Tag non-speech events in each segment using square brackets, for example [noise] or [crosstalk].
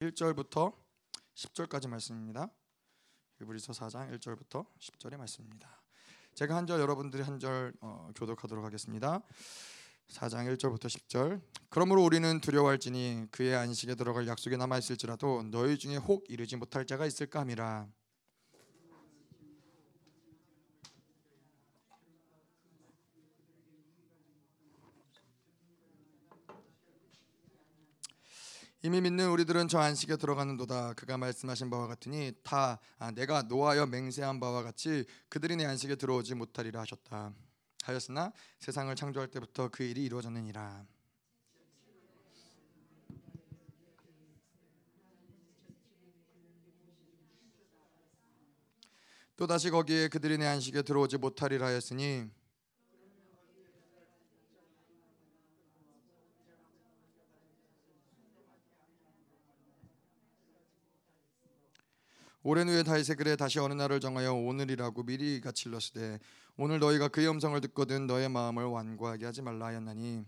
1절부터 10절까지 말씀입니다. 히브리서 4장 1절부터 10절의 말씀입니다. 제가 한 절 여러분들이 한절 어, 교독하도록 하겠습니다. 4장 1절부터 10절. 그러므로 우리는 두려워할지니 그의 안식에 들어갈 약속이 남아 있을지라도 너희 중에 혹 이르지 못할 자가 있을까 함이라. 이미 믿는 우리들은 저 안식에 들어가는도다. 그가 말씀하신 바와 같으니 다 아, 내가 노하여 맹세한 바와 같이 그들이 내 안식에 들어오지 못하리라 하셨다. 하였으나 세상을 창조할 때부터 그 일이 이루어졌느니라. 또 다시 거기에 그들이 내 안식에 들어오지 못하리라 하였으니 오랜 후에 다윗의 글에 다시 어느 날을 정하여 오늘이라고 미리 가칠렀으되 오늘 너희가 그의 음성을 듣거든 너의 마음을 완고하게 하지 말라 하였나니.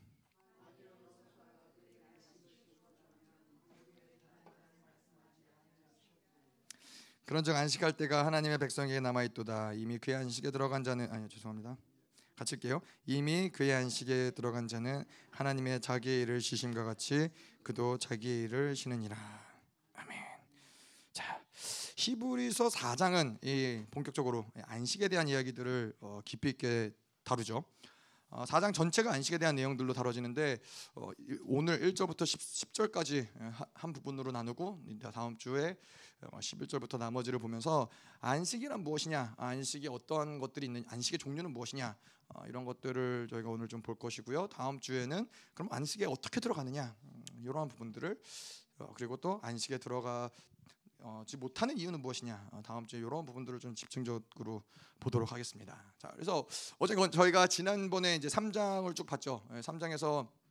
그런즉 안식할 때가 하나님의 백성에게 남아 있도다. 이미 그의 안식에 들어간 자는 아니 죄송합니다. 같이 할게요. 이미 그의 안식에 들어간 자는 하나님의 자기의 일을 쉬심과 같이 그도 자기의 일을 쉬느니라 히브리서 4장은 이 본격적으로 안식에 대한 이야기들을 어, 깊이 있게 다루죠. 어, 4장 전체가 안식에 대한 내용들로 다뤄지는데 어, 오늘 1절부터 10, 절까지 한 부분으로 나누고 다음 주에 11절부터 어, 나머지를 보면서 안식이란 무엇이냐, 안식이 어떠한 것들이 있는, 안식의 종류는 무엇이냐 어, 이런 것들을 저희가 오늘 좀 볼 것이고요. 다음 주에는 그럼 안식에 어떻게 들어가느냐 음, 이러한 부분들을 어, 그리고 또 안식에 들어가 지 못하는 이유는 무엇이냐 어, 다음 주에 이런 부분들을 좀 집중적으로 보도록 하겠습니다. 자, 그래서 어쨌건 저희가 지난번에 이제 3장을 쭉 봤죠. 3장에서 예,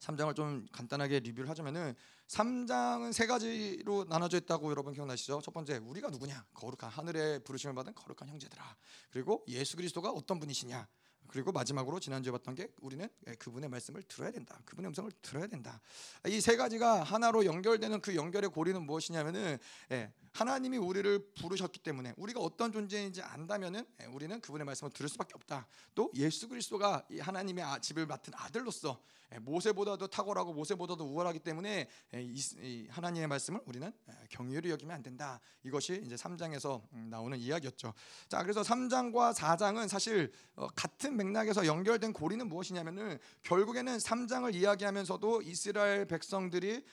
3장을 좀 간단하게 리뷰를 하자면은 3장은 세 가지로 나눠져 있다고 여러분 기억나시죠? 첫 번째 우리가 누구냐? 거룩한 하늘의 부르심을 받은 거룩한 형제들아. 그리고 예수 그리스도가 어떤 분이시냐? 그리고 마지막으로 지난주에 봤던 게 우리는 예, 그분의 말씀을 들어야 된다. 그분의 음성을 들어야 된다. 이 세 가지가 하나로 연결되는 그 연결의 고리는 무엇이냐면은 예, 하나님이 우리를 부르셨기 때문에 우리가 어떤 존재인지 안다면은 예, 우리는 그분의 말씀을 들을 수밖에 없다. 또 예수 그리스도가 하나님의 아, 집을 맡은 아들로서 모세보다도 탁월하고 모세보다도 우월하기 때문에 하나님의 말씀을 우리는 경외로 여기면 안 된다. 이것이 이제 3장에서 음, 나오는 이야기였죠. 자, 그래서 3장과 4장은 사실 어, 같은 맥락에서 연결된 고리는 무엇이냐면은 결국에는 3장을 이야기하면서도 이스라엘 백성들이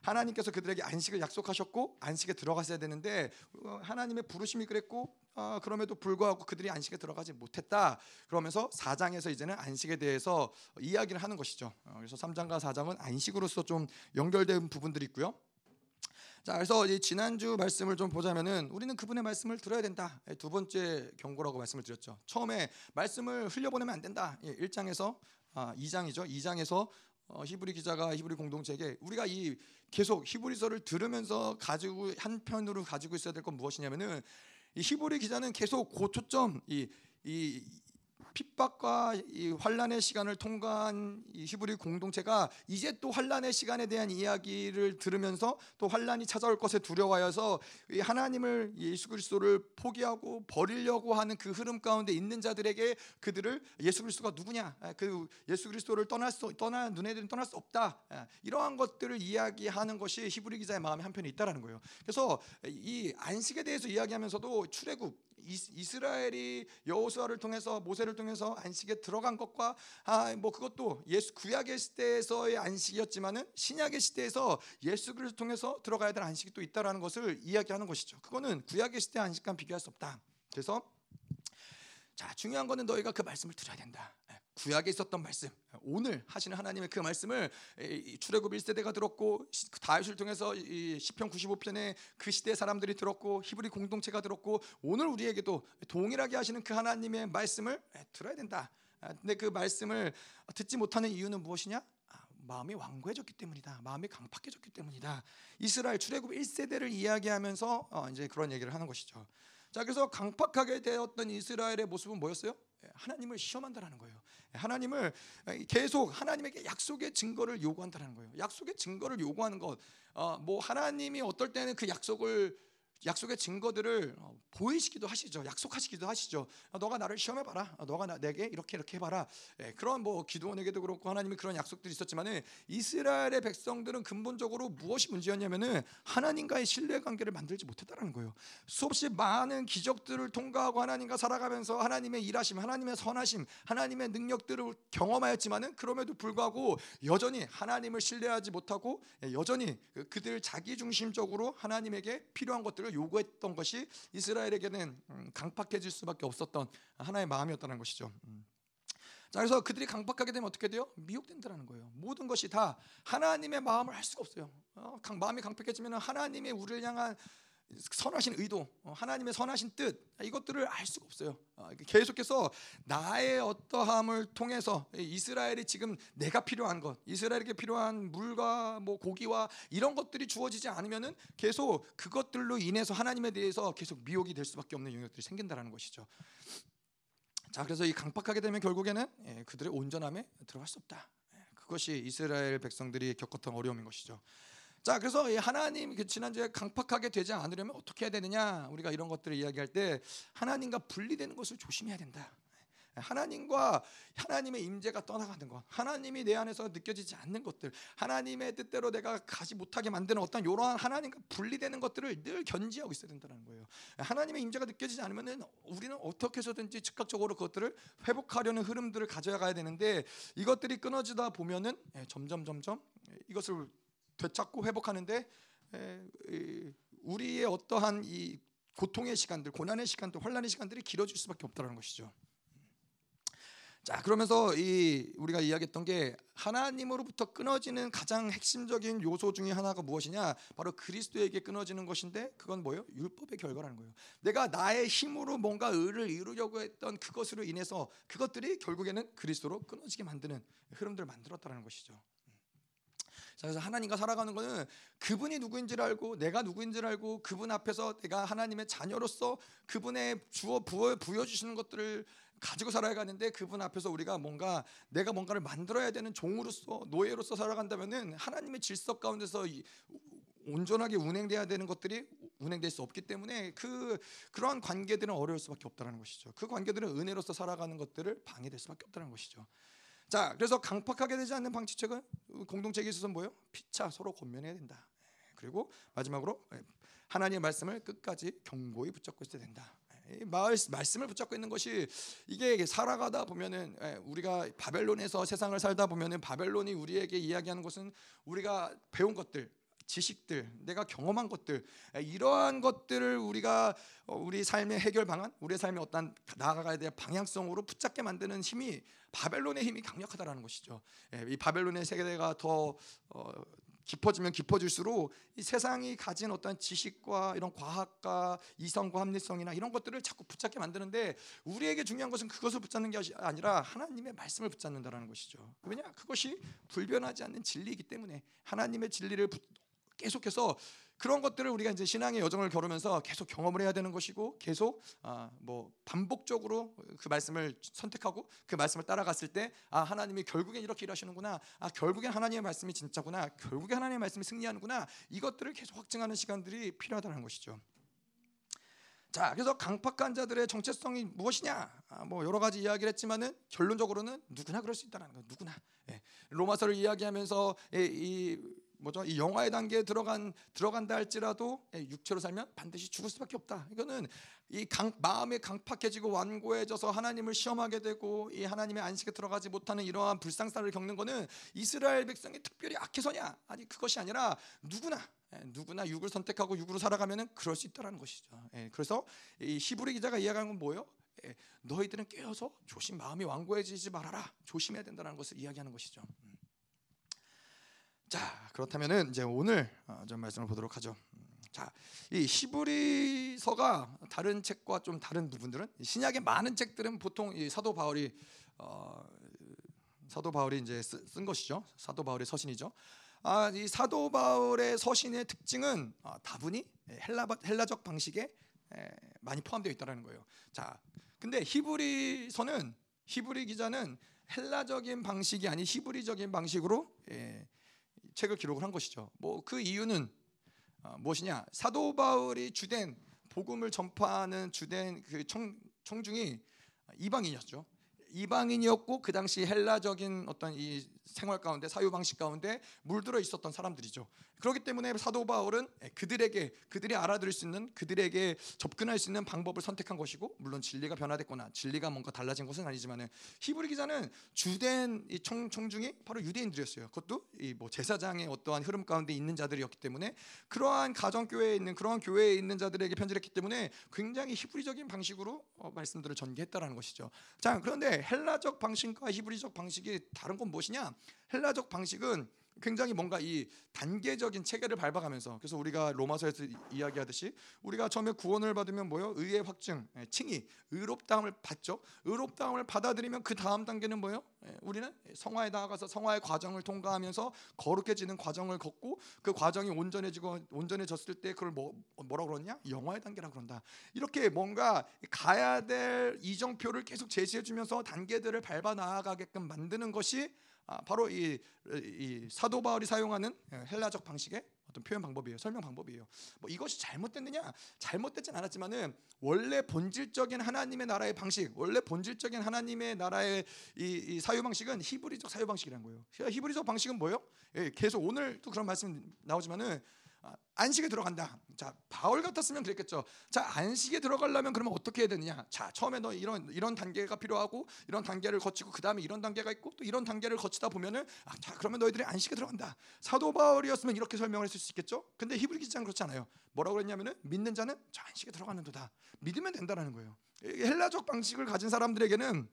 하나님께서 그들에게 안식을 약속하셨고 안식에 들어갔어야 되는데 어, 하나님의 부르심이 그랬고 어, 그럼에도 불구하고 그들이 안식에 들어가지 못했다. 그러면서 4장에서 이제는 안식에 대해서 이야기를 하는 것이죠. 어, 그래서 3장과 4장은 안식으로서 좀 연결된 부분들이 있고요. 자, 그래서 지난주 말씀을 좀 보자면은 우리는 그분의 말씀을 들어야 된다. 두 번째 경고라고 말씀을 드렸죠. 처음에 말씀을 흘려보내면 안 된다. 1장에서 아, 2장이죠. 2장에서 어, 히브리 기자가 히브리 공동체에게 우리가 이 계속 히브리서를 들으면서 가지고 한편으로 가지고 있어야 될 건 무엇이냐면은 이 히브리 기자는 계속 고초점 이, 이 핍박과 이 환란의 시간을 통과한 이 히브리 공동체가 이제 또 환란의 시간에 대한 이야기를 들으면서 또 환란이 찾아올 것에 두려워하여서 하나님을 예수 그리스도를 포기하고 버리려고 하는 그 흐름 가운데 있는 자들에게 그들을 예수 그리스도가 누구냐 아, 그 예수 그리스도를 떠날 수 떠나 눈에들은 떠날 수 없다 아, 이러한 것들을 이야기하는 것이 히브리 기자의 마음에 한편에 있다라는 거예요. 그래서 이 안식에 대해서 이야기하면서도 출애굽 이스라엘이 여호수아를 통해서 모세를 통해서 안식에 들어간 것과 아 뭐 그것도 예수 구약의 시대에서의 안식이었지만은 신약의 시대에서 예수 그리스도 통해서 들어가야 될 안식이 또 있다라는 것을 이야기하는 것이죠. 그거는 구약의 시대 안식과 비교할 수 없다. 그래서 자 중요한 거는 너희가 그 말씀을 들어야 된다. 구약에 있었던 말씀 오늘 하시는 하나님의 그 말씀을 출애굽 1세대가 들었고 다윗을 통해서 시편 95편에 그 시대 사람들이 들었고 히브리 공동체가 들었고 오늘 우리에게도 동일하게 하시는 그 하나님의 말씀을 들어야 된다. 아, 근데 그 말씀을 듣지 못하는 이유는 무엇이냐? 아, 마음이 완고해졌기 때문이다. 마음이 강팍해졌기 때문이다. 이스라엘 출애굽 1세대를 이야기하면서 어, 이제 그런 얘기를 하는 것이죠. 자, 그래서 강팍하게 되었던 이스라엘의 모습은 뭐였어요? 하나님을 시험한다라는 거예요. 하나님을 계속 하나님에게 약속의 증거를 요구한다는 거예요. 약속의 증거를 요구하는 것, 어, 뭐 하나님이 어떨 때는 그 약속을 약속의 증거들을 어, 보이시기도 하시죠. 약속하시기도 하시죠. 어, 너가 나를 시험해 봐라. 어, 너가 나, 내게 이렇게 이렇게 해봐라. 예, 그런 뭐 기도원에게도 그렇고 하나님이 그런 약속들이 있었지만은 이스라엘의 백성들은 근본적으로 무엇이 문제였냐면은 하나님과의 신뢰 관계를 만들지 못했다라는 거예요. 수없이 많은 기적들을 통과하고 하나님과 살아가면서 하나님의 일하심, 하나님의 선하심, 하나님의 능력들을 경험하였지만은 그럼에도 불구하고 여전히 하나님을 신뢰하지 못하고 예, 여전히 그, 그들 자기 중심적으로 하나님에게 필요한 것들을 요구했던 것이 이스라엘 이스라엘에게는 음, 강팍해질 수밖에 없었던 하나의 마음이었다는 것이죠. 음. 자 그래서 그들이 강팍하게 되면 어떻게 돼요? 미혹된다는 거예요. 모든 것이 다 하나님의 마음을 할 수가 없어요. 어, 마음이 강팍해지면 하나님의 우리를 향한 선하신 의도, 어, 하나님의 선하신 뜻 이것들을 알 수가 없어요. 어, 계속해서 나의 어떠함을 통해서 이스라엘이 지금 내가 필요한 것, 이스라엘에게 필요한 물과 뭐 고기와 이런 것들이 주어지지 않으면은 계속 그것들로 인해서 하나님에 대해서 계속 미혹이 될 수밖에 없는 영역들이 생긴다라는 것이죠. 자, 그래서 이 강팍하게 되면 결국에는 예, 그들의 온전함에 들어갈 수 없다. 예, 그것이 이스라엘 백성들이 겪었던 어려움인 것이죠. 자, 그래서 하나님 그 지난주에 강팍하게 되지 않으려면 어떻게 해야 되느냐? 우리가 이런 것들을 이야기할 때 하나님과 분리되는 것을 조심해야 된다. 하나님과 하나님의 임재가 떠나가는 것, 하나님이 내 안에서 느껴지지 않는 것들, 하나님의 뜻대로 내가 가지 못하게 만드는 어떤 이러한 하나님과 분리되는 것들을 늘 견지하고 있어야 된다는 거예요. 하나님의 임재가 느껴지지 않으면은 우리는 어떻게 해서든지 즉각적으로 그것들을 회복하려는 흐름들을 가져가야 되는데 이것들이 끊어지다 보면은 예, 점점 점점 이것을 되찾고 회복하는데 우리의 어떠한 이 고통의 시간들, 고난의 시간들, 혼란의 시간들이 길어질 수밖에 없다는 것이죠. 자 그러면서 이 우리가 이야기했던 게 하나님으로부터 끊어지는 가장 핵심적인 요소 중에 하나가 무엇이냐? 바로 그리스도에게 끊어지는 것인데 그건 뭐예요? 율법의 결과라는 거예요. 내가 나의 힘으로 뭔가 의를 이루려고 했던 그것으로 인해서 그것들이 결국에는 그리스도로 끊어지게 만드는 흐름들을 만들었다는 것이죠 자, 그래서 하나님과 살아가는 것은 그분이 누구인지를 알고 내가 누구인지를 알고 그분 앞에서 내가 하나님의 자녀로서 그분의 주어 부어 부여 주시는 것들을 가지고 살아야 가는데 그분 앞에서 우리가 뭔가 내가 뭔가를 만들어야 되는 종으로서 노예로서 살아간다면은 하나님의 질서 가운데서 온전하게 운행돼야 되는 것들이 운행될 수 없기 때문에 그 그러한 관계들은 어려울 수밖에 없다는 것이죠. 그 관계들은 은혜로서 살아가는 것들을 방해될 수밖에 없다는 것이죠. 자, 그래서 강팍하게 되지 않는 방지책은 공동체에 있어서 뭐예요? 피차 서로 권면해야 된다. 그리고 마지막으로 하나님의 말씀을 끝까지 경고히 붙잡고 있어야 된다. 말씀을 붙잡고 있는 것이 이게 살아가다 보면은 우리가 바벨론에서 세상을 살다 보면은 바벨론이 우리에게 이야기하는 것은 우리가 배운 것들 지식들, 내가 경험한 것들 이러한 것들을 우리가 어, 우리 삶의 해결 방안, 우리의 삶의 어떤 나아가야 될 방향성으로 붙잡게 만드는 힘이 바벨론의 힘이 강력하다라는 것이죠. 이 바벨론의 세계가 더 어, 깊어지면 깊어질수록 이 세상이 가진 어떤 지식과 이런 과학과 이성과 합리성이나 이런 것들을 자꾸 붙잡게 만드는데 우리에게 중요한 것은 그것을 붙잡는 게 아니라 하나님의 말씀을 붙잡는다라는 것이죠. 왜냐? 그것이 불변하지 않는 진리이기 때문에 하나님의 진리를 계속해서 그런 것들을 우리가 이제 신앙의 여정을 겨루면서 계속 경험을 해야 되는 것이고 계속 아, 뭐 반복적으로 그 말씀을 선택하고 그 말씀을 따라갔을 때 아 하나님이 결국엔 이렇게 일하시는구나 아 결국엔 하나님의 말씀이 진짜구나 결국엔 하나님의 말씀이 승리하는구나 이것들을 계속 확증하는 시간들이 필요하다는 것이죠. 자, 그래서 강팍한 자들의 정체성이 무엇이냐? 아, 뭐 여러 가지 이야기를 했지만은 결론적으로는 누구나 그럴 수 있다는 거. 누구나. 예. 로마서를 이야기하면서 이, 이 뭐죠? 이 영화의 단계에 들어간 들어간다 할지라도 예, 육체로 살면 반드시 죽을 수밖에 없다. 이거는 이 강, 마음이 강팍해지고 완고해져서 하나님을 시험하게 되고 이 하나님의 안식에 들어가지 못하는 이러한 불상사를 겪는 거는 이스라엘 백성이 특별히 악해서냐? 아니 그것이 아니라 누구나 예, 누구나 육을 선택하고 육으로 살아가면은 그럴 수 있다라는 것이죠. 예, 그래서 이 히브리 기자가 이야기하는 건 뭐예요? 너희들은 깨어서 조심 마음이 완고해지지 말아라. 조심해야 된다는 것을 이야기하는 것이죠. 음. 자 그렇다면은 이제 오늘 어, 좀 말씀을 보도록 하죠. 음, 자, 이 히브리서가 다른 책과 좀 다른 부분들은 신약의 많은 책들은 보통 이 사도 바울이 어, 사도 바울이 이제 쓴 것이죠. 사도 바울의 서신이죠. 아, 이 사도 바울의 서신의 특징은 아, 다분히 헬라 헬라적 방식의 많이 포함되어 있다라는 거예요. 자, 근데 히브리서는 히브리 기자는 헬라적인 방식이 아닌 히브리적인 방식으로 예, 책을 기록을 한 것이죠. 뭐 그 이유는 어, 무엇이냐? 사도 바울이 주된 복음을 전파하는 주된 그 청, 청중이 이방인이었죠. 이방인이었고 그 당시 헬라적인 어떤 이 생활 가운데 사유 방식 가운데 물들어 있었던 사람들이죠. 그렇기 때문에 사도 바울은 그들에게 그들이 알아들을 수 있는 그들에게 접근할 수 있는 방법을 선택한 것이고 물론 진리가 변화됐거나 진리가 뭔가 달라진 것은 아니지만은 히브리 기자는 주된 이 청, 청중이 바로 유대인들이었어요. 그것도 이 뭐 제사장의 어떠한 흐름 가운데 있는 자들이었기 때문에 그러한 가정 교회에 있는 그러한 교회에 있는 자들에게 편지를 했기 때문에 굉장히 히브리적인 방식으로 어, 말씀들을 전개했다라는 것이죠. 자 그런데 헬라적 방식과 히브리적 방식이 다른 건 무엇이냐? 헬라적 방식은 굉장히 뭔가 이 단계적인 체계를 밟아가면서 그래서 우리가 로마서에서 이야기하듯이 우리가 처음에 구원을 받으면 뭐요 의의 확증, 예, 칭의, 의롭다함을 받죠. 의롭다함을 받아들이면 그 다음 단계는 뭐요 예, 우리는 성화에 나아가서 성화의 과정을 통과하면서 거룩해지는 과정을 걷고 그 과정이 온전해지고 온전해졌을 때 그걸 뭐 뭐라 그러냐? 영화의 단계라 그런다. 이렇게 뭔가 가야 될 이정표를 계속 제시해주면서 단계들을 밟아 나아가게끔 만드는 것이 아, 바로 이, 이 사도 바울이 사용하는 헬라적 방식의 어떤 표현 방법이에요. 설명 방법이에요. 뭐 이것이 잘못됐느냐? 잘못되진 않았지만은 원래 본질적인 하나님의 나라의 방식, 원래 본질적인 하나님의 나라의 이, 이 사유 방식은 히브리적 사유 방식이라는 거예요. 히브리적 방식은 뭐예요? 예, 계속 오늘도 그런 말씀 나오지만은 아, 안식에 들어간다. 자, 바울 같았으면 그랬겠죠. 자, 안식에 들어가려면 그러면 어떻게 해야 되느냐? 자, 처음에 너 이런 이런 단계가 필요하고 이런 단계를 거치고 그다음에 이런 단계가 있고 또 이런 단계를 거치다 보면은 아, 자, 그러면 너희들이 안식에 들어간다. 사도 바울이었으면 이렇게 설명을 했을 수 있겠죠? 근데 히브리 기자는 그렇지 않아요. 뭐라고 그랬냐면은 믿는 자는 저 안식에 들어가는도다. 믿으면 된다라는 거예요. 헬라적 방식을 가진 사람들에게는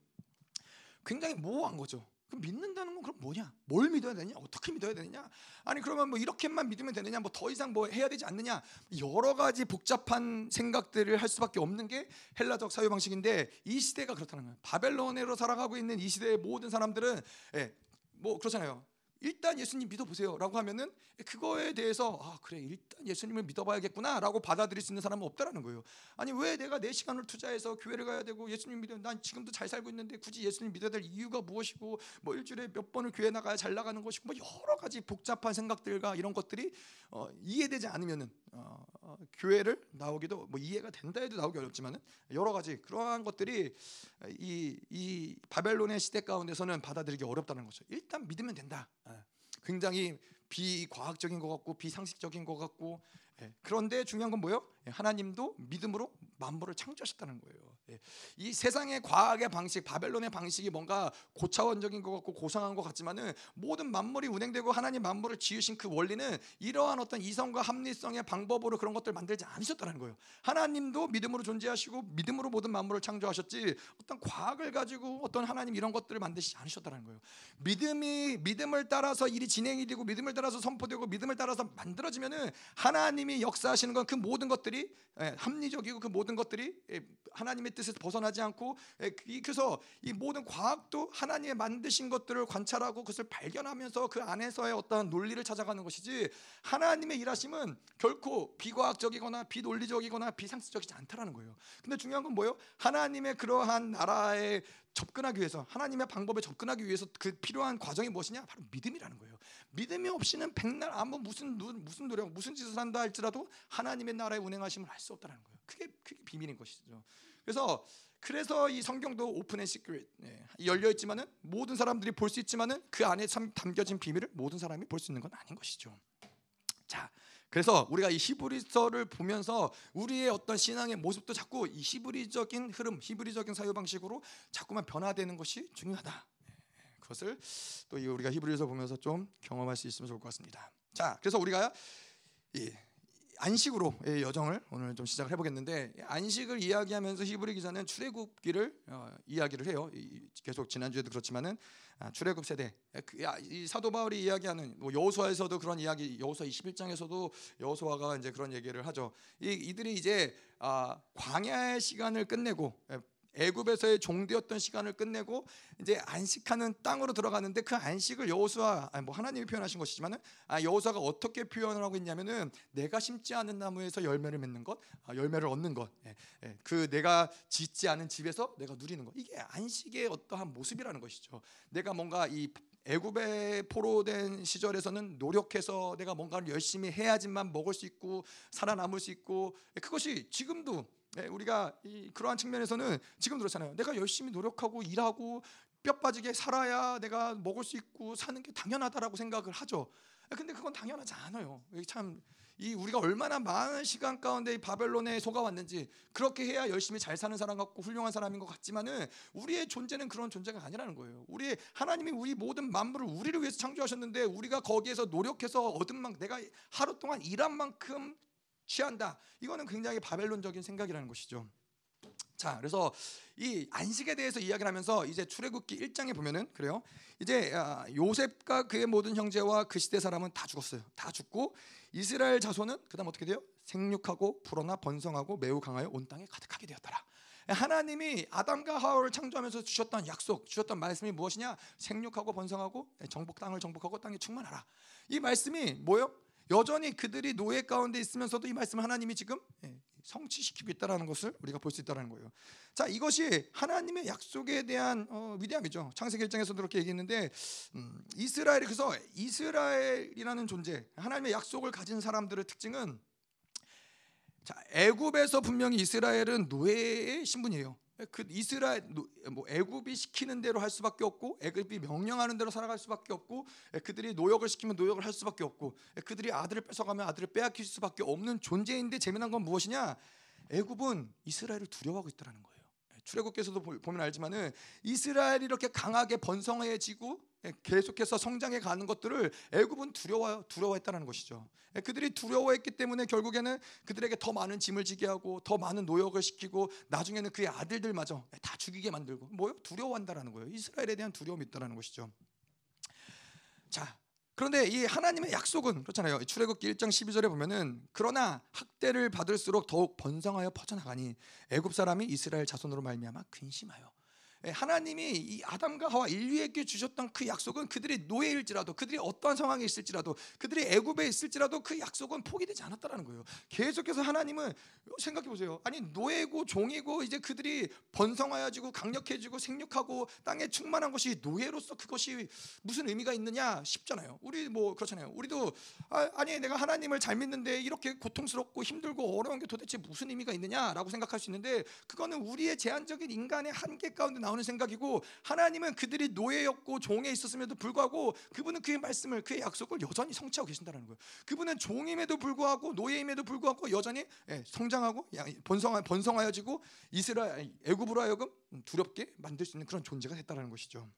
굉장히 모호한 거죠. 그럼 믿는다는 건 그럼 뭐냐? 뭘 믿어야 되냐? 어떻게 믿어야 되느냐? 아니 그러면 뭐 이렇게만 믿으면 되느냐? 뭐 더 이상 뭐 해야 되지 않느냐? 여러 가지 복잡한 생각들을 할 수밖에 없는 게 헬라적 사유 방식인데 이 시대가 그렇다는 거예요. 바벨론으로 살아가고 있는 이 시대의 모든 사람들은 예, 뭐 그렇잖아요. 일단 예수님 믿어보세요라고 하면은 그거에 대해서 아 그래 일단 예수님을 믿어봐야겠구나라고 받아들일 수 있는 사람은 없다라는 거예요. 아니 왜 내가 내 시간을 투자해서 교회를 가야 되고 예수님 믿어 난 지금도 잘 살고 있는데 굳이 예수님 믿어야 될 이유가 무엇이고 뭐 일주일에 몇 번을 교회 나가야 잘 나가는 것이고 뭐 여러 가지 복잡한 생각들과 이런 것들이 어, 이해되지 않으면은 어, 어, 교회를 나오기도 뭐 이해가 된다 해도 나오기 어렵지만은 여러 가지 그러한 것들이 이, 이 바벨론의 시대 가운데서는 받아들이기 어렵다는 거죠. 일단 믿으면 된다. 예. 굉장히 비과학적인 것 같고 비상식적인 것 같고 예. 그런데 중요한 건 뭐예요? 예, 하나님도 믿음으로 만물을 창조하셨다는 거예요. 예. 이 세상의 과학의 방식, 바벨론의 방식이 뭔가 고차원적인 것 같고 고상한 것 같지만은 모든 만물이 운행되고 하나님 만물을 지으신 그 원리는 이러한 어떤 이성과 합리성의 방법으로 그런 것들 만들지 않으셨다는 거예요. 하나님도 믿음으로 존재하시고 믿음으로 모든 만물을 창조하셨지 어떤 과학을 가지고 어떤 하나님 이런 것들을 만드시지 않으셨다는 거예요. 믿음이 믿음을 따라서 일이 진행이 되고 믿음을 따라서 선포되고 믿음을 따라서 만들어지면은 하나님이 역사하시는 건 그 모든 것들이 예, 합리적이고 그 모든 것들이 예, 하나님의 뜻에서 벗어나지 않고 예, 그래서 이 모든 과학도 하나님의 만드신 것들을 관찰하고 그것을 발견하면서 그 안에서의 어떤 논리를 찾아가는 것이지 하나님의 일하심은 결코 비과학적이거나 비논리적이거나 비상식적이지 않다라는 거예요. 근데 중요한 건 뭐예요? 하나님의 그러한 나라에 접근하기 위해서 하나님의 방법에 접근하기 위해서 그 필요한 과정이 무엇이냐? 바로 믿음이라는 거예요. 믿음이 없이는 백날 아무 무슨 무슨 노력 무슨 짓을 한다 할지라도 하나님의 나라의 운행하심을 할수 없다는 거예요. 그게 그게 비밀인 것이죠. 그래서 그래서 이 성경도 open and secret 네, 열려 있지만은 모든 사람들이 볼 수 있지만은 그 안에 담겨진 비밀을 모든 사람이 볼 수 있는 건 아닌 것이죠. 자, 그래서 우리가 이 히브리서를 보면서 우리의 어떤 신앙의 모습도 자꾸 이 히브리적인 흐름, 히브리적인 사유 방식으로 자꾸만 변화되는 것이 중요하다. 네, 그것을 또 우리가 히브리서 보면서 좀 경험할 수 있으면 좋을 것 같습니다. 자, 그래서 우리가 이 안식으로의 여정을 오늘 좀 시작을 해보겠는데 안식을 이야기하면서 히브리 기자는 출애굽기를 어, 이야기를 해요. 계속 지난주에도 그렇지만은 아, 출애굽 세대 그, 이 사도 바울이 이야기하는 뭐 여호수아에서도 그런 이야기 여호수아 21장에서도 여호수아가 이제 그런 얘기를 하죠. 이, 이들이 이제 아, 광야의 시간을 끝내고 애굽에서의 종되었던 시간을 끝내고 이제 안식하는 땅으로 들어가는데 그 안식을 여호수아 뭐 하나님이 표현하신 것이지만은 아, 여호수아가 어떻게 표현을 하고 있냐면은 내가 심지 않은 나무에서 열매를 맺는 것, 아, 열매를 얻는 것, 예, 예, 그 내가 짓지 않은 집에서 내가 누리는 것 이게 안식의 어떠한 모습이라는 것이죠. 내가 뭔가 이 애굽의 포로된 시절에서는 노력해서 내가 뭔가를 열심히 해야지만 먹을 수 있고 살아남을 수 있고 그것이 지금도 우리가 그러한 측면에서는 지금 그렇잖아요. 내가 열심히 노력하고 일하고 뼈 빠지게 살아야 내가 먹을 수 있고 사는 게 당연하다라고 생각을 하죠. 근데 그건 당연하지 않아요. 참 이 우리가 얼마나 많은 시간 가운데 이 바벨론에 속아왔는지 그렇게 해야 열심히 잘 사는 사람 같고 훌륭한 사람인 것 같지만은 우리의 존재는 그런 존재가 아니라는 거예요. 우리 하나님이 우리 모든 만물을 우리를 위해서 창조하셨는데 우리가 거기에서 노력해서 얻은 만큼 내가 하루 동안 일한 만큼 취한다. 이거는 굉장히 바벨론적인 생각이라는 것이죠. 자, 그래서 이 안식에 대해서 이야기를 하면서 이제 출애굽기 1장에 보면은 그래요. 이제 아, 요셉과 그의 모든 형제와 그 시대 사람은 다 죽었어요. 다 죽고 이스라엘 자손은 그다음 어떻게 돼요? 생육하고 불어나 번성하고 매우 강하여 온 땅에 가득하게 되었더라. 하나님이 아담과 하와를 창조하면서 주셨던 약속, 주셨던 말씀이 무엇이냐? 생육하고 번성하고 정복 땅을 정복하고 땅에 충만하라. 이 말씀이 뭐요? 여전히 그들이 노예 가운데 있으면서도 이 말씀 하나님이 지금 예, 성취시키고 있다라는 것을 우리가 볼 수 있다라는 거예요. 자, 이것이 하나님의 약속에 대한 어, 위대함이죠. 창세기 1장에서도 그렇게 얘기했는데 음, 이스라엘이 그래서 이스라엘이라는 존재, 하나님의 약속을 가진 사람들의 특징은 자, 애굽에서 분명히 이스라엘은 노예의 신분이에요. 그 이스라엘 뭐 애굽이 시키는 대로 할 수밖에 없고 애굽이 명령하는 대로 살아갈 수밖에 없고 그들이 노역을 시키면 노역을 할 수밖에 없고 그들이 아들을 뺏어가면 아들을 빼앗길 수밖에 없는 존재인데 재미난 건 무엇이냐? 애굽은 이스라엘을 두려워하고 있다는 거예요. 출애굽께서도 보면 알지만은 이스라엘이 이렇게 강하게 번성해지고 계속해서 성장해 가는 것들을 애굽은 두려워 두려워했다는 것이죠. 그들이 두려워했기 때문에 결국에는 그들에게 더 많은 짐을 지게 하고 더 많은 노역을 시키고 나중에는 그의 아들들마저 다 죽이게 만들고 뭐요? 두려워한다라는 거예요. 이스라엘에 대한 두려움이 있다라는 것이죠. 자, 그런데 이 하나님의 약속은 그렇잖아요. 출애굽기 1장 12절에 보면은 그러나 학대를 받을수록 더욱 번성하여 퍼져나가니 애굽 사람이 이스라엘 자손으로 말미암아 근심하여 예, 하나님이 이 아담과 하와 인류에게 주셨던 그 약속은 그들이 노예일지라도 그들이 어떠한 상황에 있을지라도 그들이 애굽에 있을지라도 그 약속은 포기되지 않았다라는 거예요. 계속해서 하나님은 생각해 보세요. 아니 노예고 종이고 이제 그들이 번성하여지고 강력해지고 생육하고 땅에 충만한 것이 노예로서 그것이 무슨 의미가 있느냐 싶잖아요. 우리 뭐 그렇잖아요. 우리도 아, 니 내가 하나님을 잘 믿는데 이렇게 고통스럽고 힘들고 어려운 게 도대체 무슨 의미가 있느냐라고 생각할 수 있는데 그거는 우리의 제한적인 인간의 한계 가운데 나오는 생각이고 하나님은 그들이 노예였고 종에 있었음에도 불구하고 그분은 그의 말씀을 그의 약속을 여전히 성취하고 계신다는 거예요. 그분은 종임에도 불구하고 노예임에도 불구하고 여전히 예, 성장하고 번성하, 번성하여지고 이스라엘 애굽으로 하여금 두렵게 만들 수 있는 그런 존재가 됐다는 것이죠.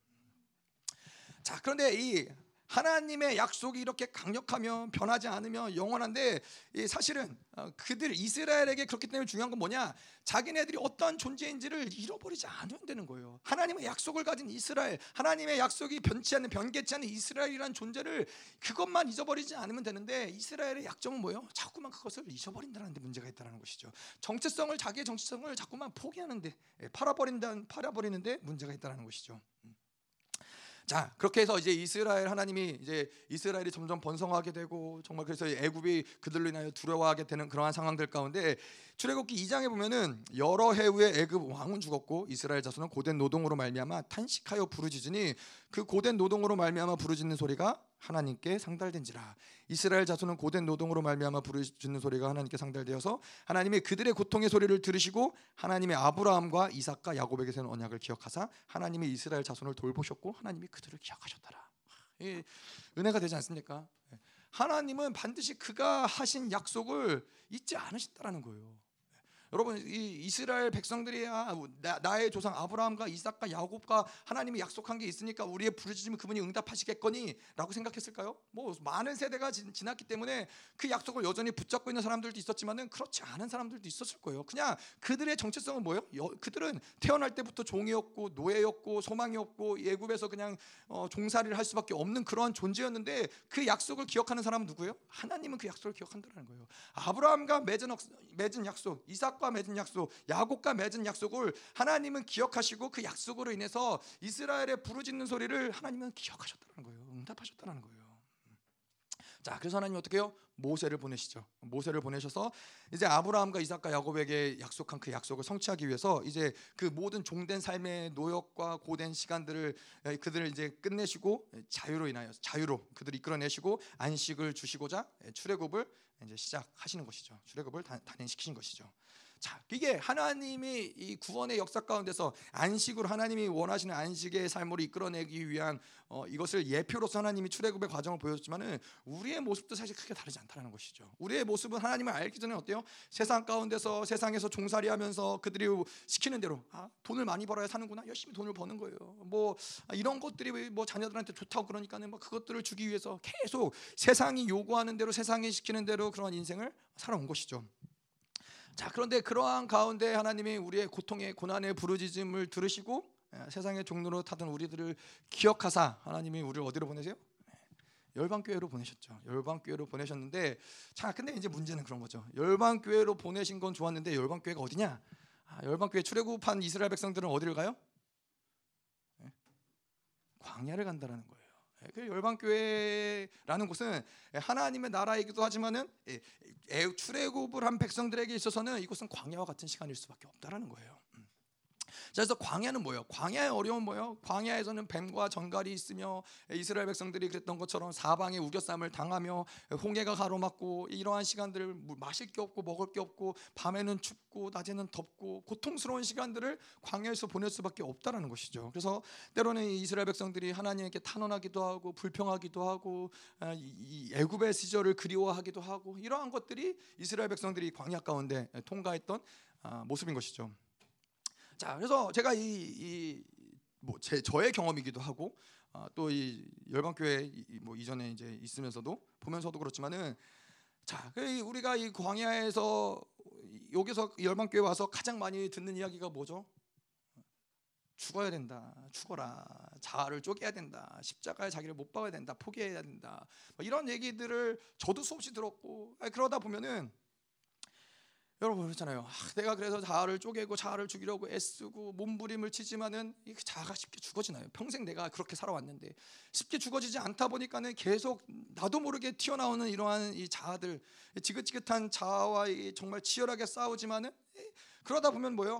자 그런데 이 하나님의 약속이 이렇게 강력하며 변하지 않으며 영원한데 사실은 어, 그들 이스라엘에게 그렇기 때문에 중요한 건 뭐냐? 자기네들이 어떠한 존재인지를 잃어버리지 않으면 되는 거예요. 하나님의 약속을 가진 이스라엘, 하나님의 약속이 변치 않는 변개치 않는 이스라엘이라는 존재를 그것만 잊어버리지 않으면 되는데 이스라엘의 약점은 뭐예요? 자꾸만 그것을 잊어버린다는 데 문제가 있다는 것이죠. 정체성을 자기의 정체성을 자꾸만 포기하는데 예, 팔아버린다 팔아버리는데 문제가 있다는 것이죠. 음. 자 그렇게 해서 이제 이스라엘 하나님이 이제 이스라엘이 점점 번성하게 되고 정말 그래서 애굽이 그들로 인하여 두려워하게 되는 그러한 상황들 가운데 출애굽기 2장에 보면은 여러 해 후에 애굽 왕은 죽었고 이스라엘 자손은 고된 노동으로 말미암아 탄식하여 부르짖으니 그 고된 노동으로 말미암아 부르짖는 소리가 하나님께 상달된지라 이스라엘 자손은 고된 노동으로 말미암아 부르짖는 소리가 하나님께 상달되어서 하나님이 그들의 고통의 소리를 들으시고 하나님의 아브라함과 이삭과 야곱에게 세운 언약을 기억하사 하나님이 이스라엘 자손을 돌보셨고 하나님이 그들을 기억하셨더라. 이 은혜가 되지 않습니까? 하나님은 반드시 그가 하신 약속을 잊지 않으신다라는 거예요. 여러분 이 이스라엘 백성들이 야 나, 의 조상 아브라함과 이삭과 야곱과 하나님이 약속한 게 있으니까 우리의 부르짖으면 그분이 응답하시겠거니라고 생각했을까요? 뭐 많은 세대가 지, 지났기 때문에 그 약속을 여전히 붙잡고 있는 사람들도 있었지만은 그렇지 않은 사람들도 있었을 거예요. 그냥 그들의 정체성은 뭐예요? 여, 그들은 태어날 때부터 종이었고 노예였고 소망이었고 예굽에서 그냥 어, 종살이를 할 수밖에 없는 그러한 존재였는데 그 약속을 기억하는 사람은 누구예요? 하나님은 그 약속을 기억한다는 거예요. 아브라함과 맺은, 맺은 약속, 이삭 이삭과 맺은 약속, 야곱과 맺은 약속을 하나님은 기억하시고 그 약속으로 인해서 이스라엘의 부르짖는 소리를 하나님은 기억하셨다는 거예요. 응답하셨다는 거예요. 자, 그래서 하나님 어떻게 해요? 모세를 보내시죠. 모세를 보내셔서 이제 아브라함과 이삭과 야곱에게 약속한 그 약속을 성취하기 위해서 이제 그 모든 종된 삶의 노역과 고된 시간들을 그들을 이제 끝내시고 자유로 인하여 자유로 그들을 이끌어내시고 안식을 주시고자 출애굽을 이제 시작하시는 것이죠. 출애굽을 단행시키신 것이죠. 자, 이게 하나님이 이 구원의 역사 가운데서 안식으로 하나님이 원하시는 안식의 삶으로 이끌어내기 위한 어, 이것을 예표로서 하나님이 출애굽의 과정을 보여줬지만은 우리의 모습도 사실 크게 다르지 않다는 것이죠. 우리의 모습은 하나님을 알기 전에 어때요? 세상 가운데서 세상에서 종살이하면서 그들이 시키는 대로 아, 돈을 많이 벌어야 사는구나 열심히 돈을 버는 거예요. 뭐 아, 이런 것들이 뭐 자녀들한테 좋다고 그러니까는 뭐 그것들을 주기 위해서 계속 세상이 요구하는 대로 세상이 시키는 대로 그런 인생을 살아온 것이죠. 자 그런데 그러한 가운데 하나님이 우리의 고통의 고난의 부르짖음을 들으시고 예, 세상의 종로로 타던 우리들을 기억하사 하나님이 우리를 어디로 보내세요? 예, 열방 교회로 보내셨죠. 열방 교회로 보내셨는데 자 근데 이제 문제는 그런 거죠. 열방 교회로 보내신 건 좋았는데 열방 교회가 어디냐? 아, 열방 교회 출애굽한 이스라엘 백성들은 어디를 가요? 예? 광야를 간다라는 거예요. 예, 그 열방 교회라는 곳은 하나님의 나라이기도 하지만은 출애굽을 한 백성들에게 있어서는 이곳은 광야와 같은 시간일 수밖에 없다라는 거예요. 그래서 광야는 뭐예요? 광야의 어려운 뭐예요? 광야에서는 뱀과 전갈이 있으며 이스라엘 백성들이 그랬던 것처럼 사방에 우겨쌈을 당하며 홍해가 가로막고 이러한 시간들을 마실 게 없고 먹을 게 없고 밤에는 춥고 낮에는 덥고 고통스러운 시간들을 광야에서 보낼 수밖에 없다라는 것이죠. 그래서 때로는 이스라엘 백성들이 하나님에게 탄원하기도 하고 불평하기도 하고 아, 이 애굽의 시절을 그리워하기도 하고 이러한 것들이 이스라엘 백성들이 광야 가운데 통과했던 아, 모습인 것이죠. 자, 그래서 제가 이, 이 뭐 제 저의 경험이기도 하고 어, 또이 열방교회 뭐 이전에 이제 있으면서도 보면서도 그렇지만은 자, 그 우리가 이 광야에서 여기서 열방교회 와서 가장 많이 듣는 이야기가 뭐죠? 죽어야 된다, 죽어라, 자아를 쪼개야 된다, 십자가에 자기를 못 박아야 된다, 포기해야 된다, 뭐 이런 얘기들을 저도 수없이 들었고 그러다 보면은 여러분 그렇잖아요. 아, 내가 그래서 자아를 쪼개고 자아를 죽이려고 애쓰고 몸부림을 치지만은 이그 자아가 쉽게 죽어지나요? 평생 내가 그렇게 살아왔는데 쉽게 죽어지지 않다 보니까는 계속 나도 모르게 튀어나오는 이러한 이 자아들 지긋지긋한 자아와 정말 치열하게 싸우지만은 그러다 보면 뭐요?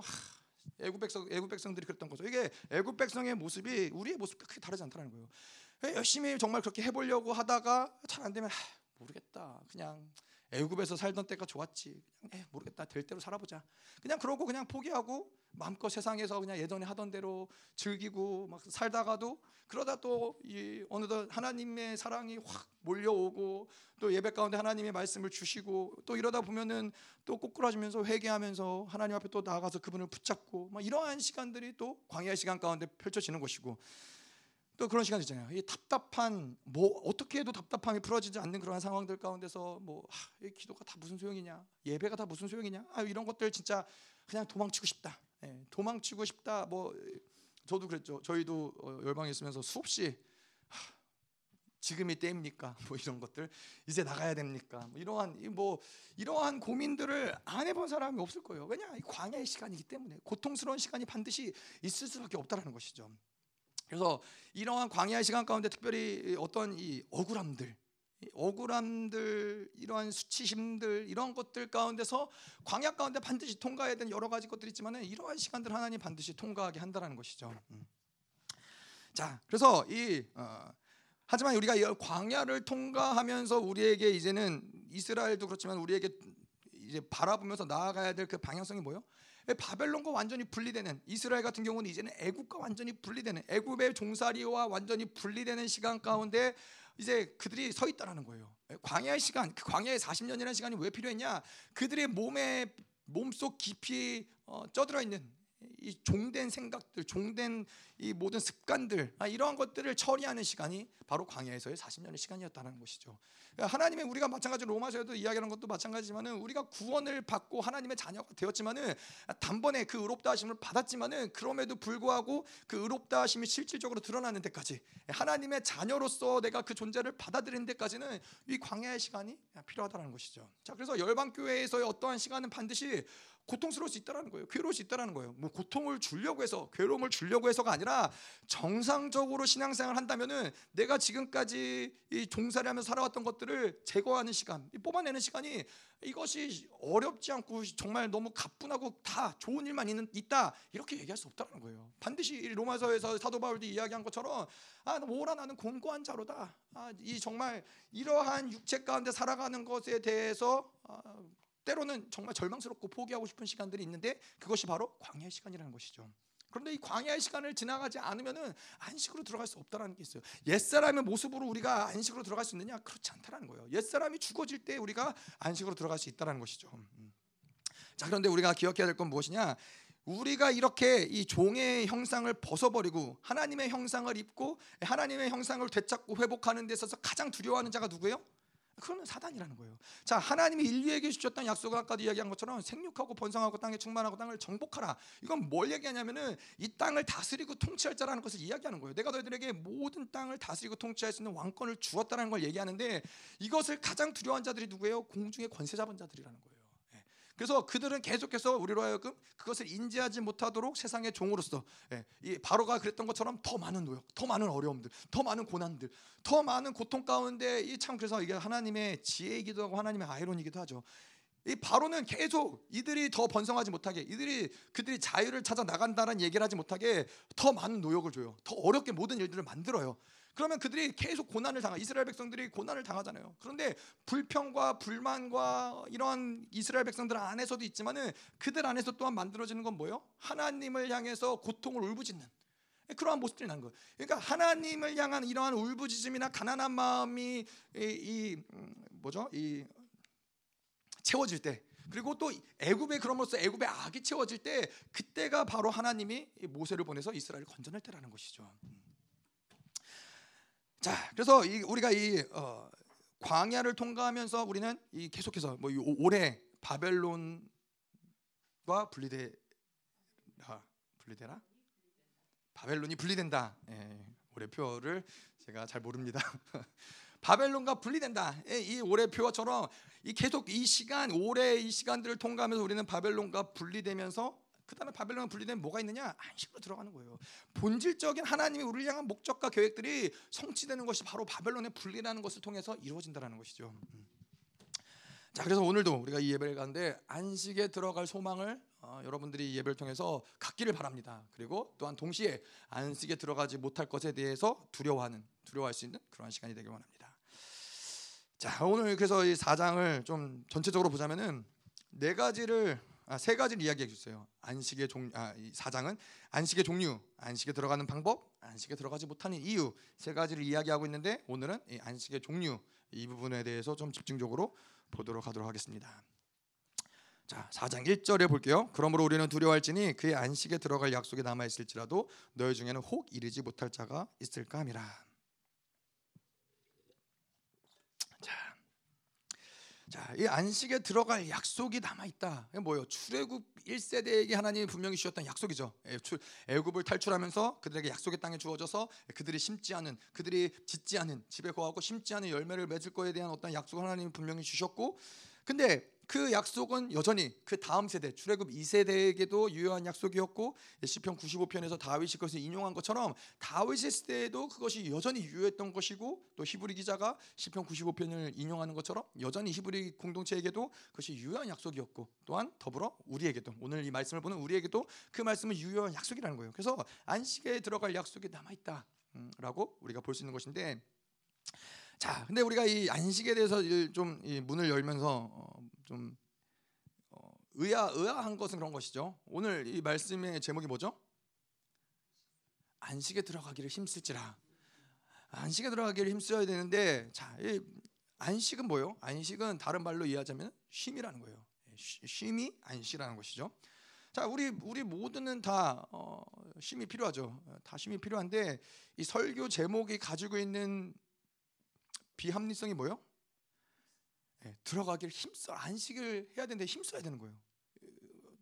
애굽 백성 애굽 백성들이 그랬던 거죠. 이게 애굽 백성의 모습이 우리의 모습과 크게 다르지 않다는 거예요. 열심히 정말 그렇게 해보려고 하다가 잘 안 되면 하, 모르겠다. 그냥 애굽에서 살던 때가 좋았지. 그냥 에, 모르겠다. 될 대로 살아보자. 그냥 그러고 그냥 포기하고 마음껏 세상에서 그냥 예전에 하던 대로 즐기고 막 살다가도 그러다 또 이 어느덧 하나님의 사랑이 확 몰려오고 또 예배 가운데 하나님의 말씀을 주시고 또 이러다 보면은 또 꼬꾸라지면서 회개하면서 하나님 앞에 또 나아가서 그분을 붙잡고 막 이러한 시간들이 또 광야의 시간 가운데 펼쳐지는 것이고 또 그런 시간 있잖아요. 이 답답한 뭐 어떻게 해도 답답함이 풀어지지 않는 그런 상황들 가운데서 뭐 하, 이 기도가 다 무슨 소용이냐, 예배가 다 무슨 소용이냐, 아, 이런 것들 진짜 그냥 도망치고 싶다. 예, 도망치고 싶다. 뭐 저도 그랬죠. 저희도 어, 열방에 있으면서 수없이 하, 지금이 때입니까? [laughs] 뭐 이런 것들 이제 나가야 됩니까? 뭐 이러한 뭐 이러한 고민들을 안 해본 사람이 없을 거예요. 왜냐 광야의 시간이기 때문에 고통스러운 시간이 반드시 있을 수밖에 없다라는 것이죠. 그래서 이러한 광야의 시간 가운데 특별히 어떤 이 억울함들 억울함들 이러한 수치심들 이런 것들 가운데서 광야 가운데 반드시 통과해야 되는 여러 가지 것들이 있지만 이러한 시간들 하나님 반드시 통과하게 한다는 것이죠. 음. 자, 그래서 이 어, 하지만 우리가 이 광야를 통과하면서 우리에게 이제는 이스라엘도 그렇지만 우리에게 이제 바라보면서 나아가야 될 그 방향성이 뭐요? 바벨론과 완전히 분리되는 이스라엘 같은 경우는 이제는 애국과 완전히 분리되는 애국의 종살이와 완전히 분리되는 시간 가운데 이제 그들이 서 있다라는 거예요. 광야의 시간, 그 광야의 40년이라는 시간이 왜 필요했냐? 그들의 몸에 몸속 깊이 어, 쪄들어 있는 이 종된 생각들, 종된 이 모든 습관들 아, 이러한 것들을 처리하는 시간이 바로 광야에서의 40년의 시간이었다는 것이죠. 그러니까 하나님의 우리가 마찬가지로 로마서에도 이야기하는 것도 마찬가지지만은 우리가 구원을 받고 하나님의 자녀가 되었지만은 단번에 그 의롭다 하심을 받았지만은 그럼에도 불구하고 그 의롭다 하심이 실질적으로 드러나는 데까지 하나님의 자녀로서 내가 그 존재를 받아들이는 데까지는 이 광야의 시간이 필요하다는 것이죠. 자, 그래서 열방 교회에서의 어떠한 시간은 반드시 고통스러울 수 있다라는 거예요. 괴로울 수 있다라는 거예요. 뭐 고통을 주려고 해서 괴로움을 주려고 해서가 아니라 정상적으로 신앙생활을 한다면은 내가 지금까지 이 종살이 하면서 살아왔던 것들을 제거하는 시간, 뽑아내는 시간이 이것이 어렵지 않고 정말 너무 가뿐하고 다 좋은 일만 있는, 있다 이렇게 얘기할 수 없다는 거예요. 반드시 로마서에서 사도 바울도 이야기한 것처럼 아 오라 나는 공고한 자로다. 아, 이 정말 이러한 육체 가운데 살아가는 것에 대해서 아, 때로는 정말 절망스럽고 포기하고 싶은 시간들이 있는데 그것이 바로 광야의 시간이라는 것이죠. 그런데 이 광야의 시간을 지나가지 않으면은 안식으로 들어갈 수 없다라는 게 있어요. 옛사람의 모습으로 우리가 안식으로 들어갈 수 있느냐? 그렇지 않다라는 거예요. 옛사람이 죽어질 때 우리가 안식으로 들어갈 수 있다라는 것이죠. 음. 자, 그런데 우리가 기억해야 될 건 무엇이냐? 우리가 이렇게 이 종의 형상을 벗어버리고 하나님의 형상을 입고 하나님의 형상을 되찾고 회복하는 데 있어서 가장 두려워하는 자가 누구예요? 그거는 사단이라는 거예요. 자, 하나님이 인류에게 주셨던 약속을 아까도 이야기한 것처럼 생육하고 번성하고 땅에 충만하고 땅을 정복하라. 이건 뭘 얘기하냐면은 이 땅을 다스리고 통치할 자라는 것을 이야기하는 거예요. 내가 너희들에게 모든 땅을 다스리고 통치할 수 있는 왕권을 주었다는 걸 얘기하는데 이것을 가장 두려워한 자들이 누구예요? 공중의 권세 잡은 자들이라는 거예요. 그래서 그들은 계속해서 우리로 하여금 그것을 인지하지 못하도록 세상의 종으로서 예, 이 바로가 그랬던 것처럼 더 많은 노역, 더 많은 어려움들, 더 많은 고난들, 더 많은 고통 가운데 이 참 그래서 이게 하나님의 지혜이기도 하고 하나님의 아이론이기도 하죠. 이 바로는 계속 이들이 더 번성하지 못하게 이들이 그들이 자유를 찾아 나간다는 얘기를 하지 못하게 더 많은 노역을 줘요. 더 어렵게 모든 일들을 만들어요. 그러면 그들이 계속 고난을 당하 이스라엘 백성들이 고난을 당하잖아요. 그런데 불평과 불만과 이러한 이스라엘 백성들 안에서도 있지만은 그들 안에서 또한 만들어지는 건 뭐예요? 하나님을 향해서 고통을 울부짖는 그러한 모습들이 난 거예요. 그러니까 하나님을 향한 이러한 울부짖음이나 가난한 마음이 이, 이 음, 뭐죠? 이 채워질 때 그리고 또 애굽의 그럼으로써 애굽의 악이 채워질 때 그때가 바로 하나님이 모세를 보내서 이스라엘을 건져낼 때라는 것이죠. 음. 자, 그래서 이, 우리가 이 어, 광야를 통과하면서 우리는 이 계속해서 뭐 올해 바벨론과 분리되 아, 분리되나? 바벨론이 분리된다. 예, 올해 표를 제가 잘 모릅니다. [laughs] 바벨론과 분리된다. 예, 이 올해 표처럼 이 계속 이 시간 올해 이 시간들을 통과하면서 우리는 바벨론과 분리되면서 그 다음에 바벨론 분리되면 뭐가 있느냐? 안식으로 들어가는 거예요. 본질적인 하나님이 우리를 향한 목적과 계획들이 성취되는 것이 바로 바벨론의 분리라는 것을 통해서 이루어진다는 것이죠. 음. 자, 그래서 오늘도 우리가 이 예배를 가는데 안식에 들어갈 소망을 어, 여러분들이 이 예배를 통해서 갖기를 바랍니다. 그리고 또한 동시에 안식에 들어가지 못할 것에 대해서 두려워하는 두려워할 수 있는 그러한 시간이 되길 원합니다. 자, 오늘 그래서 이 4장을 좀 전체적으로 보자면은 네 가지를 아, 세 가지를 이야기해 주세요. 안식의 종 아, 사장은 안식의 종류, 안식에 들어가는 방법, 안식에 들어가지 못하는 이유 세 가지를 이야기하고 있는데 오늘은 이 안식의 종류 이 부분에 대해서 좀 집중적으로 보도록 하도록 하겠습니다. 자, 4장 1절에 볼게요. 그러므로 우리는 두려워할지니 그의 안식에 들어갈 약속이 남아 있을지라도 너희 중에는 혹 이르지 못할 자가 있을까 함이라. 자, 이 안식에 들어갈 약속이 남아 있다. 뭐예요? 출애굽 1세대에게 하나님이 분명히 주셨던 약속이죠. 예, 애굽을 탈출하면서 그들에게 약속의 땅에 주어져서 그들이 심지 않은 그들이 짓지 않은 집에 거하고 심지 않은 열매를 맺을 거에 대한 어떤 약속을 하나님이 분명히 주셨고 근데 그 약속은 여전히 그 다음 세대 출애굽 2세대에게도 유효한 약속이었고 시편 95편에서 다윗이 그것을 인용한 것처럼 다윗의 시대에도 그것이 여전히 유효했던 것이고 또 히브리 기자가 시편 95편을 인용하는 것처럼 여전히 히브리 공동체에게도 그것이 유효한 약속이었고 또한 더불어 우리에게도 오늘 이 말씀을 보는 우리에게도 그 말씀은 유효한 약속이라는 거예요. 그래서 안식에 들어갈 약속이 남아 있다라고 우리가 볼 수 있는 것인데 자, 근데 우리가 이 안식에 대해서 좀 문을 열면서 어, 좀 어, 의아 의아한 것은 그런 것이죠. 오늘 이 말씀의 제목이 뭐죠? 안식에 들어가기를 힘쓸지라. 안식에 들어가기를 힘써야 되는데 자, 이 안식은 뭐요? 안식은 다른 말로 이해하자면 쉼이라는 거예요. 쉼이 안식이라는 것이죠. 자, 우리 우리 모두는 다 어, 쉼이 필요하죠. 다 쉼이 필요한데 이 설교 제목이 가지고 있는 비합리성이 뭐요? 예, 들어가기를 힘써 안식을 해야 되는데 힘써야 되는 거예요.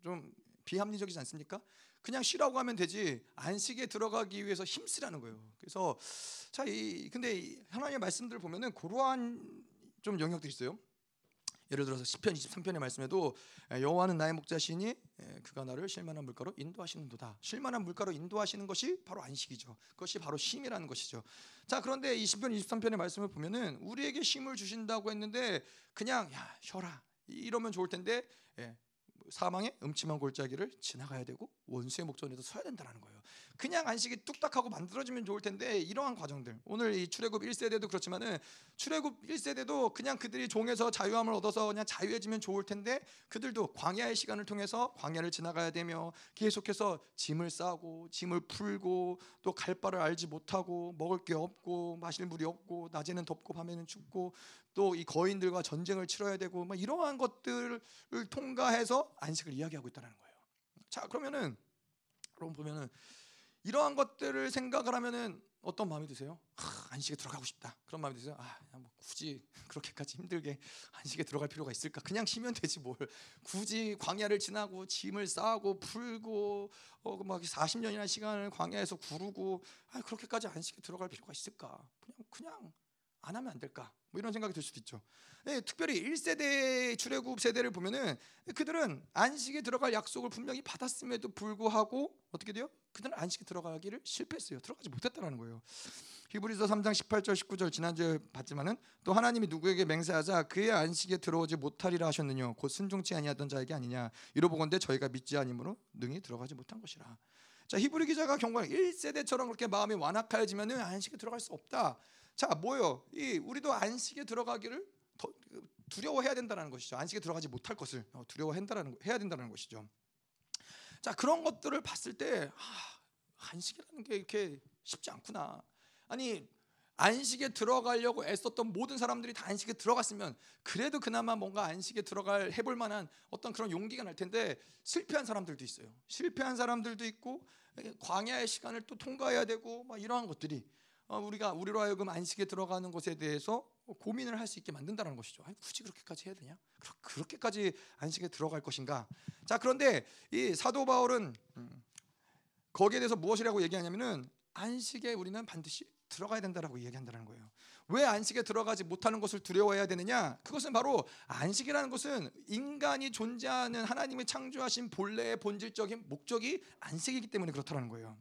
좀 비합리적이지 않습니까? 그냥 쉬라고 하면 되지 안식에 들어가기 위해서 힘쓰라는 거예요. 그래서 자, 이 근데 하나님의 말씀들을 보면은 그러한 좀 영역들이 있어요. 예를 들어서 시편 23편의 말씀에도 여호와는 나의 목자시니 그가 나를 실만한 물가로 인도하시는도다. 실만한 물가로 인도하시는 것이 바로 안식이죠. 그것이 바로 쉼이라는 것이죠. 자, 그런데 이 시편 23편의 말씀을 보면은 우리에게 쉼을 주신다고 했는데 그냥 야, 쉬어라. 이러면 좋을 텐데 사망의 음침한 골짜기를 지나가야 되고 원수의 목전에도 서야 된다는 거예요. 그냥 안식이 뚝딱하고 만들어지면 좋을 텐데 이러한 과정들 오늘 이 출애굽 1세대도 그렇지만은 출애굽 1세대도 그냥 그들이 종에서 자유함을 얻어서 그냥 자유해지면 좋을 텐데 그들도 광야의 시간을 통해서 광야를 지나가야 되며 계속해서 짐을 싸고 짐을 풀고 또 갈 바를 알지 못하고 먹을 게 없고 마실 물이 없고 낮에는 덥고 밤에는 춥고 또 이 거인들과 전쟁을 치러야 되고 막 이러한 것들을 통과해서 안식을 이야기하고 있다는 거예요. 자 그러면은 여러분 보면은 이러한 것들을 생각을 하면은 어떤 마음이 드세요? 아, 안식에 들어가고 싶다. 그런 마음이 드세요? 아, 뭐 굳이 [laughs] 그렇게까지 힘들게 안식에 들어갈 필요가 있을까? 그냥 쉬면 되지 뭘. 굳이 광야를 지나고 짐을 싸고 풀고 어, 막 40년이나 시간을 광야에서 구르고 아, 그렇게까지 안식에 들어갈 필요가 있을까? 그냥 그냥 안 하면 안 될까? 뭐 이런 생각이 들 수도 있죠. 네, 특별히 1세대 출애굽 세대를 보면은 그들은 안식에 들어갈 약속을 분명히 받았음에도 불구하고 어떻게 돼요? 그들은 안식에 들어가기를 실패했어요. 들어가지 못했다는 거예요. 히브리서 3장 18절 19절 지난주에 봤지만은 또 하나님이 누구에게 맹세하자 그의 안식에 들어오지 못하리라 하셨느냐 곧 순종치 아니하던 자에게 아니냐 이로보건대 저희가 믿지 아니므로 능히 들어가지 못한 것이라. 자 히브리 기자가 경고 1세대처럼 그렇게 마음이 완악하여지면은 안식에 들어갈 수 없다. 자 뭐요? 이 우리도 안식에 들어가기를 두려워해야 된다는 것이죠. 안식에 들어가지 못할 것을 어, 두려워한다는 해야 된다는 것이죠. 자 그런 것들을 봤을 때 아, 안식이라는 게 이렇게 쉽지 않구나. 아니 안식에 들어가려고 애썼던 모든 사람들이 다 안식에 들어갔으면 그래도 그나마 뭔가 안식에 들어갈 해볼 만한 어떤 그런 용기가 날 텐데 실패한 사람들도 있어요. 실패한 사람들도 있고 광야의 시간을 또 통과해야 되고 막 이러한 것들이 어, 우리가 우리로 하여금 안식에 들어가는 것에 대해서 고민을 할 수 있게 만든다는 것이죠. 아니, 굳이 그렇게까지 해야 되냐? 그렇게까지 안식에 들어갈 것인가? 자 그런데 이 사도 바울은 음, 거기에 대해서 무엇이라고 얘기하냐면은 안식에 우리는 반드시 들어가야 된다라고 얘기한다는 거예요. 왜 안식에 들어가지 못하는 것을 두려워해야 되느냐? 그것은 바로 안식이라는 것은 인간이 존재하는 하나님의 창조하신 본래의 본질적인 목적이 안식이기 때문에 그렇다는 거예요.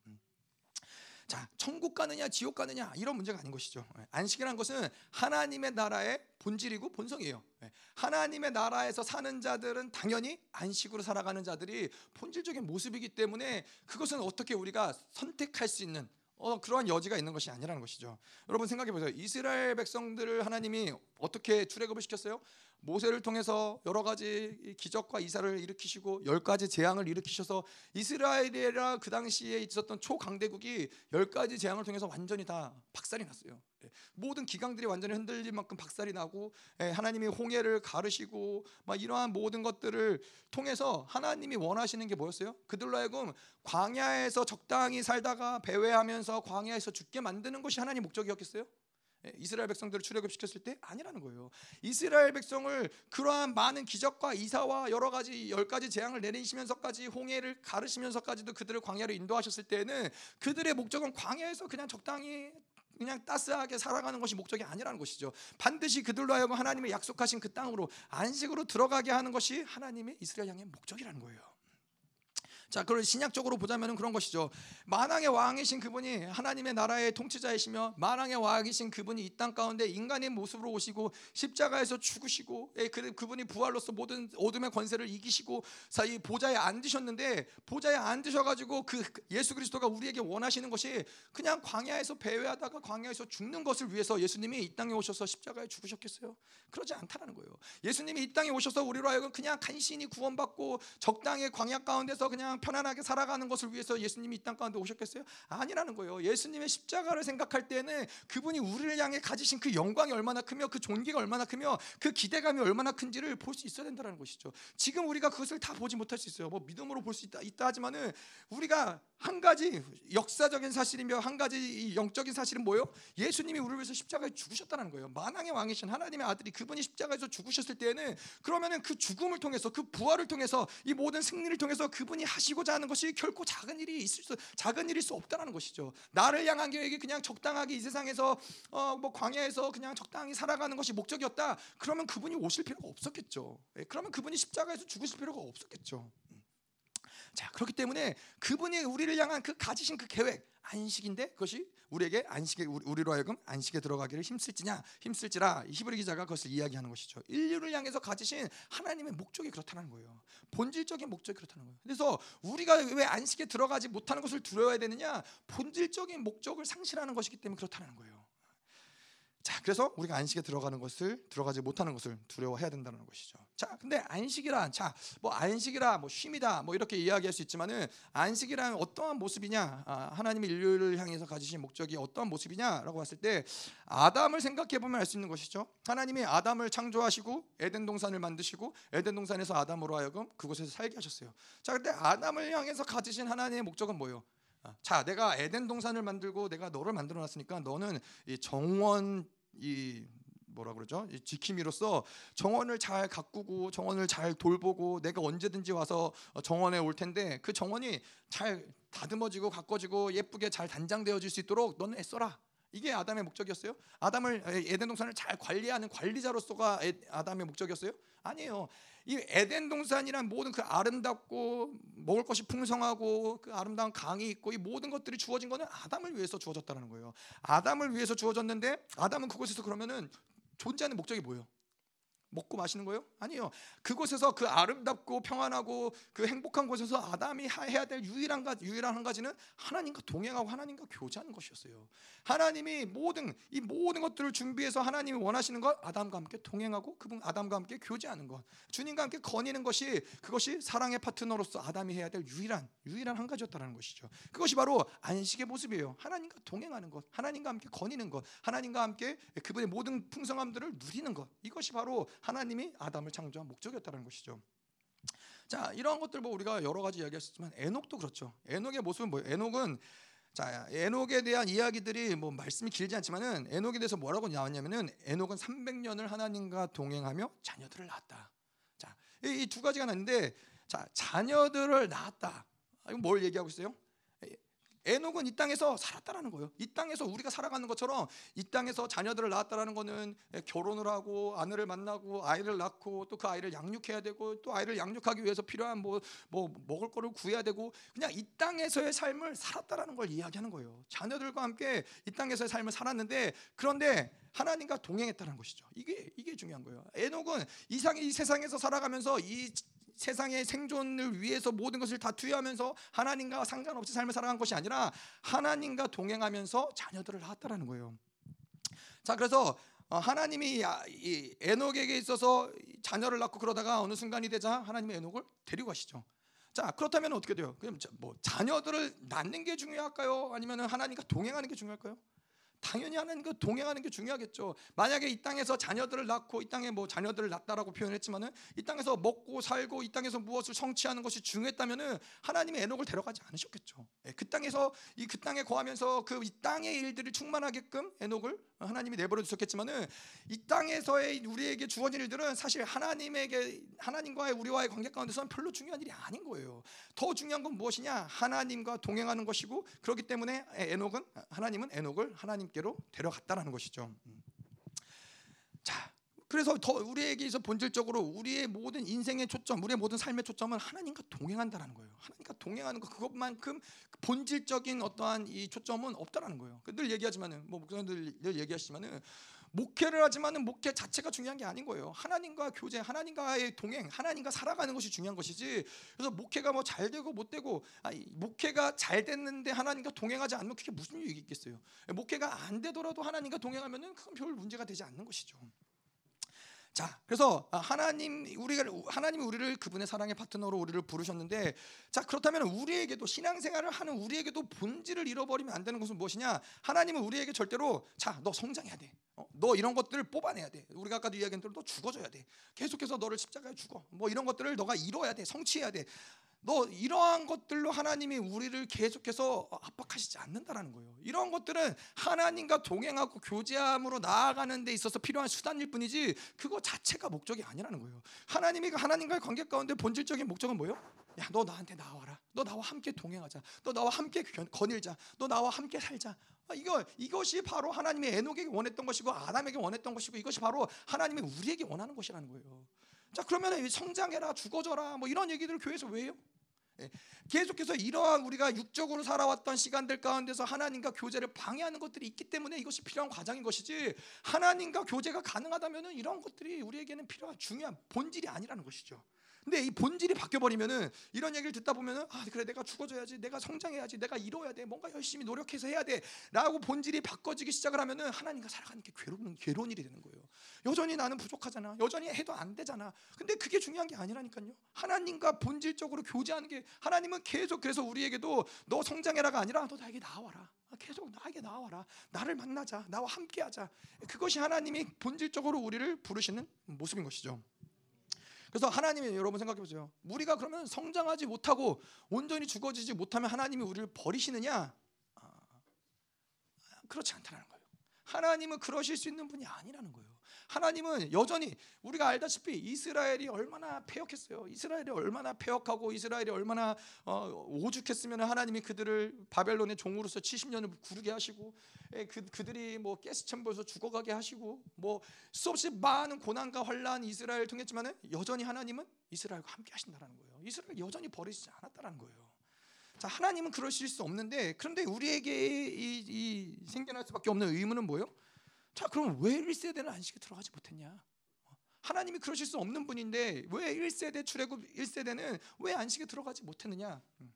음. 자, 천국 가느냐 지옥 가느냐 이런 문제가 아닌 것이죠. 예, 안식이라는 것은 하나님의 나라의 본질이고 본성이에요. 예, 하나님의 나라에서 사는 자들은 당연히 안식으로 살아가는 자들이 본질적인 모습이기 때문에 그것은 어떻게 우리가 선택할 수 있는 어, 그러한 여지가 있는 것이 아니라는 것이죠. 여러분 생각해 보세요. 이스라엘 백성들을 하나님이 어떻게 출애굽을 시켰어요? 모세를 통해서 여러 가지 기적과 이사를 일으키시고 열 가지 재앙을 일으키셔서 이스라엘이라 그 당시에 있었던 초강대국이 열 가지 재앙을 통해서 완전히 다 박살이 났어요. 예, 모든 기강들이 완전히 흔들릴 만큼 박살이 나고 예, 하나님이 홍해를 가르시고 막 이러한 모든 것들을 통해서 하나님이 원하시는 게 뭐였어요? 그들로 하여금 광야에서 적당히 살다가 배회하면서 광야에서 죽게 만드는 것이 하나님 목적이었겠어요? 예, 이스라엘 백성들을 출애굽시켰을 때 아니라는 거예요. 이스라엘 백성을 그러한 많은 기적과 이사와 여러 가지 열 가지 재앙을 내리시면서까지 홍해를 가르시면서까지도 그들을 광야로 인도하셨을 때는 그들의 목적은 광야에서 그냥 적당히 그냥 따스하게 살아가는 것이 목적이 아니라는 것이죠. 반드시 그들로 하여금 하나님의 약속하신 그 땅으로 안식으로 들어가게 하는 것이 하나님의 이스라엘 양의 목적이라는 거예요. 자, 그걸 신약적으로 보자면 그런 것이죠. 만왕의 왕이신 그분이 하나님의 나라의 통치자이시며 만왕의 왕이신 그분이 이 땅 가운데 인간의 모습으로 오시고 십자가에서 죽으시고 예, 그, 그분이 부활로서 모든 어둠의 권세를 이기시고 이 보좌에 앉으셨는데 보좌에 앉으셔 가지고 그 예수 그리스도가 우리에게 원하시는 것이 그냥 광야에서 배회하다가 광야에서 죽는 것을 위해서 예수님이 이 땅에 오셔서 십자가에 죽으셨겠어요? 그러지 않다라는 거예요. 예수님이 이 땅에 오셔서 우리로 하여금 그냥 간신히 구원받고 적당히 광야 가운데서 그냥 편안하게 살아가는 것을 위해서 예수님이 이 땅 가운데 오셨겠어요? 아니라는 거예요. 예수님의 십자가를 생각할 때는 그분이 우리를 향해 가지신 그 영광이 얼마나 크며 그 존귀가 얼마나 크며 그 기대감이 얼마나 큰지를 볼 수 있어야 된다는 것이죠. 지금 우리가 그것을 다 보지 못할 수 있어요. 뭐 믿음으로 볼 수 있다, 있다 하지만은 우리가 한 가지 역사적인 사실이며 한 가지 영적인 사실은 뭐요? 예수님이 우리를 위해서 십자가에 죽으셨다는 거예요. 만왕의 왕이신 하나님의 아들이 그분이 십자가에서 죽으셨을 때에는 그러면은 그 죽음을 통해서 그 부활을 통해서 이 모든 승리를 통해서 그분이 하신 하시고자 하는 것이 결코 작은 일이 있을 수 작은 일일 수 없다라는 것이죠. 나를 향한 계획이 그냥 적당하게 이 세상에서 어, 뭐 광야에서 그냥 적당히 살아가는 것이 목적이었다. 그러면 그분이 오실 필요가 없었겠죠. 예, 그러면 그분이 십자가에서 죽으실 필요가 없었겠죠. 음. 자 그렇기 때문에 그분이 우리를 향한 그 가지신 그 계획 안식인데 그것이 우리에게 안식에 우리로 하여금 안식에 들어가기를 힘쓸지냐 힘쓸지라 히브리 기자가 그것을 이야기하는 것이죠. 인류를 향해서 가지신 하나님의 목적이 그렇다는 거예요. 본질적인 목적이 그렇다는 거예요. 그래서 우리가 왜 안식에 들어가지 못하는 것을 두려워야 되느냐? 본질적인 목적을 상실하는 것이기 때문에 그렇다는 거예요. 자, 그래서 우리가 안식에 들어가는 것을 들어가지 못하는 것을 두려워해야 된다는 것이죠. 자, 근데 안식이란 자, 뭐 안식이라 뭐 쉼이다 뭐 이렇게 이야기할 수 있지만은 안식이란 어떠한 모습이냐? 아, 하나님의 인류를 향해서 가지신 목적이 어떠한 모습이냐라고 봤을 때 아담을 생각해 보면 알 수 있는 것이죠. 하나님이 아담을 창조하시고 에덴 동산을 만드시고 에덴 동산에서 아담으로 하여금 그곳에서 살게 하셨어요. 자, 근데 아담을 향해서 가지신 하나님의 목적은 뭐예요? 아, 자, 내가 에덴 동산을 만들고 내가 너를 만들어 놨으니까 너는 이 정원 이 뭐라 그러죠? 이 지킴이로서 정원을 잘 가꾸고 정원을 잘 돌보고 내가 언제든지 와서 어, 정원에 올 텐데 그 정원이 잘 다듬어지고 가꿔지고 예쁘게 잘 단장되어질 수 있도록 너는 애써라. 이게 아담의 목적이었어요? 아담을 에덴 동산을 잘 관리하는 관리자로서가 아담의 목적이었어요? 아니에요. 이 에덴 동산이란 모든 그 아름답고 먹을 것이 풍성하고 그 아름다운 강이 있고 이 모든 것들이 주어진 거는 아담을 위해서 주어졌다는 거예요. 아담을 위해서 주어졌는데 아담은 그곳에서 그러면은 존재하는 목적이 뭐예요? 먹고 마시는 거예요? 아니요. 그곳에서 그 아름답고 평안하고 그 행복한 곳에서 아담이 해야 될 유일한 가 유일한 한 가지는 하나님과 동행하고 하나님과 교제하는 것이었어요. 하나님이 모든 이 모든 것들을 준비해서 하나님이 원하시는 것 아담과 함께 동행하고 그분 아담과 함께 교제하는 것. 주님과 함께 거니는 것이 그것이 사랑의 파트너로서 아담이 해야 될 유일한 유일한 한 가지였다는 것이죠. 그것이 바로 안식의 모습이에요. 하나님과 동행하는 것, 하나님과 함께 거니는 것, 하나님과 함께 그분의 모든 풍성함들을 누리는 것. 이것이 바로 하나님이 아담을 창조한 목적이었다는 것이죠. 자, 이러한 것들 뭐 우리가 여러 가지 이야기했지만 에녹도 그렇죠. 에녹의 모습은 뭐예요? 에녹은 자, 에녹에 대한 이야기들이 뭐 말씀이 길지 않지만은 에녹에 대해서 뭐라고 나왔냐면은 에녹은 300년을 하나님과 동행하며 자녀들을 낳았다. 자, 이두 가지가 나는데 자, 자녀들을 낳았다. 이거 뭘 얘기하고 있어요? 에녹은 이 땅에서 살았다라는 거예요. 이 땅에서 우리가 살아가는 것처럼 이 땅에서 자녀들을 낳았다라는 거는 결혼을 하고 아내를 만나고 아이를 낳고 또 그 아이를 양육해야 되고 또 아이를 양육하기 위해서 필요한 뭐, 뭐 먹을 거를 구해야 되고 그냥 이 땅에서의 삶을 살았다라는 걸 이야기하는 거예요. 자녀들과 함께 이 땅에서의 삶을 살았는데 그런데 하나님과 동행했다는 것이죠. 이게 이게 중요한 거예요. 에녹은 이상이 이 세상에서 살아가면서 이 세상의 생존을 위해서 모든 것을 다 투여하면서 하나님과 상관없이 삶을 살아간 것이 아니라 하나님과 동행하면서 자녀들을 낳았다라는 거예요. 자, 그래서 어, 하나님이 에녹에게 있어서 자녀를 낳고 그러다가 어느 순간이 되자 하나님의 에녹을 데리고 가시죠. 자, 그렇다면 어떻게 돼요? 그럼 뭐 자녀들을 낳는 게 중요할까요? 아니면 하나님과 동행하는 게 중요할까요? 당연히 하나님과 동행하는 게 중요하겠죠. 만약에 이 땅에서 자녀들을 낳고 이 땅에 뭐 자녀들을 낳다라고 표현했지만은 이 땅에서 먹고 살고 이 땅에서 무엇을 성취하는 것이 중요했다면은 하나님의 에녹을 데려가지 않으셨겠죠. 예, 그 땅에서 이 그 땅에 거하면서 그 이 땅의 일들이 충만하게끔 에녹을 하나님이 내버려 두셨겠지만은 이 땅에서의 우리에게 주어진 일들은 사실 하나님에게 하나님과의 우리와의 관계 가운데서는 별로 중요한 일이 아닌 거예요. 더 중요한 건 무엇이냐? 하나님과 동행하는 것이고 그렇기 때문에 에녹은 하나님은 에녹을 하나님 께로 데려갔다라는 것이죠. 음. 자, 그래서 더 우리에게 있어 본질적으로 우리의 모든 인생의 초점, 우리의 모든 삶의 초점은 하나님과 동행한다라는 거예요. 하나님과 동행하는 것 그것만큼 본질적인 어떠한 이 초점은 없다라는 거예요. 늘 얘기하지만은 뭐 목사님들 늘 얘기하시지만은 목회를 하지만은 목회 자체가 중요한 게 아닌 거예요. 하나님과 교제, 하나님과의 동행, 하나님과 살아가는 것이 중요한 것이지. 그래서 목회가 뭐 잘 되고 못 되고, 아니, 목회가 잘 됐는데 하나님과 동행하지 않으면 그게 무슨 유익이 있겠어요? 목회가 안 되더라도 하나님과 동행하면은 그건 별 문제가 되지 않는 것이죠. 자, 그래서 하나님 우리가 하나님이 우리를 그분의 사랑의 파트너로 우리를 부르셨는데 자, 그렇다면 우리에게도 신앙생활을 하는 우리에게도 본질을 잃어버리면 안 되는 것은 무엇이냐? 하나님은 우리에게 절대로 자, 너 성장해야 돼. 어, 너 이런 것들을 뽑아내야 돼. 우리가 아까도 이야기한 대로 너 죽어줘야 돼. 계속해서 너를 십자가에 죽어. 뭐 이런 것들을 너가 이뤄야 돼. 성취해야 돼. 너 이러한 것들로 하나님이 우리를 계속해서 압박하시지 않는다라는 거예요. 이러한 것들은 하나님과 동행하고 교제함으로 나아가는 데 있어서 필요한 수단일 뿐이지 그거 자체가 목적이 아니라는 거예요. 하나님이 하나님과의 관계 가운데 본질적인 목적은 뭐예요? 야, 너 나한테 나와라. 너 나와 함께 동행하자. 너 나와 함께 거닐자. 너 나와 함께 살자. 아, 이거 이것이 바로 하나님이 에녹에게 원했던 것이고 아담에게 원했던 것이고 이것이 바로 하나님이 우리에게 원하는 것이라는 거예요. 자 그러면 성장해라 죽어져라 뭐 이런 얘기들을 교회에서 왜 해요? 예, 계속해서 이러한 우리가 육적으로 살아왔던 시간들 가운데서 하나님과 교제를 방해하는 것들이 있기 때문에 이것이 필요한 과정인 것이지 하나님과 교제가 가능하다면 이런 것들이 우리에게는 필요한 중요한 본질이 아니라는 것이죠. 근데 이 본질이 바뀌어 버리면은 이런 얘기를 듣다 보면은 아 그래 내가 죽어줘야지 내가 성장해야지 내가 이뤄야 돼 뭔가 열심히 노력해서 해야 돼라고 본질이 바꿔지기 시작을 하면은 하나님과 살아가는 게 괴로운 괴로운 일이 되는 거예요. 여전히 나는 부족하잖아. 여전히 해도 안 되잖아. 근데 그게 중요한 게 아니라니까요. 하나님과 본질적으로 교제하는 게 하나님은 계속 그래서 우리에게도 너 성장해라가 아니라 너 나에게 나와라. 계속 나에게 나와라. 나를 만나자. 나와 함께하자. 그것이 하나님이 본질적으로 우리를 부르시는 모습인 것이죠. 그래서 하나님이 여러분 생각해 보세요. 우리가 그러면 성장하지 못하고 온전히 죽어지지 못하면 하나님이 우리를 버리시느냐? 아, 그렇지 않다는 거예요. 하나님은 그러실 수 있는 분이 아니라는 거예요. 하나님은 여전히 우리가 알다시피 이스라엘이 얼마나 패역했어요. 이스라엘이 얼마나 패역하고 이스라엘이 얼마나 어, 오죽했으면 하나님이 그들을 바벨론의 종으로서 70년을 구르게 하시고 예, 그, 그들이 뭐 가스챔버에서 죽어가게 하시고 뭐 수없이 많은 고난과 환란 이스라엘 통했지만은 여전히 하나님은 이스라엘과 함께 하신다는 거예요. 이스라엘 여전히 버리지 않았다는 거예요. 자 하나님은 그러실 수 없는데 그런데 우리에게 이, 이 생겨날 수밖에 없는 의문은 뭐예요? 자, 그럼 왜 1세대는 안식에 들어가지 못했냐? 하나님이 그러실 수 없는 분인데 왜 1세대 출애굽 1세대는 왜 안식에 들어가지 못했느냐? 음.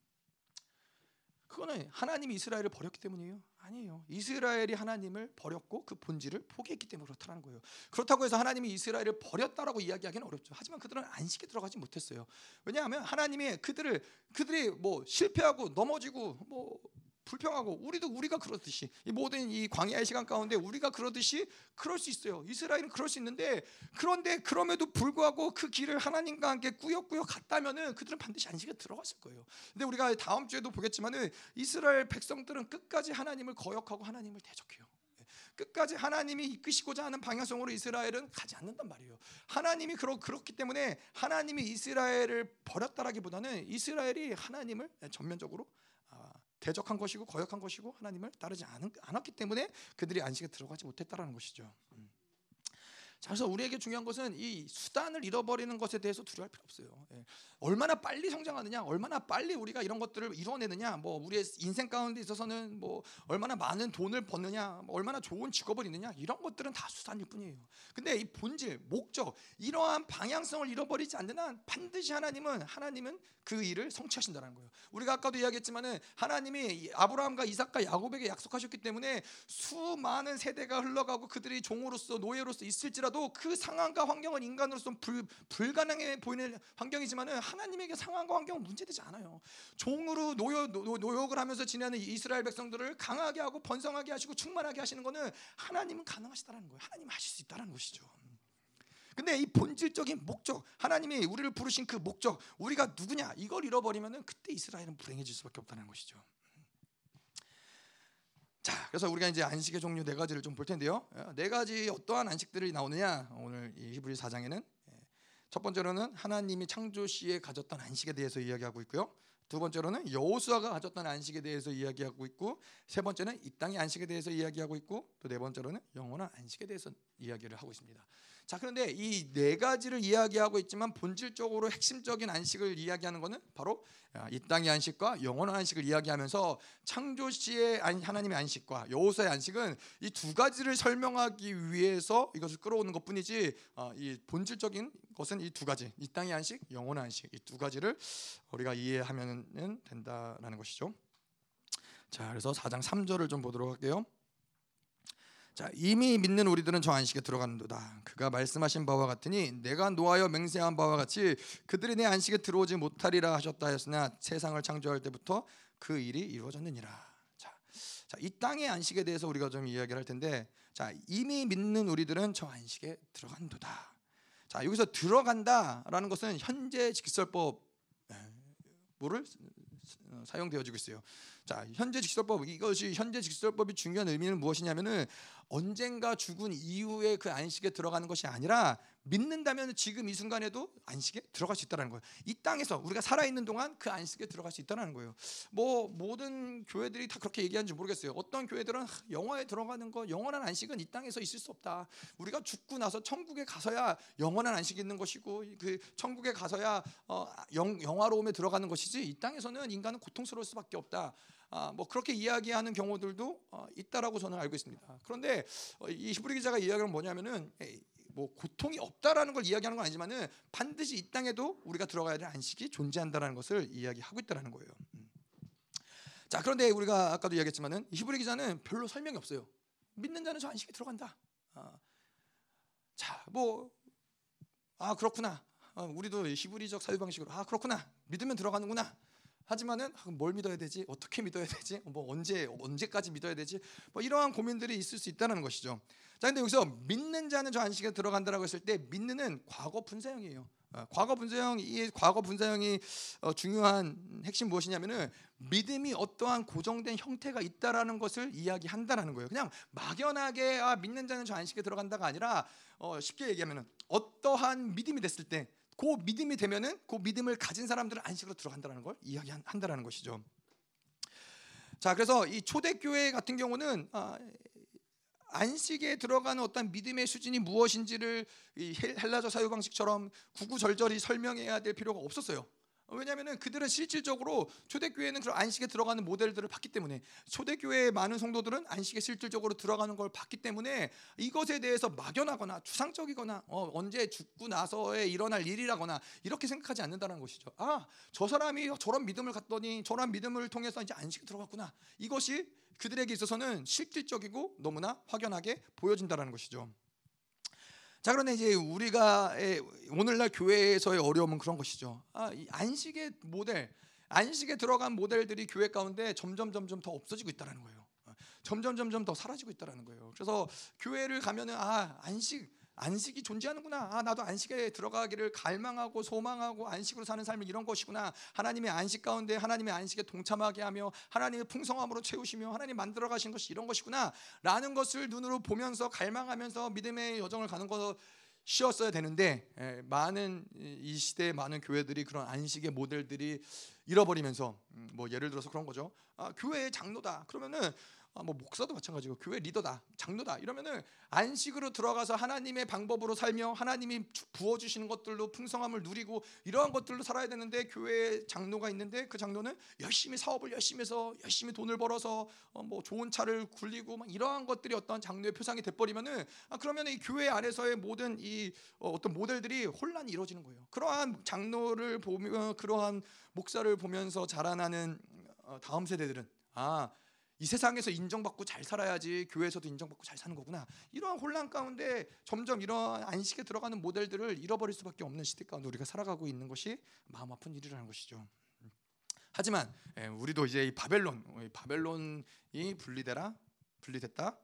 그거는 하나님이 이스라엘을 버렸기 때문이에요. 아니에요. 이스라엘이 하나님을 버렸고 그 본질을 포기했기 때문에 그렇다는 거예요. 그렇다고 해서 하나님이 이스라엘을 버렸다라고 이야기하기는 어렵죠. 하지만 그들은 안식에 들어가지 못했어요. 왜냐하면 하나님이 그들을 그들이 뭐 실패하고 넘어지고 뭐 불평하고 우리도 우리가 그렇듯이 이 모든 이 광야의 시간 가운데 우리가 그러듯이 그럴 수 있어요. 이스라엘은 그럴 수 있는데 그런데 그럼에도 불구하고 그 길을 하나님과 함께 꾸역꾸역 갔다면은 그들은 반드시 안식에 들어갔을 거예요. 근데 우리가 다음 주에도 보겠지만은 이스라엘 백성들은 끝까지 하나님을 거역하고 하나님을 대적해요. 끝까지 하나님이 이끄시고자 하는 방향성으로 이스라엘은 가지 않는단 말이에요. 하나님이 그렇, 그렇기 때문에 하나님이 이스라엘을 버렸다라기보다는 이스라엘이 하나님을 전면적으로 대적한 것이고 거역한 것이고 하나님을 따르지 않았기 때문에 그들이 안식에 들어가지 못했다라는 것이죠. 음. 자, 그래서 우리에게 중요한 것은 이 수단을 잃어버리는 것에 대해서 두려워할 필요 없어요. 예. 얼마나 빨리 성장하느냐, 얼마나 빨리 우리가 이런 것들을 이뤄내느냐, 뭐 우리의 인생 가운데 있어서는 뭐 얼마나 많은 돈을 버느냐, 뭐 얼마나 좋은 직업을 있느냐 이런 것들은 다 수단일 뿐이에요. 근데 이 본질, 목적, 이러한 방향성을 잃어버리지 않는 한 반드시 하나님은 하나님은 그 일을 성취하신다는 거예요. 우리가 아까도 이야기했지만은 하나님이 아브라함과 이삭과 야곱에게 약속하셨기 때문에 수많은 세대가 흘러가고 그들이 종으로서 노예로서 있을지라도 그 상황과 환경은 인간으로서 불, 불가능해 보이는 환경이지만은 하나님에게 상황과 환경은 문제되지 않아요. 종으로 노역, 노역을 하면서 지내는 이스라엘 백성들을 강하게 하고 번성하게 하시고 충만하게 하시는 것은 하나님은 가능하시다는 거예요. 하나님 하실 수 있다는 것이죠. 근데 이 본질적인 목적, 하나님이 우리를 부르신 그 목적, 우리가 누구냐 이걸 잃어버리면은 그때 이스라엘은 불행해질 수밖에 없다는 것이죠. 자, 그래서 우리가 이제 안식의 종류 네 가지를 좀 볼 텐데요. 네 가지 어떠한 안식들이 나오느냐 오늘 이 히브리 4장에는 첫 번째로는 하나님이 창조 시에 가졌던 안식에 대해서 이야기하고 있고요. 두 번째로는 여호수아가 가졌던 안식에 대해서 이야기하고 있고 세 번째는 이 땅의 안식에 대해서 이야기하고 있고 또 네 번째로는 영원한 안식에 대해서 이야기를 하고 있습니다. 자 그런데 이 네 가지를 이야기하고 있지만 본질적으로 핵심적인 안식을 이야기하는 것은 바로 아, 이 땅의 안식과 영원한 안식을 이야기하면서 창조 시의 하나님의 안식과 여호수아의 안식은 이 두 가지를 설명하기 위해서 이것을 끌어오는 것뿐이지 아, 이 본질적인 것은 이 두 가지 이 땅의 안식, 영원한 안식 이 두 가지를 우리가 이해하면 된다라는 것이죠. 자 그래서 4장 3절을 좀 보도록 할게요. 자 이미 믿는 우리들은 저 안식에 들어가는도다. 그가 말씀하신 바와 같으니 내가 노하여 맹세한 바와 같이 그들이 내 안식에 들어오지 못하리라 하셨다 했으나 세상을 창조할 때부터 그 일이 이루어졌느니라. 자, 자, 이 땅의 안식에 대해서 우리가 좀 이야기를 할 텐데, 자 이미 믿는 우리들은 저 안식에 들어간도다. 자 여기서 들어간다라는 것은 현재 직설법 뭐를 어, 사용되어지고 있어요. 자, 현재 직설법 이것이 현재 직설법이 중요한 의미는 무엇이냐면은 언젠가 죽은 이후에 그 안식에 들어가는 것이 아니라 믿는다면 지금 이 순간에도 안식에 들어갈 수 있다는 거예요. 이 땅에서 우리가 살아 있는 동안 그 안식에 들어갈 수 있다는 거예요. 뭐 모든 교회들이 다 그렇게 얘기하는지 모르겠어요. 어떤 교회들은 영화에 들어가는 거 영원한 안식은 이 땅에서 있을 수 없다. 우리가 죽고 나서 천국에 가서야 영원한 안식이 있는 것이고 그 천국에 가서야 어, 영, 영화로움에 들어가는 것이지 이 땅에서는 인간은 고통스러울 수밖에 없다. 아, 뭐 그렇게 이야기하는 경우들도 어, 있다라고 저는 알고 있습니다. 그런데 어, 이 히브리 기자가 이야기하는 뭐냐면은 뭐 고통이 없다라는 걸 이야기하는 건 아니지만은 반드시 이 땅에도 우리가 들어가야 될 안식이 존재한다라는 것을 이야기하고 있다라는 거예요. 음. 자 그런데 우리가 아까도 이야기했지만은 히브리 기자는 별로 설명이 없어요. 믿는 자는 저 안식에 들어간다. 아, 자뭐 아 그렇구나. 어, 우리도 히브리적 사유 방식으로 아 그렇구나 믿으면 들어가는구나. 하지만은 아, 뭘 믿어야 되지? 어떻게 믿어야 되지? 뭐 언제 언제까지 믿어야 되지? 뭐 이러한 고민들이 있을 수 있다는 것이죠. 자, 근데 여기서 믿는 자는 저 안식에 들어간다라고 했을 때 믿는은 과거 분사형이에요. 어, 과거 분사형 이 과거 분사형이 어, 중요한 핵심 무엇이냐면은 믿음이 어떠한 고정된 형태가 있다라는 것을 이야기한다라는 거예요. 그냥 막연하게 아, 믿는 자는 저 안식에 들어간다가 아니라 어, 쉽게 얘기하면은 어떠한 믿음이 됐을 때 그 믿음이 되면은 그 믿음을 가진 사람들은 안식으로 들어간다는 걸 이야기한다라는 것이죠. 자, 그래서 이 초대교회 같은 경우는 아, 안식에 들어가는 어떤 믿음의 수준이 무엇인지를 헬라저 사유 방식처럼 구구절절히 설명해야 될 필요가 없었어요. 왜냐하면 그들은 실질적으로 초대교회는 그런 안식에 들어가는 모델들을 봤기 때문에 초대교회의 많은 성도들은 안식에 실질적으로 들어가는 걸 봤기 때문에 이것에 대해서 막연하거나 추상적이거나 어, 언제 죽고 나서에 일어날 일이라거나 이렇게 생각하지 않는다는 것이죠. 아, 저 사람이 저런 믿음을 갖더니 저런 믿음을 통해서 이제 안식에 들어갔구나. 이것이 그들에게 있어서는 실질적이고 너무나 확연하게 보여진다는 것이죠. 자 그런데 이제 우리가 오늘날 교회에서의 어려움은 그런 것이죠. 아, 안식의 모델, 안식에 들어간 모델들이 교회 가운데 점점 점점 더 없어지고 있다는 거예요. 점점 점점 더 사라지고 있다는 거예요. 그래서 교회를 가면은 아 안식 안식이 존재하는구나. 아, 나도 안식에 들어가기를 갈망하고 소망하고 안식으로 사는 삶이 이런 것이구나. 하나님의 안식 가운데 하나님의 안식에 동참하게 하며 하나님의 풍성함으로 채우시며 하나님 만들어 가신 것이 이런 것이구나. 라는 것을 눈으로 보면서 갈망하면서 믿음의 여정을 가는 것이었어야 되는데 예, 많은 이 시대의 많은 교회들이 그런 안식의 모델들이 잃어버리면서 음, 뭐 예를 들어서 그런 거죠. 아, 교회의 장로다. 그러면은 아, 뭐 목사도 마찬가지고 교회 리더다, 장로다 이러면은 안식으로 들어가서 하나님의 방법으로 살며 하나님이 부어 주시는 것들로 풍성함을 누리고 이러한 것들로 살아야 되는데 교회 장로가 있는데 그 장로는 열심히 사업을 열심히 해서 열심히 돈을 벌어서 어, 뭐 좋은 차를 굴리고 막 이러한 것들이 어떤 장로의 표상이 돼 버리면은 아, 그러면 이 교회 안에서의 모든 이 어, 어떤 모델들이 혼란이 이루어지는 거예요. 그러한 장로를 보며 그러한 목사를 보면서 자라나는 어, 다음 세대들은 아 이 세상에서 인정받고 잘 살아야지 교회에서도 인정받고 잘 사는 거구나. 이러한 혼란 가운데 점점 이러한 안식에 들어가는 모델들을 잃어버릴 수밖에 없는 시대 가운데 우리가 살아가고 있는 것이 마음 아픈 일이라는 것이죠. 하지만 예, 우리도 이제 이 바벨론, 바벨론이 분리되라, 분리됐다,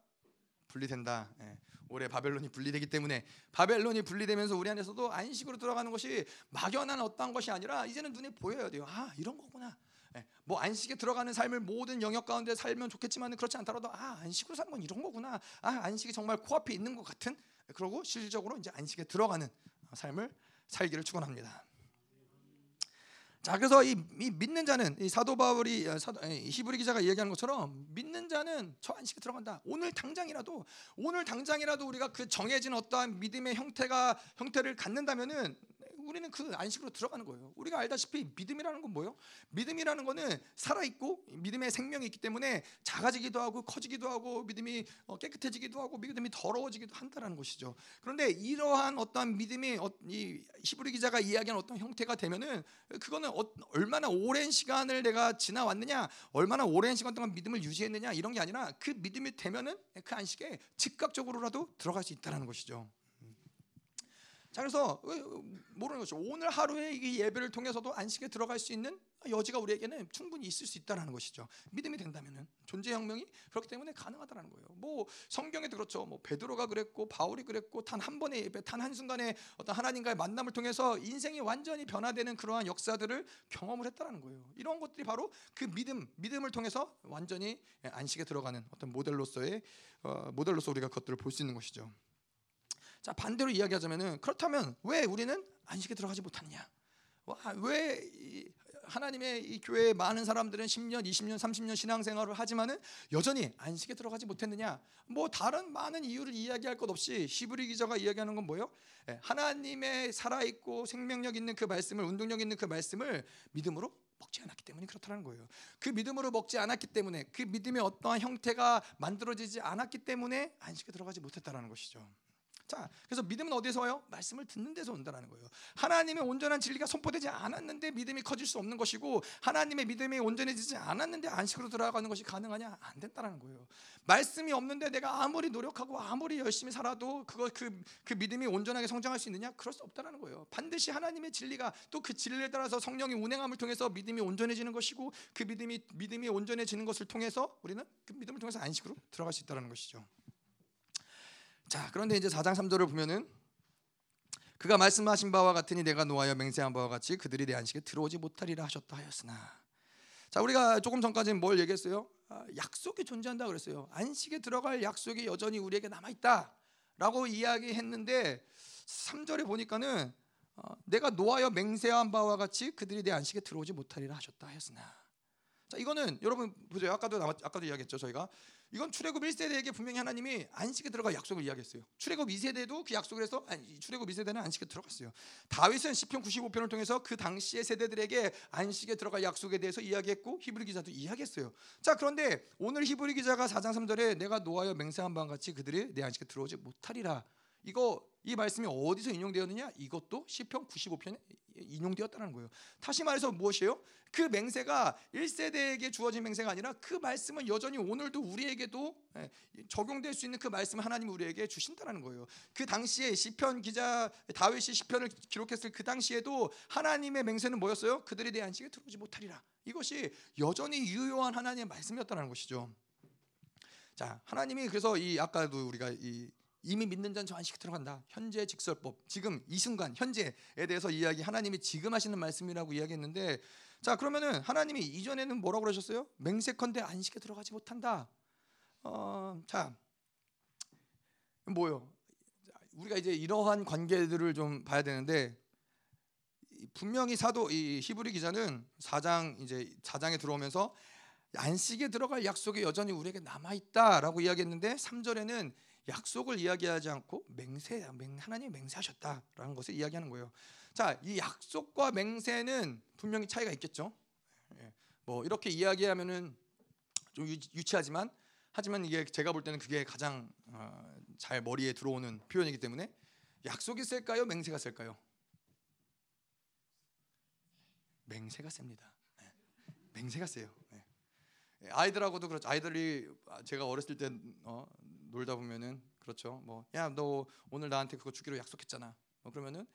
분리된다. 예, 올해 바벨론이 분리되기 때문에 바벨론이 분리되면서 우리 안에서도 안식으로 들어가는 것이 막연한 어떤 것이 아니라 이제는 눈에 보여야 돼요. 아 이런 거구나. 예, 뭐 안식에 들어가는 삶을 모든 영역 가운데 살면 좋겠지만 그렇지 않더라도 아 안식으로 사는 건 이런 거구나 아 안식이 정말 코앞에 있는 것 같은 그러고 실질적으로 이제 안식에 들어가는 삶을 살기를 축원합니다. 자 그래서 이, 이, 믿는 자는 이 사도 바울이 어, 사도, 히브리 기자가 이야기하는 것처럼 믿는 자는 저 안식에 들어간다. 오늘 당장이라도 오늘 당장이라도 우리가 그 정해진 어떠한 믿음의 형태가 형태를 갖는다면은 우리는 그 안식으로 들어가는 거예요. 우리가 알다시피 믿음이라는 건 뭐예요? 믿음이라는 거는 살아 있고 믿음의 생명이 있기 때문에 작아지기도 하고 커지기도 하고 믿음이 어, 깨끗해지기도 하고 믿음이 더러워지기도 한다라는 것이죠. 그런데 이러한 어떠한 믿음이 어, 이 히브리 기자가 이야기한 어떤 형태가 되면은 그거는 어, 얼마나 오랜 시간을 내가 지나왔느냐, 얼마나 오랜 시간 동안 믿음을 유지했느냐 이런 게 아니라 그 믿음이 되면은 그 안식에 즉각적으로라도 들어갈 수 있다라는 것이죠. 자 그래서 모르는 것이 오늘 하루의 이 예배를 통해서도 안식에 들어갈 수 있는 여지가 우리에게는 충분히 있을 수 있다라는 것이죠. 믿음이 된다면은 존재 혁명이 그렇기 때문에 가능하다라는 거예요. 뭐 성경에도 그렇죠. 뭐 베드로가 그랬고 바울이 그랬고 단 한 번의 예배, 단 한 순간의 어떤 하나님과의 만남을 통해서 인생이 완전히 변화되는 그러한 역사들을 경험을 했다라는 거예요. 이런 것들이 바로 그 믿음, 믿음을 통해서 완전히 안식에 들어가는 어떤 모델로서의 어, 모델로서 우리가 그것들을 볼 수 있는 것이죠. 자 반대로 이야기하자면은 그렇다면 왜 우리는 안식에 들어가지 못하느냐? 왜 하나님의 이 교회에 많은 사람들은 10년, 20년, 30년 신앙생활을 하지만은 여전히 안식에 들어가지 못했느냐? 뭐 다른 많은 이유를 이야기할 것 없이 히브리 기자가 이야기하는 건 뭐예요? 예, 하나님의 살아 있고 생명력 있는 그 말씀을 운동력 있는 그 말씀을 믿음으로 먹지 않았기 때문에 그렇다는 거예요. 그 믿음으로 먹지 않았기 때문에 그 믿음의 어떠한 형태가 만들어지지 않았기 때문에 안식에 들어가지 못했다라는 것이죠. 자, 그래서 믿음은 어디서 와요? 말씀을 듣는 데서 온다는 거예요. 하나님의 온전한 진리가 선포되지 않았는데 믿음이 커질 수 없는 것이고 하나님의 믿음이 온전해지지 않았는데 안식으로 들어가는 것이 가능하냐? 안 된다는 거예요. 말씀이 없는데 내가 아무리 노력하고 아무리 열심히 살아도 그거 그, 그 믿음이 온전하게 성장할 수 있느냐? 그럴 수 없다는 거예요. 반드시 하나님의 진리가 또 그 진리에 따라서 성령이 운행함을 통해서 믿음이 온전해지는 것이고 그 믿음이 믿음이 온전해지는 것을 통해서 우리는 그 믿음을 통해서 안식으로 들어갈 수 있다는 것이죠. 자, 그런데 이제 4장 3절을 보면은 그가 말씀하신 바와 같으니 내가 노하여 맹세한 바와 같이 그들이 내 안식에 들어오지 못하리라 하셨다 하였으나 자 우리가 조금 전까지는 뭘 얘기했어요? 아, 약속이 존재한다 그랬어요. 안식에 들어갈 약속이 여전히 우리에게 남아 있다라고 이야기했는데 3절에 보니까는 어, 내가 노하여 맹세한 바와 같이 그들이 내 안식에 들어오지 못하리라 하셨다 하였으나 자 이거는 여러분 보세요. 아까도 아까도 이야기했죠 저희가 이건 출애굽 1세대에게 분명히 하나님이 안식에 들어갈 약속을 이야기했어요. 출애굽 2세대도 그 약속을 해서 아니, 출애굽 2세대는 안식에 들어갔어요. 다윗은 시편 95편을 통해서 그 당시의 세대들에게 안식에 들어갈 약속에 대해서 이야기했고 히브리 기자도 이야기했어요. 자, 그런데 오늘 히브리 기자가 4장 3절에 내가 노하여 맹세한 바와 같이 그들이 내 안식에 들어오지 못하리라. 이거 이 말씀이 어디서 인용되었느냐? 이것도 시편 95편에 인용되었다는 거예요. 다시 말해서 무엇이에요? 그 맹세가 1세대에게 주어진 맹세가 아니라 그 말씀은 여전히 오늘도 우리에게도 예, 적용될 수 있는 그 말씀을 하나님 우리에게 주신다는 거예요. 그 당시에 시편 기자 다윗이 시편을 기록했을 그 당시에도 하나님의 맹세는 뭐였어요? 그들에 대한 안식에 들어오지 못하리라. 이것이 여전히 유효한 하나님의 말씀이었다는 것이죠. 자, 하나님이 그래서 이 아까도 우리가 이 이미 믿는 자는 저 안식에 들어간다. 현재 직설법. 지금 이 순간 현재에 대해서 이야기 하나님이 지금 하시는 말씀이라고 이야기했는데 자, 그러면은 하나님이 이전에는 뭐라고 그러셨어요? 맹세컨대 안식에 들어가지 못한다. 어, 자. 뭐요? 우리가 이제 이러한 관계들을 좀 봐야 되는데 분명히 사도 이 히브리 기자는 4장 이제 4장에 들어오면서 안식에 들어갈 약속이 여전히 우리에게 남아 있다라고 이야기했는데 3절에는 약속을 이야기하지 않고 맹세 하나님 맹세하셨다라는 것을 이야기하는 거예요. 자, 이 약속과 맹세는 분명히 차이가 있겠죠. 예, 뭐 이렇게 이야기하면은 좀 유치하지만 하지만 이게 제가 볼 때는 그게 가장 어, 잘 머리에 들어오는 표현이기 때문에 약속이 셀까요? 맹세가 셀까요? 맹세가 셉니다. 네. 맹세가 세요. 네. 아이들하고도 그렇죠. 아이들이 제가 어렸을 때 어, 놀다 보면은 그렇죠. 뭐 야 너 오늘 나한테 그거 주기로 약속했잖아. 뭐 그러면은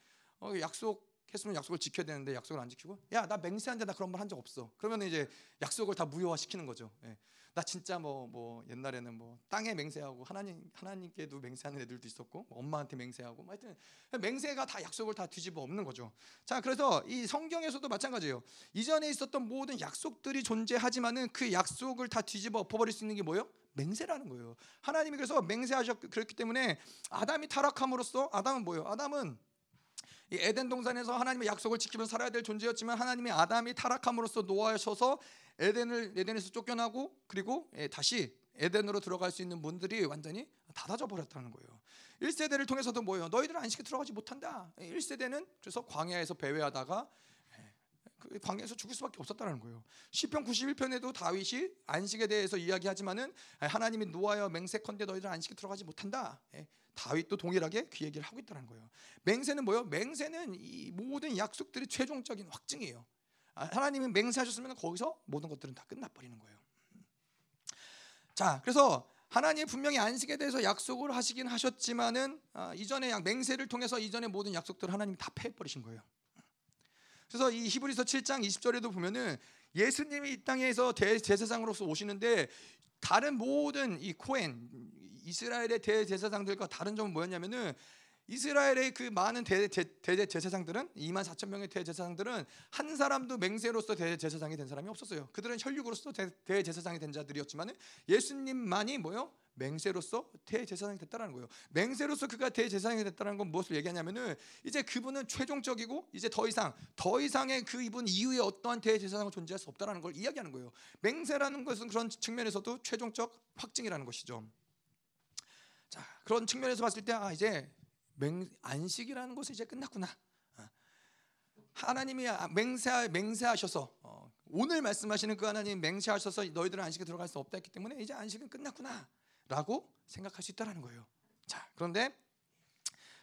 어, 약속했으면 약속을 지켜야 되는데 약속을 안 지키고 야 나 맹세한데 나 그런 말 한 적 없어. 그러면 이제 약속을 다 무효화 시키는 거죠. 예. 나 진짜 뭐뭐 뭐 옛날에는 뭐 땅에 맹세하고 하나님 하나님께도 맹세하는 애들도 있었고 뭐 엄마한테 맹세하고 뭐 하여튼 맹세가 다 약속을 다 뒤집어 엎는 거죠. 자 그래서 이 성경에서도 마찬가지예요. 이전에 있었던 모든 약속들이 존재하지만은 그 약속을 다 뒤집어 엎어버릴 수 있는 게 뭐예요? 맹세라는 거예요. 하나님이 그래서 맹세하셨 그렇기 때문에 아담이 타락함으로써 아담은 뭐예요? 아담은 이 에덴 동산에서 하나님의 약속을 지키면서 살아야 될 존재였지만 하나님이 아담이 타락함으로써 노하셔서 에덴을 에덴에서 쫓겨나고 그리고 예, 다시 에덴으로 들어갈 수 있는 문들이 완전히 닫아져 버렸다는 거예요. 1세대를 통해서도 뭐예요? 너희들은 안식에 들어가지 못한다. 1세대는 그래서 광야에서 배회하다가 그 광야에서 죽을 수밖에 없었다는 거예요. 시편 91편에도 다윗이 안식에 대해서 이야기하지만은 하나님이 노하여 맹세컨대 너희들 안식에 들어가지 못한다. 예, 다윗도 동일하게 그 얘기를 하고 있다는 거예요. 맹세는 뭐요? 맹세는 이 모든 약속들의 최종적인 확증이에요. 아, 하나님이 맹세하셨으면 거기서 모든 것들은 다 끝나버리는 거예요. 자, 그래서 하나님 분명히 안식에 대해서 약속을 하시긴 하셨지만은 아, 이전에 약 맹세를 통해서 이전의 모든 약속들을 하나님 다 패버리신 거예요. 그래서 이 히브리서 7장 20절에도 보면은 예수님이 이 땅에서 대제사장으로서 오시는데 다른 모든 이 코엔 이스라엘의 대제사장들과 다른 점은 뭐였냐면은 이스라엘의 그 많은 대제사장들은 2만 4천 명의 대제사장들은 한 사람도 맹세로서 대제사장이 된 사람이 없었어요. 그들은 혈육으로서 대제사장이 된 자들이었지만 예수님만이 뭐요? 맹세로서 대제사장이 됐다는 거예요. 맹세로서 그가 대제사장이 됐다는 건 무엇을 얘기하냐면은 이제 그분은 최종적이고 이제 더 이상 더 이상의 그 이분 이후에 어떠한 대제사장은 존재할 수 없다라는 걸 이야기하는 거예요. 맹세라는 것은 그런 측면에서도 최종적 확증이라는 것이죠. 자 그런 측면에서 봤을 때 아 이제 맹, 안식이라는 것은 이제 끝났구나. 어. 하나님이 아, 맹세 맹세하셔서 어, 오늘 말씀하시는 그 하나님 맹세하셔서 너희들은 안식에 들어갈 수 없다 했기 때문에 이제 안식은 끝났구나 라고 생각할 수 있다라는 거예요. 자 그런데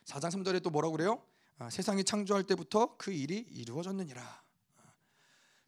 4장 3절에 또 뭐라고 그래요? 아, 세상이 창조할 때부터 그 일이 이루어졌느니라. 아,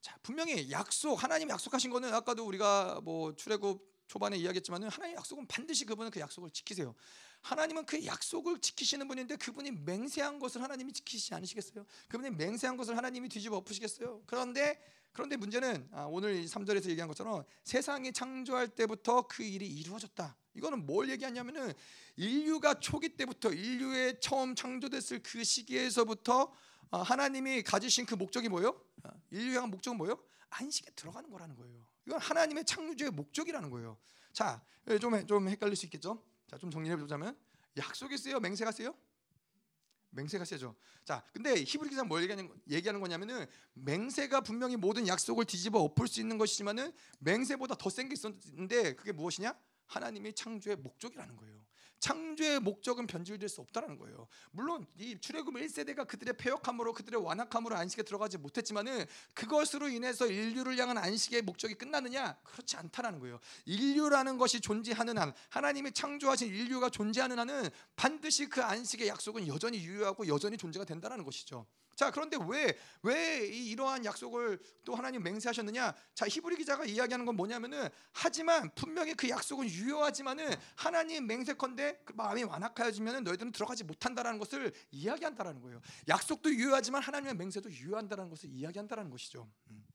자 분명히 약속 하나님 약속하신 거는 아까도 우리가 뭐 출애굽 초반에 이야기했지만은 하나님 약속은 반드시 그분은 그 약속을 지키세요. 하나님은 그 약속을 지키시는 분인데 그분이 맹세한 것을 하나님이 지키시지 않으시겠어요? 그분이 맹세한 것을 하나님이 뒤집어 엎으시겠어요? 그런데 그런데 문제는 아, 오늘 3절에서 얘기한 것처럼 세상이 창조할 때부터 그 일이 이루어졌다. 이거는 뭘 얘기하냐면은 인류가 초기 때부터 인류의 처음 창조됐을 그 시기에서부터 아, 하나님이 가지신 그 목적이 뭐예요? 아, 인류의 목적은 뭐예요? 안식에 들어가는 거라는 거예요. 이건 하나님의 창조의 목적이라는 거예요. 자, 좀, 좀 헷갈릴 수 있겠죠? 자, 좀 정리해 보자면 약속이 세요, 맹세가 세요? 맹세가 세죠. 자, 근데 히브리 기사 뭘 얘기하는, 얘기하는 거냐면은 맹세가 분명히 모든 약속을 뒤집어 엎을 수 있는 것이지만은 맹세보다 더 센 게 있었는데 그게 무엇이냐? 하나님의 창조의 목적이라는 거예요. 창조의 목적은 변질될 수 없다는 거예요. 물론 이 출애굽 1세대가 그들의 폐역함으로 그들의 완악함으로 안식에 들어가지 못했지만은 그것으로 인해서 인류를 향한 안식의 목적이 끝나느냐? 그렇지 않다라는 거예요. 인류라는 것이 존재하는 한 하나님이 창조하신 인류가 존재하는 한은 반드시 그 안식의 약속은 여전히 유효하고 여전히 존재가 된다라는 것이죠. 자 그런데 왜 왜 이러한 약속을 또 하나님 맹세하셨느냐? 자 히브리 기자가 이야기하는 건 뭐냐면은 하지만 분명히 그 약속은 유효하지만은 하나님 맹세컨대 그 마음이 완악하여지면은 너희들은 들어가지 못한다라는 것을 이야기한다라는 거예요. 약속도 유효하지만 하나님의 맹세도 유효한다라는 것을 이야기한다라는 것이죠. 음.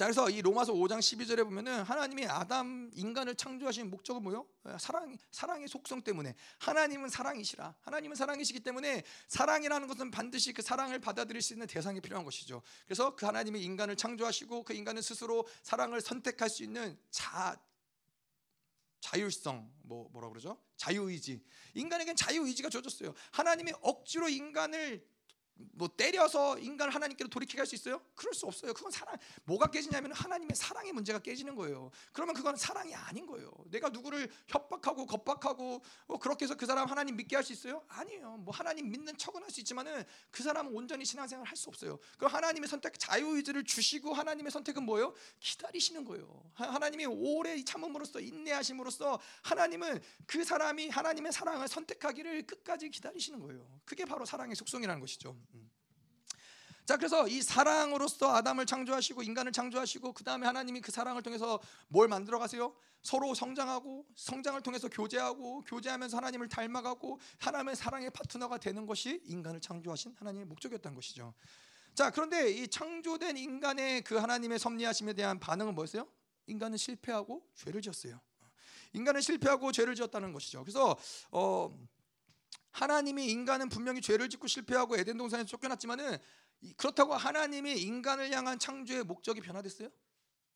자 그래서 이 로마서 5장 12절에 보면은 하나님이 아담 인간을 창조하신 목적은 뭐요? 사랑 사랑의 속성 때문에 하나님은 사랑이시라. 하나님은 사랑이시기 때문에 사랑이라는 것은 반드시 그 사랑을 받아들일 수 있는 대상이 필요한 것이죠. 그래서 그 하나님이 인간을 창조하시고 그 인간은 스스로 사랑을 선택할 수 있는 자 자율성 뭐 뭐라 그러죠? 자유의지. 인간에겐 자유의지가 주어졌어요. 하나님이 억지로 인간을 뭐 때려서 인간을 하나님께로 돌이키게 할 수 있어요? 그럴 수 없어요. 그건 사랑 뭐가 깨지냐면 하나님의 사랑의 문제가 깨지는 거예요. 그러면 그건 사랑이 아닌 거예요. 내가 누구를 협박하고 겁박하고 뭐 그렇게 해서 그 사람 하나님 믿게 할 수 있어요? 아니에요. 뭐 하나님 믿는 척은 할 수 있지만은 그 사람은 온전히 신앙생활 할 수 없어요. 그 하나님의 선택 자유의지를 주시고 하나님의 선택은 뭐예요? 기다리시는 거예요. 하나님이 오래 참음으로써 인내하심으로써 하나님은 그 사람이 하나님의 사랑을 선택하기를 끝까지 기다리시는 거예요. 그게 바로 사랑의 속성이라는 것이죠. 자 그래서 이 사랑으로서 아담을 창조하시고 인간을 창조하시고 그 다음에 하나님이 그 사랑을 통해서 뭘 만들어 가세요? 서로 성장하고 성장을 통해서 교제하고 교제하면서 하나님을 닮아가고 하나님의 사랑의 파트너가 되는 것이 인간을 창조하신 하나님의 목적이었던 것이죠. 자 그런데 이 창조된 인간의 그 하나님의 섭리하심에 대한 반응은 뭐였어요? 인간은 실패하고 죄를 지었어요. 인간은 실패하고 죄를 지었다는 것이죠. 그래서 어. 하나님이 인간은 분명히 죄를 짓고 실패하고 에덴 동산에서 쫓겨났지만은 그렇다고 하나님이 인간을 향한 창조의 목적이 변화됐어요?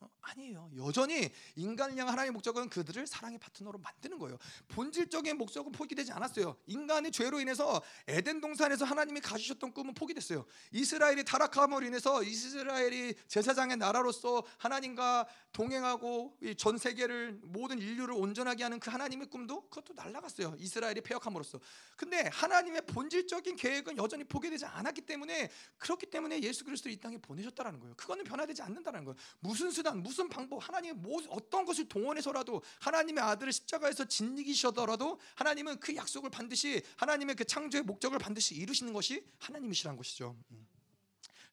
어, 아니에요. 여전히 인간을 향한 하나님의 목적은 그들을 사랑의 파트너로 만드는 거예요. 본질적인 목적은 포기되지 않았어요. 인간의 죄로 인해서 에덴 동산에서 하나님이 가주셨던 꿈은 포기됐어요. 이스라엘이 타락함으로 인해서 이스라엘이 제사장의 나라로서 하나님과 동행하고 전 세계를 모든 인류를 온전하게 하는 그 하나님의 꿈도 그것도 날라갔어요. 이스라엘이 폐역함으로써. 근데 하나님의 본질적인 계획은 여전히 포기되지 않았기 때문에 그렇기 때문에 예수 그리스도를 이 땅에 보내셨다라는 거예요. 그거는 변화되지 않는다는 거예요. 무슨 수단, 무슨 방법, 하나님의 뭐, 어떤 것을 동원해서라도 하나님의 아들을 십자가에서 진리기셔더라도 하나님은 그 약속을 반드시 하나님의 그 창조의 목적을 반드시 이루시는 것이 하나님이시라는 것이죠. 음.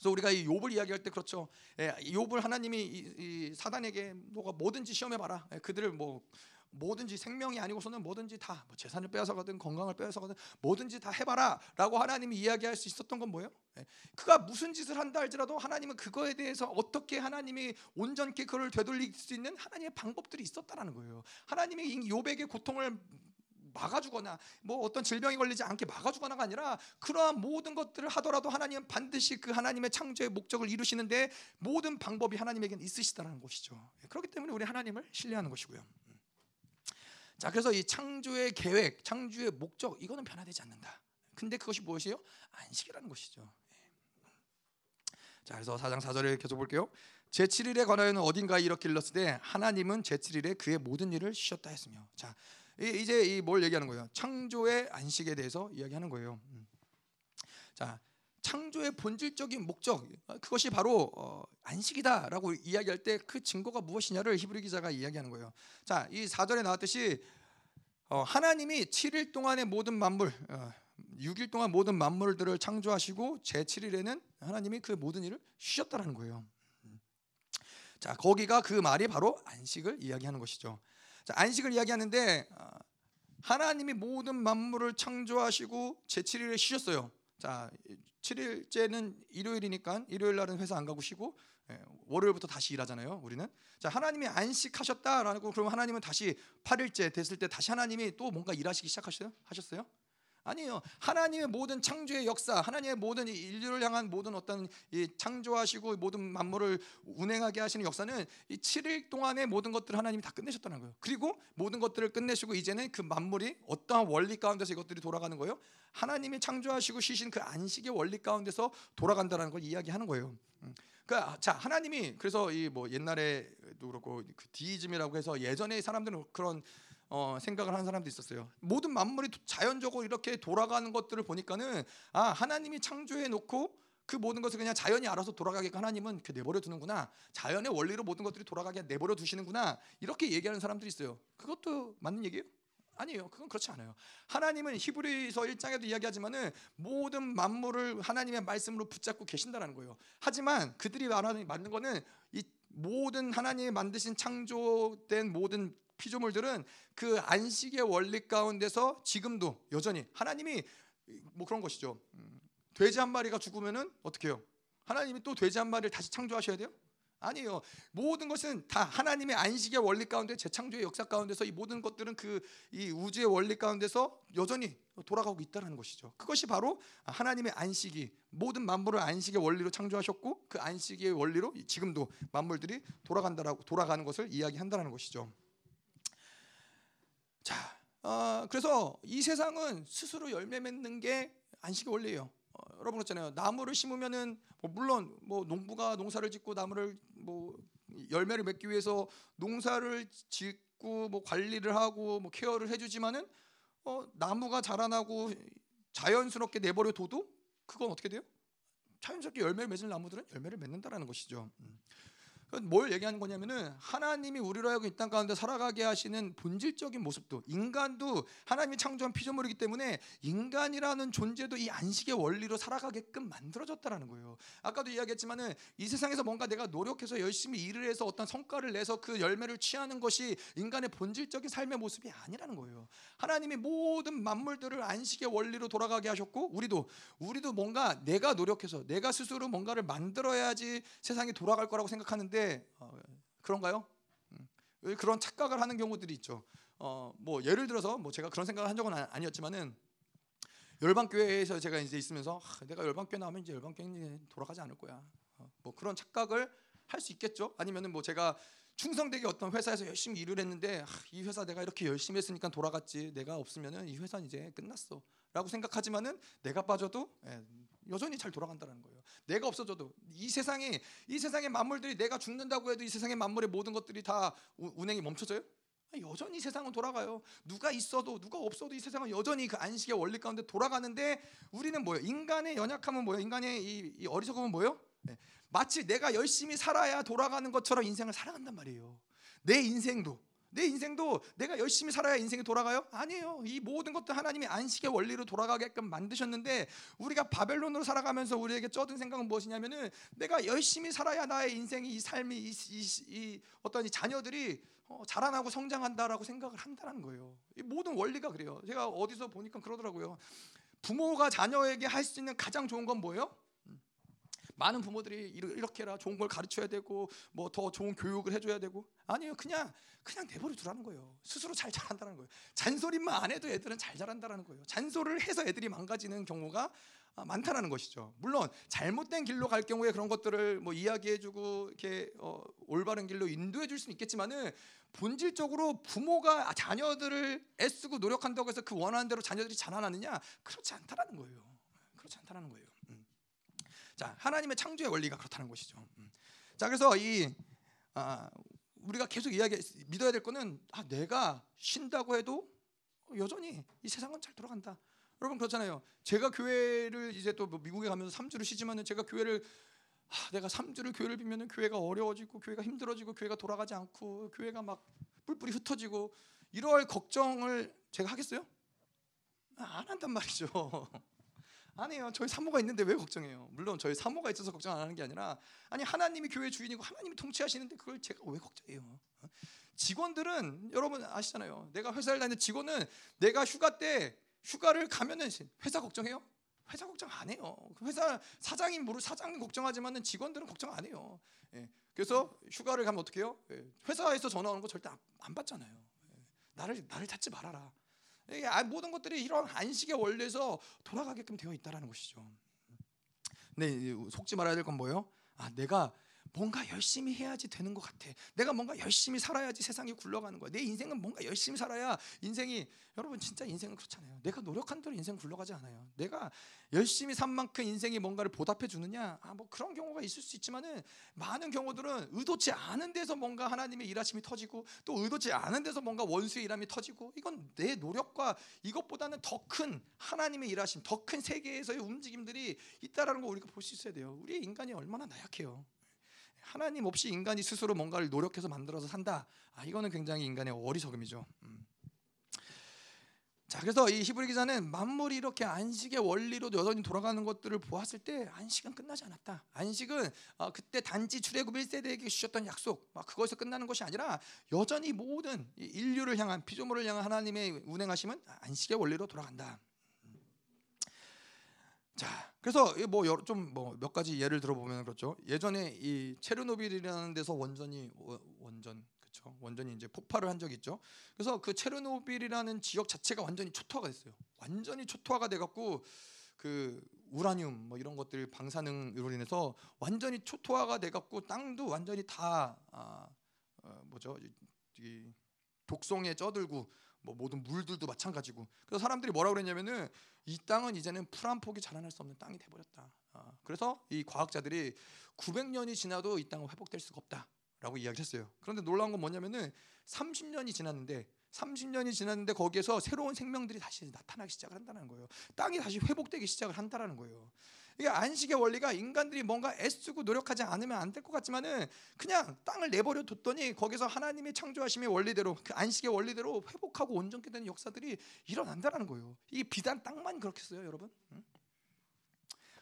그래서 우리가 이 욥을 이야기할 때 그렇죠. 예, 욥을 하나님이 이, 이 사단에게 너가 뭐든지 시험해 봐라. 예, 그들을 뭐 뭐든지 생명이 아니고서는 뭐든지 다 뭐 재산을 빼앗아가든 건강을 빼앗아가든 뭐든지 다 해봐라라고 하나님이 이야기할 수 있었던 건 뭐예요? 예. 그가 무슨 짓을 한다 할지라도 하나님은 그거에 대해서 어떻게 하나님이 온전케 그를 되돌릴 수 있는 하나님의 방법들이 있었다라는 거예요. 하나님이 이 요백의 고통을 막아주거나 뭐 어떤 질병이 걸리지 않게 막아주거나가 아니라 그러한 모든 것들을 하더라도 하나님은 반드시 그 하나님의 창조의 목적을 이루시는데 모든 방법이 하나님에게는 있으시다는 것이죠. 예, 그렇기 때문에 우리 하나님을 신뢰하는 것이고요. 음. 자, 그래서 이 창조의 계획, 창조의 목적 이거는 변화되지 않는다. 근데 그것이 무엇이에요? 안식이라는 것이죠. 예. 자, 그래서 4장 4절에 계속 볼게요. 제7일에 관하여는 어딘가에 이렇게 일렀으되 하나님은 제7일에 그의 모든 일을 쉬었다 했으며. 자, 이제 이뭘 얘기하는 거예요? 창조의 안식에 대해서 이야기하는 거예요. 음. 자, 창조의 본질적인 목적 그것이 바로 어, 안식이다라고 이야기할 때 그 증거가 무엇이냐를 히브리 기자가 이야기하는 거예요. 자, 이 4절에 나왔듯이 어, 하나님이 7일 동안의 모든 만물 어, 6일 동안 모든 만물들을 창조하시고 제 7일에는 하나님이 그 모든 일을 쉬셨다라는 거예요. 음. 자, 거기가 그 말이 바로 안식을 이야기하는 것이죠. 자, 안식을 이야기하는데 어, 하나님이 모든 만물을 창조하시고 제 7일에 쉬셨어요. 자, 7일째는 일요일이니까 일요일 날은 회사 안 가고 쉬고 예, 월요일부터 다시 일하잖아요. 우리는 자 하나님이 안식하셨다라고 그러면 하나님은 다시 8일째 됐을 때 다시 하나님이 또 뭔가 일하시기 시작하셨어요? 하셨어요? 아니에요. 하나님의 모든 창조의 역사, 하나님의 모든 인류를 향한 모든 어떤 이 창조하시고 모든 만물을 운행하게 하시는 역사는 이 7일 동안의 모든 것들을 하나님이 다 끝내셨다는 거예요. 그리고 모든 것들을 끝내시고 이제는 그 만물이 어떠한 원리 가운데서 이것들이 돌아가는 거예요. 하나님이 창조하시고 쉬신 그 안식의 원리 가운데서 돌아간다는 걸 이야기하는 거예요. 음. 그러니까 자 하나님이 그래서 이 뭐 옛날에도 그렇고 그 디이즘이라고 해서 예전에 사람들은 그런 어, 생각을 하는 사람도 있었어요. 모든 만물이 자연적으로 이렇게 돌아가는 것들을 보니까는 아 하나님이 창조해 놓고 그 모든 것을 그냥 자연이 알아서 돌아가게끔 하나님은 그 내버려 두는구나. 자연의 원리로 모든 것들이 돌아가게 내버려 두시는구나. 이렇게 얘기하는 사람들이 있어요. 그것도 맞는 얘기예요? 아니에요. 그건 그렇지 않아요. 하나님은 히브리서 1장에도 이야기하지만은 모든 만물을 하나님의 말씀으로 붙잡고 계신다는 거예요. 하지만 그들이 말하는 맞는 거는 이 모든 하나님이 만드신 창조된 모든 피조물들은 그 안식의 원리 가운데서 지금도 여전히 하나님이 뭐 그런 것이죠. 음, 돼지 한 마리가 죽으면은 어떻게 해요? 하나님이 또 돼지 한 마리를 다시 창조하셔야 돼요? 아니요. 모든 것은 다 하나님의 안식의 원리 가운데 재창조의 역사 가운데서 이 모든 것들은 그 이 우주의 원리 가운데서 여전히 돌아가고 있다는 것이죠. 그것이 바로 하나님의 안식이 모든 만물을 안식의 원리로 창조하셨고 그 안식의 원리로 지금도 만물들이 돌아간다라고 돌아가는 것을 이야기한다는 것이죠. 자, 어, 그래서 이 세상은 스스로 열매 맺는 게 안식의 원리예요. 어, 여러분 그렇잖아요. 나무를 심으면은 뭐 물론 뭐 농부가 농사를 짓고 나무를 뭐 열매를 맺기 위해서 농사를 짓고 뭐 관리를 하고 뭐 케어를 해주지만은 어, 나무가 자라나고 자연스럽게 내버려 둬도 그건 어떻게 돼요? 자연스럽게 열매를 맺을 나무들은 열매를 맺는다라는 것이죠. 음. 뭘 얘기하는 거냐면은 하나님이 우리로 하여금 이 땅 가운데 살아가게 하시는 본질적인 모습도 인간도 하나님이 창조한 피조물이기 때문에 인간이라는 존재도 이 안식의 원리로 살아가게끔 만들어졌다라는 거예요. 아까도 이야기했지만은 이 세상에서 뭔가 내가 노력해서 열심히 일을 해서 어떤 성과를 내서 그 열매를 취하는 것이 인간의 본질적인 삶의 모습이 아니라는 거예요. 하나님이 모든 만물들을 안식의 원리로 돌아가게 하셨고 우리도 우리도 뭔가 내가 노력해서 내가 스스로 뭔가를 만들어야지 세상이 돌아갈 거라고 생각하는데 어, 그런가요? 음, 그런 착각을 하는 경우들이 있죠. 어, 뭐 예를 들어서 뭐 제가 그런 생각을 한 적은 아니었지만은 열방 교회에서 제가 이제 있으면서 아, 내가 열방 교회 나오면 이제 열방 교회 돌아가지 않을 거야. 어, 뭐 그런 착각을 할 수 있겠죠. 아니면은 뭐 제가 충성되게 어떤 회사에서 열심히 일을 했는데 아, 이 회사 내가 이렇게 열심히 했으니까 돌아갔지. 내가 없으면은 이 회사는 이제 끝났어 라고 생각하지만은 내가 빠져도 예, 여전히 잘 돌아간다는 거예요. 내가 없어져도 이 세상에 이 세상의 만물들이 내가 죽는다고 해도 이 세상의 만물의 모든 것들이 다 운행이 멈춰져요? 여전히 세상은 돌아가요. 누가 있어도 누가 없어도 이 세상은 여전히 그 안식의 원리 가운데 돌아가는데 우리는 뭐예요? 인간의 연약함은 뭐예요? 인간의 이, 이 어리석음은 뭐예요? 네. 마치 내가 열심히 살아야 돌아가는 것처럼 인생을 살아간단 말이에요. 내 인생도 내 인생도 내가 열심히 살아야 인생이 돌아가요? 아니에요. 이 모든 것도 하나님이 안식의 원리로 돌아가게끔 만드셨는데 우리가 바벨론으로 살아가면서 우리에게 쩌든 생각은 무엇이냐면은 내가 열심히 살아야 나의 인생이 이 삶이 이, 이, 이 어떤 이 자녀들이 어, 자라나고 성장한다라고 생각을 한다는 거예요. 이 모든 원리가 그래요. 제가 어디서 보니까 그러더라고요. 부모가 자녀에게 할 수 있는 가장 좋은 건 뭐예요? 많은 부모들이 이렇게 라 좋은 걸 가르쳐야 되고 뭐 더 좋은 교육을 해줘야 되고. 아니요. 그냥 그냥 내버려 두라는 거예요. 스스로 잘 자란다는 거예요. 잔소리만 안 해도 애들은 잘 자란다는 거예요. 잔소리를 해서 애들이 망가지는 경우가 아, 많다라는 것이죠. 물론 잘못된 길로 갈 경우에 그런 것들을 뭐 이야기해주고 이렇게 어, 올바른 길로 인도해줄 수는 있겠지만은 본질적으로 부모가 자녀들을 애쓰고 노력한다고 해서 그 원하는 대로 자녀들이 자라나느냐? 그렇지 않다라는 거예요. 그렇지 않다라는 거예요 자, 하나님의 창조의 원리가 그렇다는 것이죠. 음. 자, 그래서 이 아, 우리가 계속 이야기 믿어야 될 거는 아, 내가 쉰다고 해도 여전히 이 세상은 잘 돌아간다. 여러분 그렇잖아요. 제가 교회를 이제 또뭐 미국에 가면서 3주를 쉬지만은 제가 교회를 아, 내가 3주를 교회를 비면은 교회가 어려워지고 교회가 힘들어지고 교회가 돌아가지 않고 교회가 막 뿔뿔이 흩어지고 이럴 걱정을 제가 하겠어요? 아, 안 한단 말이죠. [laughs] 아니에요. 저희 사모가 있는데 왜 걱정해요? 물론 저희 사모가 있어서 걱정 안 하는 게 아니라 아니 하나님이 교회 주인이고 하나님이 통치하시는데 그걸 제가 왜 걱정해요? 어? 직원들은 여러분 아시잖아요. 내가 회사를 다니는 직원은 내가 휴가 때 휴가를 가면은 회사 걱정해요? 회사 걱정 안 해요. 그 회사 사장이 모르 사장은 걱정하지만은 직원들은 걱정 안 해요. 예. 그래서 휴가를 가면 어떻게 해요? 예. 회사에서 전화 오는 거 절대 안, 안 받잖아요. 예. 나를 나를 찾지 말아라. 아, 모든 것들이 이런 안식의 원리에서 돌아가게끔 되어 있다라는 것이죠. 네, 속지 말아야 될 건 뭐예요? 아, 내가 뭔가 열심히 해야지 되는 것 같아. 내가 뭔가 열심히 살아야지 세상이 굴러가는 거야. 내 인생은 뭔가 열심히 살아야 인생이 여러분 진짜 인생은 그렇잖아요. 내가 노력한 대로 인생 굴러가지 않아요. 내가 열심히 산 만큼 인생이 뭔가를 보답해 주느냐? 아, 뭐 그런 경우가 있을 수 있지만은 많은 경우들은 의도치 않은 데서 뭔가 하나님의 일하심이 터지고 또 의도치 않은 데서 뭔가 원수의 일함이 터지고 이건 내 노력과 이것보다는 더 큰 하나님의 일하심, 더 큰 세계에서의 움직임들이 있다라는 거 우리가 볼 수 있어야 돼요. 우리 인간이 얼마나 나약해요. 하나님 없이 인간이 스스로 뭔가를 노력해서 만들어서 산다. 아 이거는 굉장히 인간의 어리석음이죠. 음. 자 그래서 이 히브리 기자는 만물이 이렇게 안식의 원리로 여전히 돌아가는 것들을 보았을 때 안식은 끝나지 않았다. 안식은 어, 그때 단지 출애굽 1세대에게 주셨던 약속 막 그것에서 끝나는 것이 아니라 여전히 모든 인류를 향한 피조물을 향한 하나님의 운행하심은 안식의 원리로 돌아간다. 자, 그래서 뭐좀뭐 몇 가지 예를 들어보면 그렇죠. 예전에 이 체르노빌이라는 데서 원전이 원전 그렇죠. 원전이 이제 폭발을 한 적이 있죠. 그래서 그 체르노빌이라는 지역 자체가 완전히 초토화가 됐어요. 완전히 초토화가 돼갖고 그 우라늄 뭐 이런 것들 방사능으로 인해서 완전히 초토화가 돼갖고 땅도 완전히 다 아, 어, 뭐죠 이 독성에 쪄들고 뭐 모든 물들도 마찬가지고 그래서 사람들이 뭐라고 그랬냐면은 이 땅은 이제는 풀 한 폭이 자라날 수 없는 땅이 돼버렸다. 어, 그래서 이 과학자들이 900년이 지나도 이 땅은 회복될 수가 없다라고 이야기했어요. 그런데 놀라운 건 뭐냐면은 30년이 지났는데 30년이 지났는데 거기에서 새로운 생명들이 다시 나타나기 시작을 한다는 거예요. 땅이 다시 회복되기 시작을 한다는 거예요. 이게 안식의 원리가 인간들이 뭔가 애쓰고 노력하지 않으면 안 될 것 같지만은 그냥 땅을 내버려 뒀더니 거기서 하나님의 창조하심의 원리대로 그 안식의 원리대로 회복하고 온전케 되는 역사들이 일어난다는 거예요. 이 비단 땅만 그렇겠어요, 여러분? 응?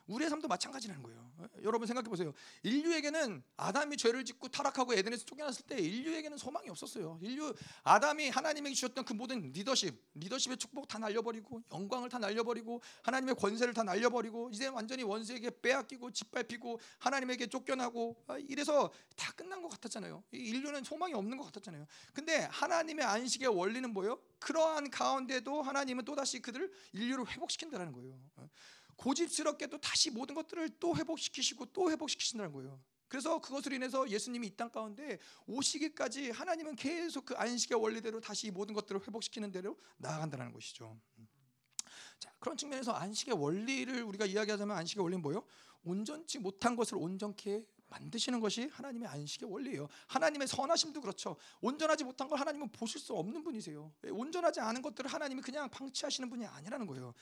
우리의 삶도 마찬가지라는 거예요. 어? 여러분 생각해 보세요. 인류에게는 아담이 죄를 짓고 타락하고 에덴에서 쫓겨났을 때 인류에게는 소망이 없었어요. 인류 아담이 하나님에게 주셨던 그 모든 리더십, 리더십의 축복 다 날려버리고 영광을 다 날려버리고 하나님의 권세를 다 날려버리고 이제 완전히 원수에게 빼앗기고 짓밟히고 하나님에게 쫓겨나고 아, 이래서 다 끝난 것 같았잖아요. 인류는 소망이 없는 것 같았잖아요. 근데 하나님의 안식의 원리는 뭐예요? 그러한 가운데도 하나님은 또 다시 그들을 인류를 회복시킨다는 거예요. 어? 고집스럽게 또 다시 모든 것들을 또 회복시키시고 또 회복시키신다는 거예요. 그래서 그것으로 인해서 예수님이 이 땅 가운데 오시기까지 하나님은 계속 그 안식의 원리대로 다시 모든 것들을 회복시키는 대로 나아간다는 것이죠. 자, 그런 측면에서 안식의 원리를 우리가 이야기하자면 안식의 원리는 뭐예요? 온전치 못한 것을 온전케 만드시는 것이 하나님의 안식의 원리예요. 하나님의 선하심도 그렇죠. 온전하지 못한 걸 하나님은 보실 수 없는 분이세요. 온전하지 않은 것들을 하나님이 그냥 방치하시는 분이 아니라는 거예요.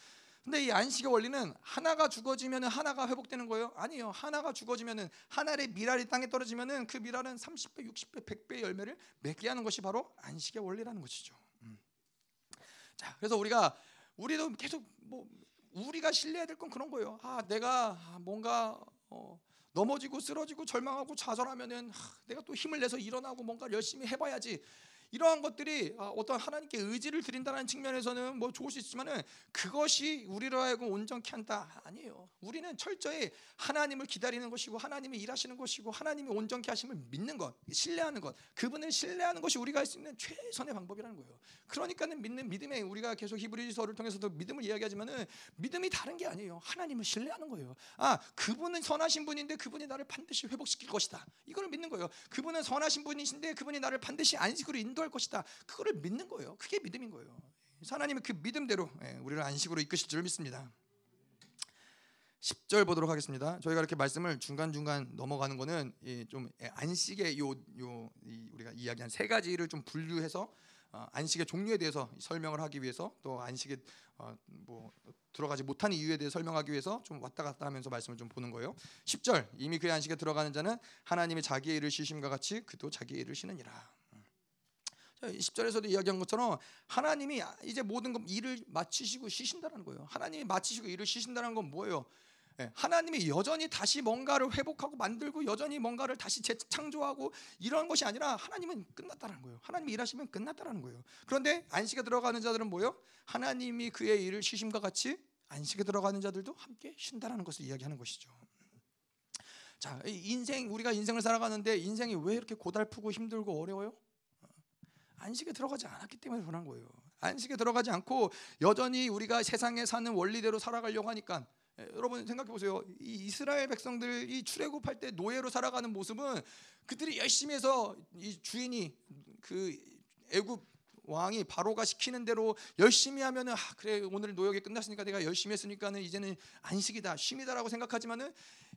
근데 이 안식의 원리는 하나가 죽어지면 하나가 회복되는 거예요? 아니에요. 하나가 죽어지면은 하나의 미랄이 땅에 떨어지면은 그 미랄은 30배, 60배, 100배 열매를 맺게 하는 것이 바로 안식의 원리라는 것이죠. 음. 자, 그래서 우리가 우리도 계속 뭐 우리가 신뢰해야 될 건 그런 거예요. 아, 내가 뭔가 어, 넘어지고 쓰러지고 절망하고 좌절하면은 하, 내가 또 힘을 내서 일어나고 뭔가 열심히 해봐야지. 이러한 것들이 아, 어떤 하나님께 의지를 드린다는 측면에서는 뭐 좋을 수 있지만은 그것이 우리로 하여금 온전케 한다 아니에요. 우리는 철저히 하나님을 기다리는 것이고 하나님이 일하시는 것이고 하나님이 온전케 하심을 믿는 것, 신뢰하는 것, 그분을 신뢰하는 것이 우리가 할 수 있는 최선의 방법이라는 거예요. 그러니까는 믿는 믿음에 우리가 계속 히브리서를 통해서도 믿음을 이야기하지만은 믿음이 다른 게 아니에요. 하나님을 신뢰하는 거예요. 아, 그분은 선하신 분인데 그분이 나를 반드시 회복시킬 것이다. 이거를 믿는 거예요. 그분은 선하신 분이신데 그분이 나를 반드시 안식으로 인도 인도할 것이다. 그거를 믿는 거예요. 그게 믿음인 거예요. 하나님은 그 믿음대로 예, 우리를 안식으로 이끄실 줄 믿습니다. 10절 보도록 하겠습니다. 저희가 이렇게 말씀을 중간 중간 넘어가는 거는 좀 예, 안식의 요 요 우리가 이야기한 세 가지를 좀 분류해서 어, 안식의 종류에 대해서 설명을 하기 위해서 또 안식에 어, 뭐 들어가지 못한 이유에 대해 설명하기 위해서 좀 왔다 갔다 하면서 말씀을 좀 보는 거예요. 10절 이미 그의 안식에 들어가는 자는 하나님의 자기의 일을 쉬심과 같이 그도 자기의 일을 쉬느니라. 10절에서도 이야기한 것처럼 하나님이 이제 모든 것 일을 마치시고 쉬신다는 거예요. 하나님이 마치시고 일을 쉬신다는 건 뭐예요? 예, 하나님이 여전히 다시 뭔가를 회복하고 만들고 여전히 뭔가를 다시 재창조하고 이런 것이 아니라 하나님은 끝났다는 거예요. 하나님이 일하시면 끝났다는 거예요. 그런데 안식에 들어가는 자들은 뭐예요? 하나님이 그의 일을 쉬심과 같이 안식에 들어가는 자들도 함께 쉰다라는 것을 이야기하는 것이죠. 자, 인생 우리가 인생을 살아가는데 인생이 왜 이렇게 고달프고 힘들고 어려워요? 안식에 들어가지 않았기 때문에 그런 거예요. 안식에 들어가지 않고 여전히 우리가 세상에 사는 원리대로 살아가려고 하니까 예, 여러분 생각해 보세요. 이 이스라엘 백성들이 출애굽할 때 노예로 살아가는 모습은 그들이 열심히 해서 이 주인이 그 애굽 왕이 바로가 시키는 대로 열심히 하면은 아, 그래 오늘 노역이 끝났으니까 내가 열심히 했으니까는 이제는 안식이다 쉼이다라고 생각하지만은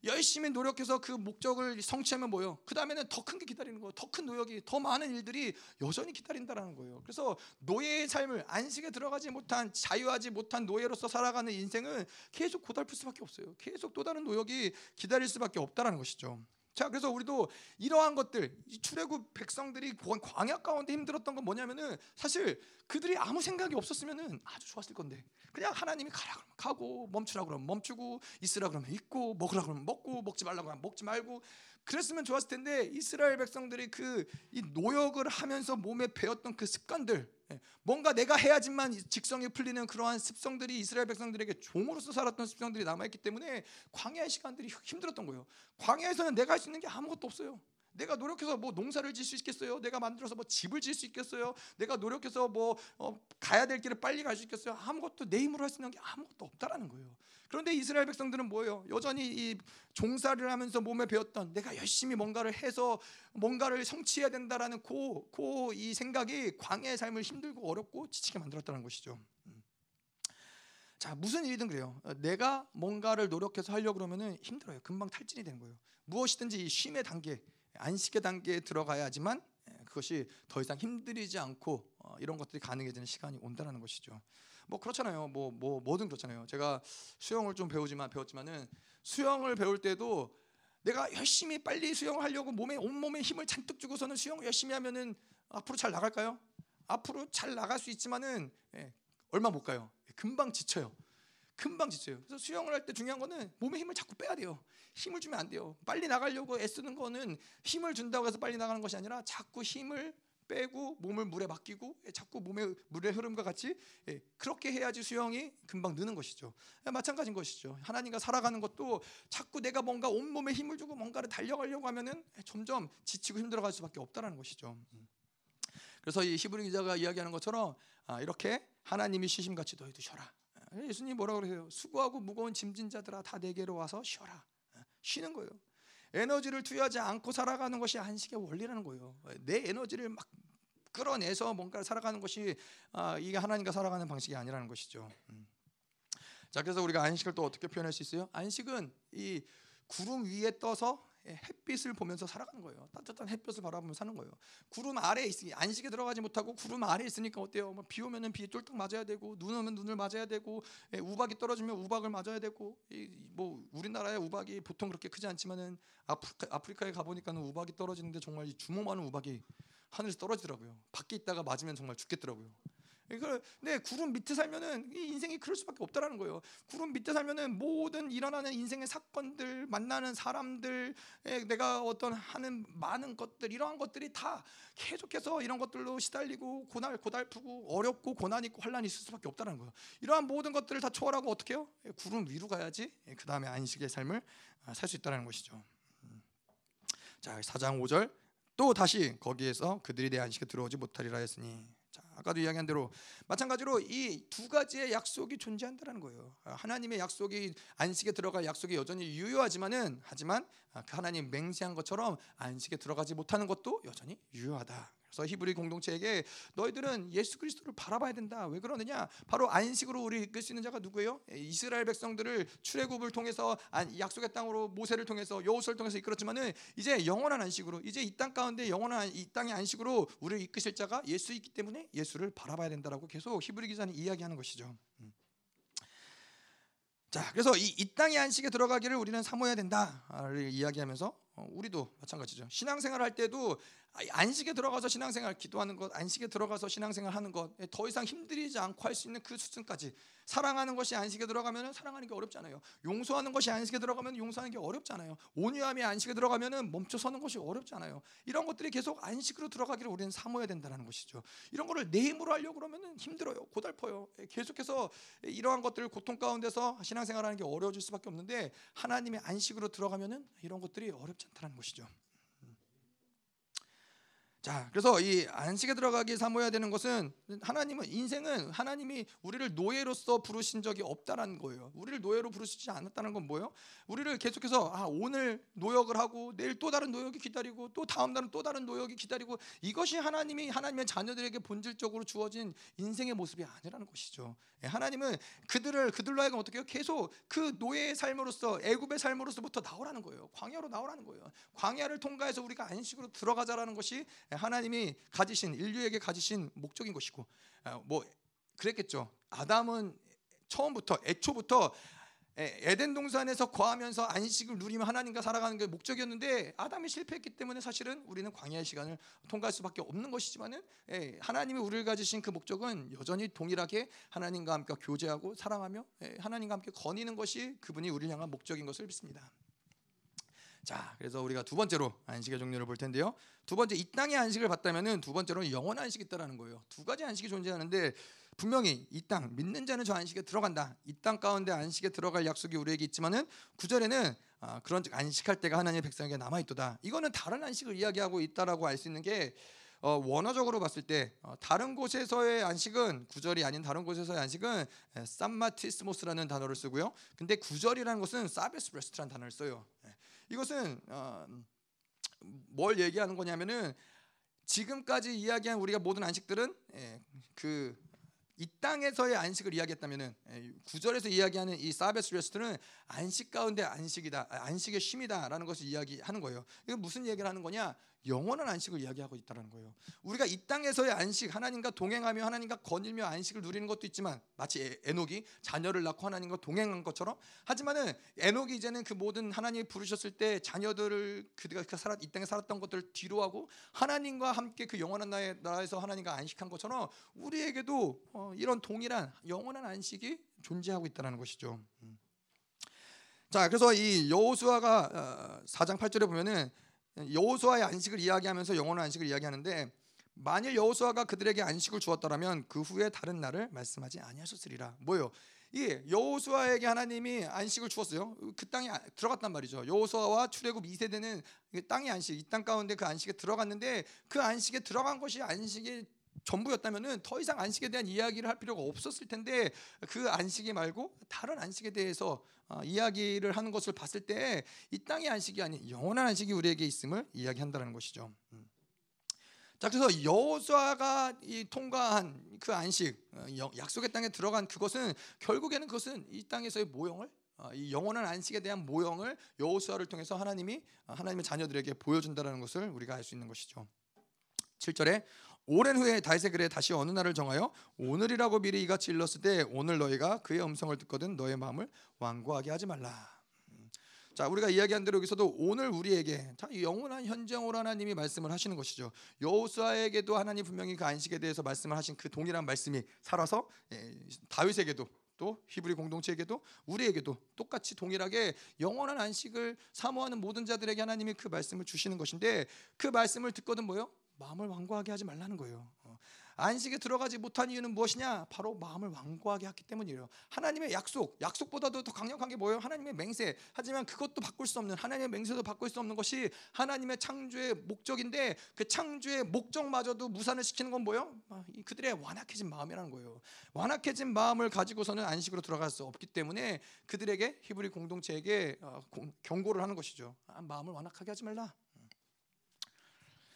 열심히 노력해서 그 목적을 성취하면 뭐요? 그 다음에는 더 큰 게 기다리는 거예요. 더 큰 노역이 더 많은 일들이 여전히 기다린다라는 거예요. 그래서 노예의 삶을 안식에 들어가지 못한 자유하지 못한 노예로서 살아가는 인생은 계속 고달플 수밖에 없어요. 계속 또 다른 노역이 기다릴 수밖에 없다라는 것이죠. 자, 그래서 우리도 이러한 것들, 출애굽 백성들이 광야 가운데 힘들었던 건 뭐냐면은 사실 그들이 아무 생각이 없었으면은 아주 좋았을 건데. 그냥 하나님이 가라 그러면 가고 멈추라 그러면 멈추고 있으라 그러면 있고 먹으라 그러면 먹고 먹지 말라 그러면 먹지 말고 그랬으면 좋았을 텐데 이스라엘 백성들이 그 이 노역을 하면서 몸에 배웠던 그 습관들 예, 뭔가 내가 해야지만 직성이 풀리는 그러한 습성들이 이스라엘 백성들에게 종으로서 살았던 습성들이 남아있기 때문에 광야의 시간들이 힘들었던 거예요. 광야에서는 내가 할 수 있는 게 아무것도 없어요. 내가 노력해서 뭐 농사를 지을 수 있겠어요? 내가 만들어서 뭐 집을 지을 수 있겠어요? 내가 노력해서 뭐 어, 가야 될 길을 빨리 갈 수 있겠어요? 아무것도 내 힘으로 할 수 있는 게 아무것도 없다라는 거예요. 그런데 이스라엘 백성들은 뭐예요? 여전히 이 종사를 하면서 몸에 배웠던 내가 열심히 뭔가를 해서 뭔가를 성취해야 된다라는 고고이 생각이 광야의 삶을 힘들고 어렵고 지치게 만들었다는 것이죠. 음. 자 무슨 일이든 그래요. 내가 뭔가를 노력해서 하려 고 그러면은 힘들어요. 금방 탈진이 되는 거예요. 무엇이든지 쉼의 단계, 안식의 단계에 들어가야지만 예, 그것이 더 이상 힘들이지 않고 어, 이런 것들이 가능해지는 시간이 온다는 것이죠. 뭐 그렇잖아요. 뭐, 뭐 뭐든 그렇잖아요. 제가 수영을 좀 배우지만 배웠지만은 수영을 배울 때도 내가 열심히 빨리 수영을 하려고 몸에 온 몸에 힘을 잔뜩 주고서는 수영을 열심히 하면은 앞으로 잘 나갈까요? 앞으로 잘 나갈 수 있지만은 예, 얼마 못 가요. 금방 지쳐요. 금방 지쳐요. 그래서 수영을 할 때 중요한 거는 몸에 힘을 자꾸 빼야 돼요. 힘을 주면 안 돼요. 빨리 나가려고 애쓰는 거는 힘을 준다고 해서 빨리 나가는 것이 아니라 자꾸 힘을 빼고 몸을 물에 맡기고 예, 자꾸 몸의 물의 흐름과 같이 예, 그렇게 해야지 수영이 금방 느는 것이죠. 예, 마찬가지인 것이죠. 하나님과 살아가는 것도 자꾸 내가 뭔가 온 몸에 힘을 주고 뭔가를 달려가려고 하면은 점점 지치고 힘들어갈 수밖에 없다라는 것이죠. 음. 그래서 이 히브리 기자가 이야기하는 것처럼 아, 이렇게 하나님이 쉬심같이 너희도 쉬어라. 예수님 뭐라 그러세요? 수고하고 무거운 짐진 자들아 다 내게로 와서 쉬어라. 쉬는 거예요. 에너지를 투여하지 않고 살아가는 것이 안식의 원리라는 거예요. 내 에너지를 막 끌어내서 뭔가를 살아가는 것이 아, 이게 하나님과 살아가는 방식이 아니라는 것이죠. 음. 자, 그래서 우리가 안식을 또 어떻게 표현할 수 있어요? 안식은 이 구름 위에 떠서 햇빛을 보면서 살아가는 거예요. 따뜻한 햇볕을 바라보며 사는 거예요. 구름 아래에 있으니 안식에 들어가지 못하고 구름 아래에 있으니까 어때요? 뭐비 오면은 비에 쫄딱 맞아야 되고 눈 오면 눈을 맞아야 되고 예, 우박이 떨어지면 우박을 맞아야 되고 이, 뭐 우리나라의 우박이 보통 그렇게 크지 않지만은 아프리카, 아프리카에 가 보니까는 우박이 떨어지는데 정말 이 주먹만한 우박이 하늘에서 떨어지더라고요. 밖에 있다가 맞으면 정말 죽겠더라고요. 이걸 네 구름 밑에 살면은 이 인생이 그럴 수밖에 없다라는 거예요. 구름 밑에 살면은 모든 일어나는 인생의 사건들, 만나는 사람들, 에 내가 어떤 하는 많은 것들 이러한 것들이 다 계속해서 이런 것들로 시달리고 고날 고달프고 어렵고 고난 있고 환란이 있을 수밖에 없다는 거예요. 이러한 모든 것들을 다 초월하고 어떻게 해요? 구름 위로 가야지 그 다음에 안식의 삶을 아, 살수 있다는 것이죠. 음. 자, 4장 5절 또 다시 거기에서 그들이 내 안식에 들어오지 못하리라 했으니 아까도 이야기한 대로 마찬가지로 이 두 가지의 약속이 존재한다는 거예요. 아, 하나님의 약속이 안식에 들어갈 약속이 여전히 유효하지만은 하지만 아, 그 하나님 맹세한 것처럼 안식에 들어가지 못하는 것도 여전히 유효하다. 그래서 히브리 공동체에게 너희들은 예수 그리스도를 바라봐야 된다. 왜 그러느냐? 바로 안식으로 우리 이끌 수 있는 자가 누구예요? 이스라엘 백성들을 출애굽을 통해서 약속의 땅으로 모세를 통해서 여호수아를 통해서 이끌었지만은 이제 영원한 안식으로 이제 이 땅 가운데 영원한 이 땅의 안식으로 우리를 이끄실 자가 예수 있기 때문에 예수를 바라봐야 된다라고 계속 히브리 기자는 이야기하는 것이죠. 음. 자, 그래서 이, 이 땅의 안식에 들어가기를 우리는 사모해야 된다를 이야기하면서 어, 우리도 마찬가지죠. 신앙생활 할 때도 안식에 들어가서 신앙생활 기도하는 것, 안식에 들어가서 신앙생활 하는 것, 더 이상 힘들이지 않고 할 수 있는 그 수준까지 사랑하는 것이 안식에 들어가면 사랑하는 게 어렵잖아요. 용서하는 것이 안식에 들어가면 용서하는 게 어렵잖아요. 온유함이 안식에 들어가면 멈춰 서는 것이 어렵잖아요. 이런 것들이 계속 안식으로 들어가기를 우리는 사모해야 된다는 것이죠. 이런 거를 내 힘으로 하려고 그러면 힘들어요. 고달퍼요. 계속해서 이러한 것들을 고통 가운데서 신앙생활하는 게 어려워질 수밖에 없는데 하나님의 안식으로 들어가면은 이런 것들이 어렵지 않다는 것이죠. 자, 그래서 이 안식에 들어가기 사모해야 되는 것은 하나님은 인생은 하나님이 우리를 노예로서 부르신 적이 없다라는 거예요. 우리를 노예로 부르시지 않았다는 건 뭐예요? 우리를 계속해서 아, 오늘 노역을 하고 내일 또 다른 노역이 기다리고 또 다음 날은 또 다른 노역이 기다리고 이것이 하나님이 하나님의 자녀들에게 본질적으로 주어진 인생의 모습이 아니라는 것이죠. 예, 하나님은 그들을 그들로 하여금 어떻게 해요? 계속 그 노예의 삶으로서 애굽의 삶으로서부터 나오라는 거예요. 광야로 나오라는 거예요. 광야를 통과해서 우리가 안식으로 들어가자라는 것이 하나님이 가지신 인류에게 가지신 목적인 것이고 어, 뭐 그랬겠죠. 아담은 처음부터 애초부터 에덴 동산에서 거하면서 안식을 누리며 하나님과 살아가는 게 목적이었는데 아담이 실패했기 때문에 사실은 우리는 광야의 시간을 통과할 수밖에 없는 것이지만은 하나님이 우리를 가지신 그 목적은 여전히 동일하게 하나님과 함께 교제하고 사랑하며 하나님과 함께 거니는 것이 그분이 우리를 향한 목적인 것을 믿습니다. 자, 그래서 우리가 두 번째로 안식의 종류를 볼 텐데요. 두 번째 이 땅의 안식을 받다면은 두 번째로는 영원 안식이 있다라는 거예요. 두 가지 안식이 존재하는데 분명히 이 땅 믿는 자는 저 안식에 들어간다. 이 땅 가운데 안식에 들어갈 약속이 우리에게 있지만은 구절에는 아, 그런 안식할 때가 하나님의 백성에게 남아 있도다. 이거는 다른 안식을 이야기하고 있다라고 알 수 있는 게 어, 원어적으로 봤을 때 어, 다른 곳에서의 안식은 구절이 아닌 다른 곳에서의 안식은 sabbatismos라는 단어를 쓰고요. 근데 구절이라는 것은 Sabbath rest라는 단어를 써요. 이것은 어, 뭘 얘기하는 거냐면은 지금까지 이야기한 우리가 모든 안식들은 예, 그이 땅에서의 안식을 이야기했다면은 예, 구절에서 이야기하는 이 Sabbath rest는 안식 가운데 안식이다, 안식의 쉼이다라는 것을 이야기하는 거예요. 이거 무슨 얘기를 하는 거냐? 영원한 안식을 이야기하고 있다는 거예요. 우리가 이 땅에서의 안식, 하나님과 동행하며 하나님과 거닐며 안식을 누리는 것도 있지만 마치 에녹이 자녀를 낳고 하나님과 동행한 것처럼 하지만은 에녹이 이제는 그 모든 하나님이 부르셨을 때 자녀들을 그가 그 살았 이 땅에 살았던 것들을 뒤로하고 하나님과 함께 그 영원한 나라에서 하나님과 안식한 것처럼 우리에게도 어, 이런 동일한 영원한 안식이 존재하고 있다는 것이죠. 음. 자, 그래서 이 여호수아가 4장 어, 8절에 보면은 여호수아의 안식을 이야기하면서 영원한 안식을 이야기하는데 만일 여호수아가 그들에게 안식을 주었더라면 그 후에 다른 날을 말씀하지 아니하셨으리라. 뭐요? 이 여호수아에게 하나님이 안식을 주었어요. 그 땅에 들어갔단 말이죠. 여호수아와 출애굽 2세대는 땅의 안식, 이 땅 가운데 그 안식에 들어갔는데 그 안식에 들어간 것이 안식의 전부였다면은 더 이상 안식에 대한 이야기를 할 필요가 없었을 텐데 그 안식이 말고 다른 안식에 대해서 어, 이야기를 하는 것을 봤을 때 이 땅의 안식이 아닌 영원한 안식이 우리에게 있음을 이야기한다는 것이죠. 음. 자 그래서 여호수아가 이 통과한 그 안식 어, 약속의 땅에 들어간 그것은 결국에는 그것은 이 땅에서의 모형을 어, 이 영원한 안식에 대한 모형을 여호수아를 통해서 하나님이 어, 하나님의 자녀들에게 보여준다라는 것을 우리가 알 수 있는 것이죠. 7절에 오랜 후에 다윗의 글에 다시 어느 날을 정하여 오늘이라고 미리 이같이 일렀을 때 오늘 너희가 그의 음성을 듣거든 너의 마음을 완고하게 하지 말라. 음. 자 우리가 이야기한 대로 여기서도 오늘 우리에게 자, 영원한 현장으로 하나님이 말씀을 하시는 것이죠. 여호수아에게도 하나님 분명히 그 안식에 대해서 말씀을 하신 그 동일한 말씀이 살아서 예, 다윗에게도 또 히브리 공동체에게도 우리에게도 똑같이 동일하게 영원한 안식을 사모하는 모든 자들에게 하나님이 그 말씀을 주시는 것인데 그 말씀을 듣거든 뭐요? 마음을 완고하게 하지 말라는 거예요. 어. 안식에 들어가지 못한 이유는 무엇이냐? 바로 마음을 완고하게 했기 때문이에요. 하나님의 약속, 약속보다도 더 강력한 게 뭐예요? 하나님의 맹세. 하지만 그것도 바꿀 수 없는 하나님의 맹세도 바꿀 수 없는 것이 하나님의 창조의 목적인데 그 창조의 목적마저도 무산을 시키는 건 뭐예요? 아, 그들의 완악해진 마음이라는 거예요. 완악해진 마음을 가지고서는 안식으로 들어갈 수 없기 때문에 그들에게 히브리 공동체에게 어, 경고를 하는 것이죠. 아, 마음을 완악하게 하지 말라.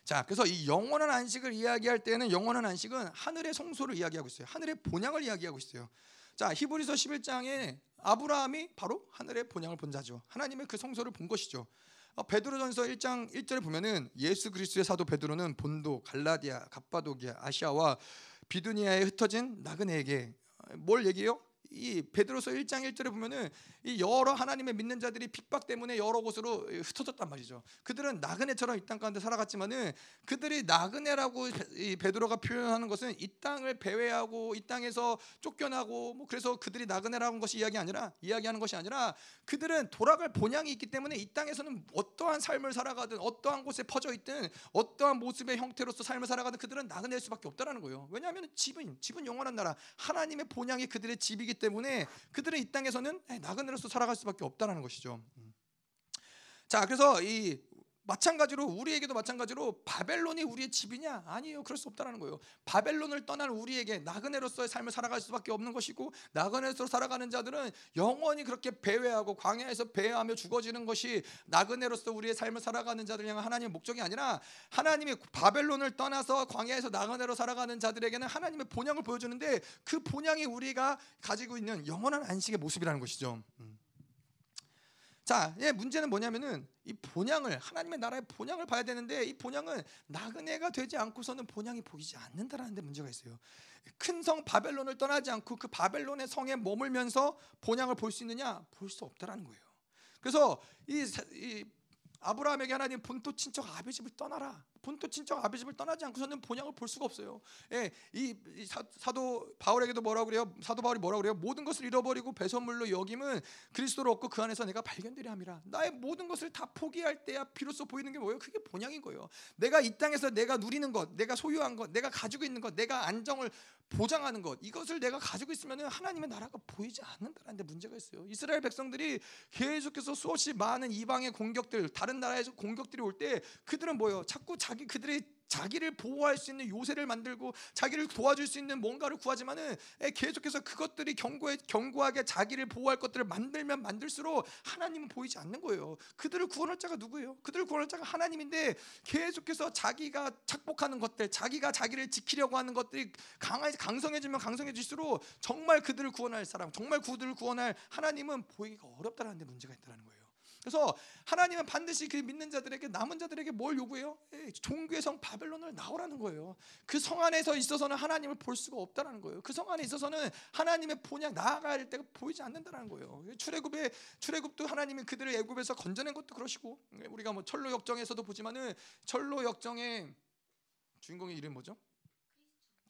자, 그래서 이 영원한 안식을 이야기할 때는 영원한 안식은 하늘의 성소를 이야기하고 있어요. 하늘의 본향을 이야기하고 있어요. 자, 히브리서 11장에 아브라함이 바로 하늘의 본향을 본 자죠. 하나님의 그 성소를 본 것이죠. 어, 베드로전서 1장 1절에 보면은 예수 그리스도의 사도 베드로는 본도, 갈라디아, 갑바도기아, 아시아와 비두니아에 흩어진 나그네에게 뭘 얘기해요? 이 베드로서 1장 1절에 보면은 이 여러 하나님의 믿는 자들이 핍박 때문에 여러 곳으로 흩어졌단 말이죠. 그들은 나그네처럼 이 땅 가운데 살아갔지만은 그들이 나그네라고 이 베드로가 표현하는 것은 이 땅을 배회하고 이 땅에서 쫓겨나고 뭐 그래서 그들이 나그네라는 것이 이야기 아니라 이야기하는 것이 아니라 그들은 돌아갈 본향이 있기 때문에 이 땅에서는 어떠한 삶을 살아가든 어떠한 곳에 퍼져 있든 어떠한 모습의 형태로서 삶을 살아가든 그들은 나그네일 수밖에 없다라는 거예요. 왜냐하면 집은 집은 영원한 나라 하나님의 본향이 그들의 집이기 때문에 그들은 이 땅에서는 나그네 로서 살아갈 수밖에 없다는 것이죠. 음. 자, 그래서 이 마찬가지로 우리에게도 마찬가지로 바벨론이 우리의 집이냐? 아니에요. 그럴 수 없다는 거예요. 바벨론을 떠난 우리에게 나그네로서의 삶을 살아갈 수밖에 없는 것이고 나그네로서 살아가는 자들은 영원히 그렇게 배회하고 광야에서 배회하며 죽어지는 것이 나그네로서 우리의 삶을 살아가는 자들 향한 하나님의 목적이 아니라 하나님이 바벨론을 떠나서 광야에서 나그네로 살아가는 자들에게는 하나님의 본향을 보여주는데 그 본향이 우리가 가지고 있는 영원한 안식의 모습이라는 것이죠. 음. 자, 예, 문제는 뭐냐면은 이 본향을 하나님의 나라의 본향을 봐야 되는데 이 본향은 나그네가 되지 않고서는 본향이 보이지 않는다라는 데 문제가 있어요. 큰 성 바벨론을 떠나지 않고 그 바벨론의 성에 머물면서 본향을 볼 수 있느냐? 볼 수 없다라는 거예요. 그래서 이, 이 아브라함에게 하나님 본토 친척 아비 집을 떠나라. 본토 친척 아비 집을 떠나지 않고서는 본향을 볼 수가 없어요. 예, 이, 이 사, 도 바울에게도 뭐라고 그래요? 사도 바울이 뭐라고 그래요? 모든 것을 잃어버리고 배선물로 여김은 그리스도를 얻고 그 안에서 내가 발견되려 함이라. 나의 모든 것을 다 포기할 때야 비로소 보이는 게 뭐예요? 그게 본향인 거예요. 내가 이 땅에서 내가 누리는 것, 내가 소유한 것, 내가 가지고 있는 것, 내가 안정을 보장하는 것 이것을 내가 가지고 있으면 하나님의 나라가 보이지 않는다는 데 문제가 있어요. 이스라엘 백성들이 계속해서 수없이 많은 이방의 공격들, 다른 나라에서 공격들이 올 때 그들은 뭐예요? 자꾸 자기 그들의 자기를 보호할 수 있는 요새를 만들고 자기를 도와줄 수 있는 뭔가를 구하지만은 계속해서 그것들이 견고해, 견고하게 자기를 보호할 것들을 만들면 만들수록 하나님은 보이지 않는 거예요. 그들을 구원할 자가 누구예요? 그들을 구원할 자가 하나님인데 계속해서 자기가 착복하는 것들, 자기가 자기를 지키려고 하는 것들이 강하, 강성해지면 강성해질수록 정말 그들을 구원할 사람, 정말 그들을 구원할 하나님은 보이기가 어렵다는 데 문제가 있다는 거예요. 그래서 하나님은 반드시 그 믿는 자들에게 남은 자들에게 뭘 요구해요? 종교의 성 바벨론을 나오라는 거예요. 그 성 안에서 있어서는 하나님을 볼 수가 없다라는 거예요. 그 성 안에 있어서는 하나님의 본향 나아갈 때가 보이지 않는다는 거예요. 출애굽의 출애굽도 하나님이 그들을 애굽에서 건져낸 것도 그러시고 우리가 뭐 철로 역정에서도 보지만은 철로 역정의 주인공의 이름 뭐죠?